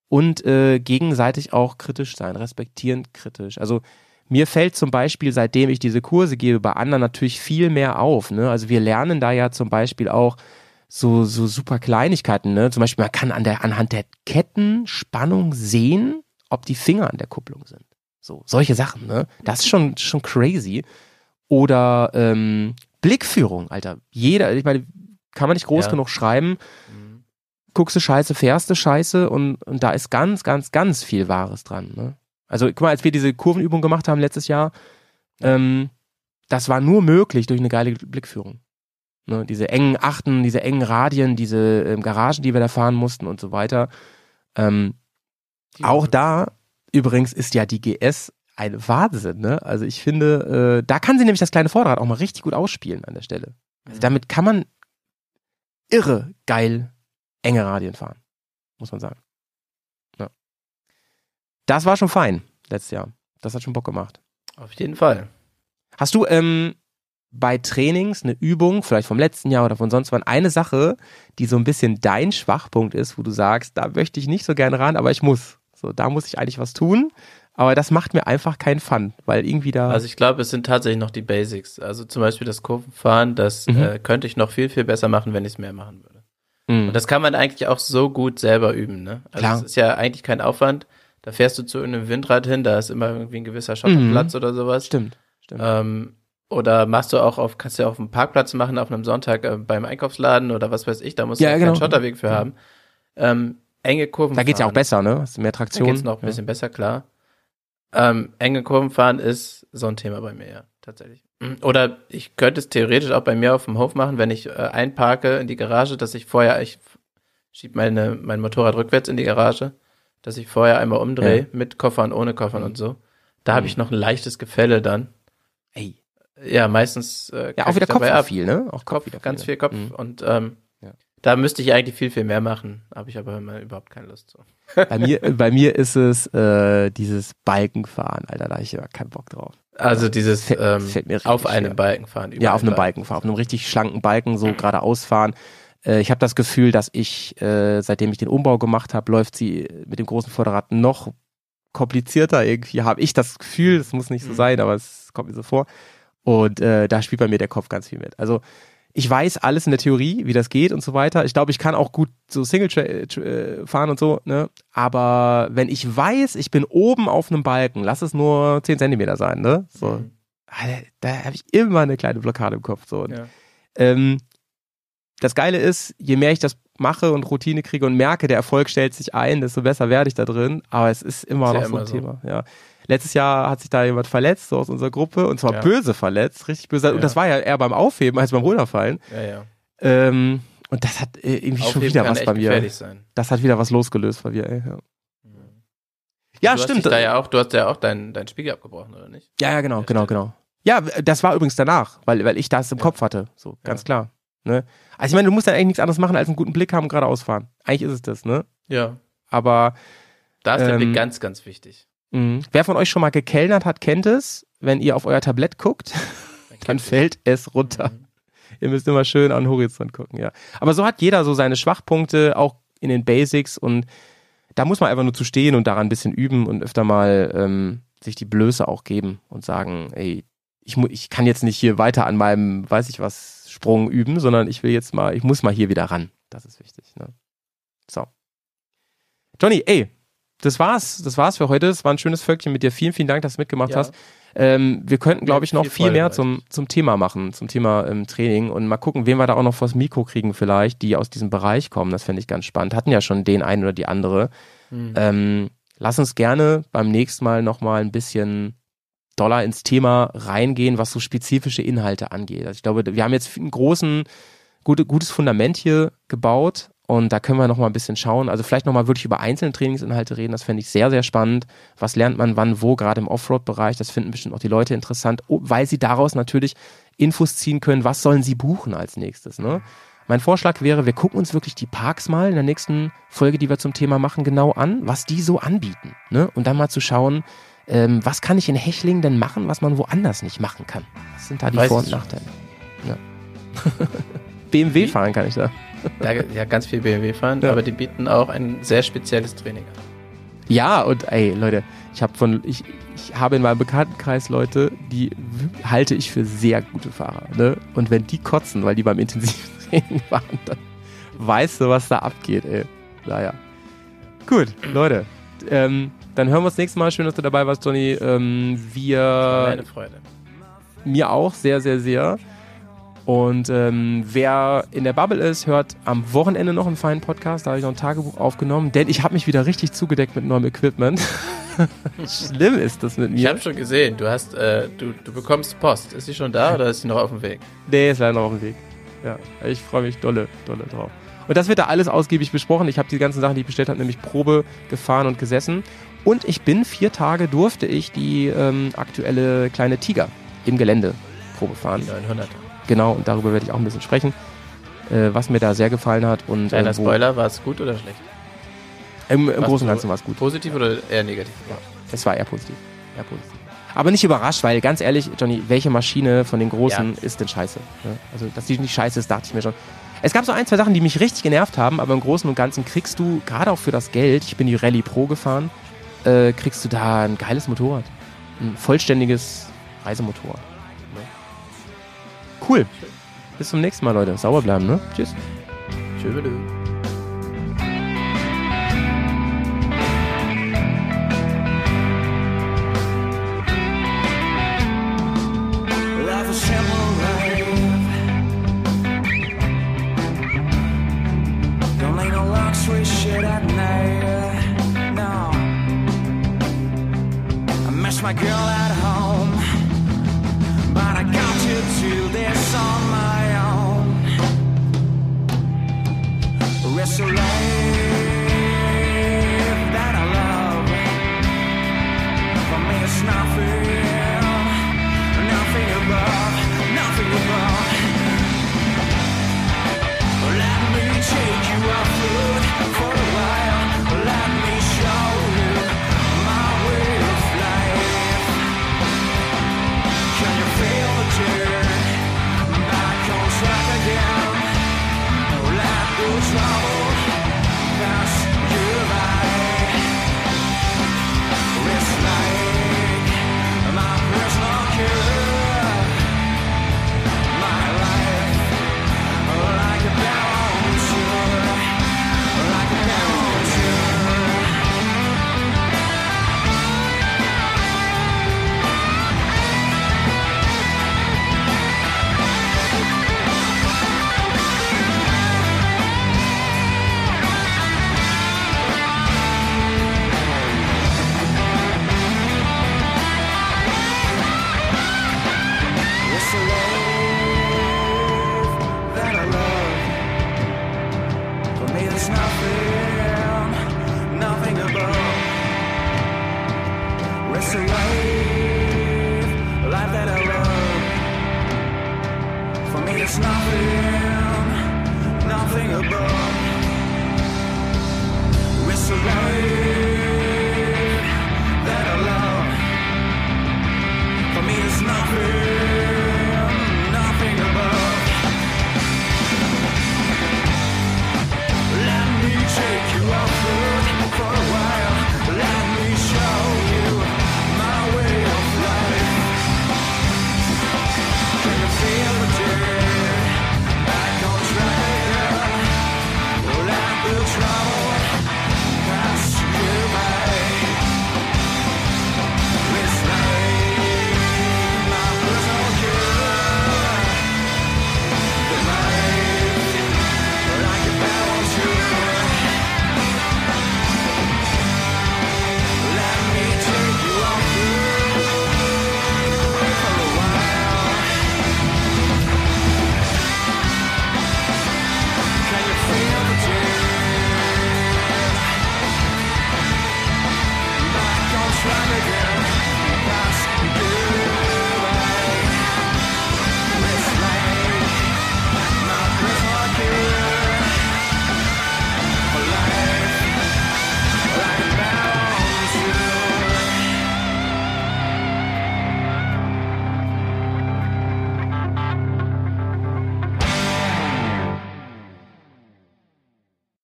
und äh, gegenseitig auch kritisch sein, respektierend kritisch. Also mir fällt zum Beispiel, seitdem ich diese Kurse gebe, bei anderen natürlich viel mehr auf. Ne? Also wir lernen da ja zum Beispiel auch so, so super Kleinigkeiten. Ne? Zum Beispiel, man kann an der, anhand der Kettenspannung sehen, ob die Finger an der Kupplung sind. So, solche Sachen, ne? Das ist schon, schon crazy. Oder ähm, Blickführung, Alter. Jeder, ich meine, kann man nicht groß Ja. genug schreiben. Mhm. Guckst du Scheiße, fährst du Scheiße und, und da ist ganz, ganz, ganz viel Wahres dran. Ne? Also guck mal, als wir diese Kurvenübung gemacht haben letztes Jahr, ähm, das war nur möglich durch eine geile Blickführung. Ne? Diese engen Achten, diese engen Radien, diese ähm, Garagen, die wir da fahren mussten und so weiter. Ähm, auch da übrigens ist ja die GS ein Wahnsinn, ne? Also ich finde, äh, da kann sie nämlich das kleine Vorderrad auch mal richtig gut ausspielen an der Stelle. Also damit kann man irre geil enge Radien fahren, muss man sagen. Ja. Das war schon fein letztes Jahr. Das hat schon Bock gemacht. Auf jeden Fall. Hast du ähm, bei Trainings eine Übung, vielleicht vom letzten Jahr oder von sonst wann, eine Sache, die so ein bisschen dein Schwachpunkt ist, wo du sagst, da möchte ich nicht so gerne ran, aber ich muss. So, da muss ich eigentlich was tun. Aber das macht mir einfach keinen Fun, weil irgendwie da. Also ich glaube, es sind tatsächlich noch die Basics. Also zum Beispiel das Kurvenfahren, das Mhm. äh, könnte ich noch viel, viel besser machen, wenn ich es mehr machen würde. Mhm. Und das kann man eigentlich auch so gut selber üben, ne? Also es ist ja eigentlich kein Aufwand. Da fährst du zu einem Windrad hin, da ist immer irgendwie ein gewisser Schotterplatz oder sowas. stimmt. Stimmt. Ähm, oder machst du auch auf, kannst du ja auf einem Parkplatz machen, auf einem Sonntag äh, beim Einkaufsladen oder was weiß ich, da musst du Ja, ja, genau. keinen Schotterweg für haben. Ähm, enge Kurven da geht's ja auch besser, ne? Hast du mehr Da Traktion. geht's noch ein bisschen besser, klar. Ähm, enge Kurven fahren ist so ein Thema bei mir, ja, tatsächlich. Oder ich könnte es theoretisch auch bei mir auf dem Hof machen, wenn ich äh, einparke in die Garage, dass ich vorher, ich schieb meine, mein Motorrad rückwärts in die Garage, dass ich vorher einmal umdrehe, Ja. mit Koffern, ohne Koffern und so. Da habe Mhm. ich noch ein leichtes Gefälle dann. Ey. Ja, meistens äh, Ja, auch wieder Kopf ab. viel, ne? Auch Kopf, wieder ganz viel. viel Kopf. Mhm. Und ähm, Ja. da müsste ich eigentlich viel, viel mehr machen. Habe ich aber immer überhaupt keine Lust zu. Bei mir, bei mir ist es äh, dieses Balkenfahren, Alter, da habe ich ja keinen Bock drauf. Also dieses Fällt- ähm, fällt auf einem schwer. Balken fahren. Ja, auf einem Balken fahren, auf einem richtig schlanken Balken so geradeaus fahren. Äh, ich habe das Gefühl, dass ich, äh, seitdem ich den Umbau gemacht habe, läuft sie mit dem großen Vorderrad noch komplizierter irgendwie. Habe ich das Gefühl, das muss nicht so Mhm. sein, aber es kommt mir so vor. Und äh, da spielt bei mir der Kopf ganz viel mit. Also ich weiß alles in der Theorie, wie das geht und so weiter. Ich glaube, ich kann auch gut so Single äh, fahren und so, ne? Aber wenn ich weiß, ich bin oben auf einem Balken, lass es nur 10 Zentimeter sein, ne? So, Mhm. Alter, da habe ich immer eine kleine Blockade im Kopf. So. Und, Ja. ähm, das Geile ist, je mehr ich das mache und Routine kriege und merke, der Erfolg stellt sich ein, desto besser werde ich da drin. Aber es ist immer Ist ja noch so ein so. Thema. Ja. Letztes Jahr hat sich da jemand verletzt, so aus unserer Gruppe, und zwar Ja. böse verletzt, richtig böse. Ja. Und das war ja eher beim Aufheben als beim Runterfallen. Ja, ja. Ähm, und das hat äh, irgendwie schon Aufheben wieder kann was bei mir. sein. Das hat wieder was losgelöst bei mir, ey. Ja, ja du stimmt. da ja auch, du hast ja auch deinen dein Spiegel abgebrochen, oder nicht? Ja, ja, genau, genau, genau. Ja, das war übrigens danach, weil, weil ich das im Ja. Kopf hatte. So, ganz Ja. klar. Ne? Also ich meine, du musst dann eigentlich nichts anderes machen, als einen guten Blick haben und geradeaus fahren. Eigentlich ist es das, ne? Ja. Aber Da ist der Ähm, Blick ganz, ganz wichtig. Mh, wer von euch schon mal gekellnert hat, kennt es. Wenn ihr auf euer Tablett guckt, dann fällt es runter. Mhm. Ihr müsst immer schön an den Horizont gucken, ja. Aber so hat jeder so seine Schwachpunkte, auch in den Basics und da muss man einfach nur zu stehen und daran ein bisschen üben und öfter mal ähm, sich die Blöße auch geben und sagen, ey, ich, ich kann jetzt nicht hier weiter an meinem, weiß ich was, Sprung üben, sondern ich will jetzt mal, ich muss mal hier wieder ran. Das ist wichtig, ne? So. Johnny, ey, das war's, das war's für heute. Es war ein schönes Völkchen mit dir. Vielen, vielen Dank, dass du mitgemacht Ja. hast. Ähm, wir könnten, glaube ich, noch viel viel mehr zum, zum Thema machen, zum Thema ähm, Training und mal gucken, wen wir da auch noch vors Mikro kriegen vielleicht, die aus diesem Bereich kommen. Das fände ich ganz spannend. Hatten ja schon den einen oder die andere. Mhm. Ähm, lass uns gerne beim nächsten Mal nochmal ein bisschen doller ins Thema reingehen, was so spezifische Inhalte angeht. Also ich glaube, wir haben jetzt einen großen, gute, gutes Fundament hier gebaut und da können wir nochmal ein bisschen schauen. Also vielleicht nochmal wirklich über einzelne Trainingsinhalte reden. Das fände ich sehr, sehr spannend. Was lernt man wann, wo, gerade im Offroad-Bereich. Das finden bestimmt auch die Leute interessant, oh, weil sie daraus natürlich Infos ziehen können. Was sollen sie buchen als nächstes, ne? Mein Vorschlag wäre, wir gucken uns wirklich die Parks mal in der nächsten Folge, die wir zum Thema machen, genau an, was die so anbieten. Ne? Und dann mal zu schauen, ähm, was kann ich in Hechlingen denn machen, was man woanders nicht machen kann. Was sind da die Weiß Vor- und. Nachteile? Ja. BMW fahren kann ich da. Da, ja, ganz viel BMW fahren, Ja. aber die bieten auch ein sehr spezielles Training an. Ja, und ey, Leute, ich habe von ich, ich habe in meinem Bekanntenkreis Leute, die halte ich für sehr gute Fahrer, ne? Und wenn die kotzen, weil die beim Intensivtraining waren, dann weißt du, was da abgeht, ey. Naja. Gut, Leute. Ähm, dann hören wir uns nächstes Mal. Schön, dass du dabei warst, Johnny. Ähm, wir Meine Freude. mir auch sehr, sehr, sehr. Und ähm, wer in der Bubble ist, hört am Wochenende noch einen feinen Podcast. Da habe ich noch ein Tagebuch aufgenommen, denn ich habe mich wieder richtig zugedeckt mit neuem Equipment. Schlimm ist das mit Ich mir. habe schon gesehen, du hast, äh, du, du bekommst Post. Ist sie schon da oder ist sie noch auf dem Weg? Nee, ist leider noch auf dem Weg. Ja, ich freue mich dolle, dolle drauf. Und das wird da alles ausgiebig besprochen. Ich habe die ganzen Sachen, die ich bestellt habe, nämlich Probe gefahren und gesessen. Und ich bin vier Tage durfte ich die ähm, aktuelle kleine Tiger im Gelände Probe fahren. Die 900. Genau, und darüber werde ich auch ein bisschen sprechen, äh, was mir da sehr gefallen hat. Und, Kleiner äh, Spoiler, war es gut oder schlecht? Im, im Großen und Ganzen war es gut. Positiv oder eher negativ? Es war eher positiv. Eher positiv. Aber nicht überrascht, weil ganz ehrlich, Johnny, welche Maschine von den Großen Ja. ist denn scheiße? Ja, also, dass die nicht scheiße ist, dachte ich mir schon. Es gab so ein, zwei Sachen, die mich richtig genervt haben, aber im Großen und Ganzen kriegst du, gerade auch für das Geld, ich bin die Rallye Pro gefahren, äh, kriegst du da ein geiles Motorrad. Ein vollständiges Reisemotorrad. Cool. Bis zum nächsten Mal, Leute. Sauber bleiben, ne? Tschüss. Tschüss.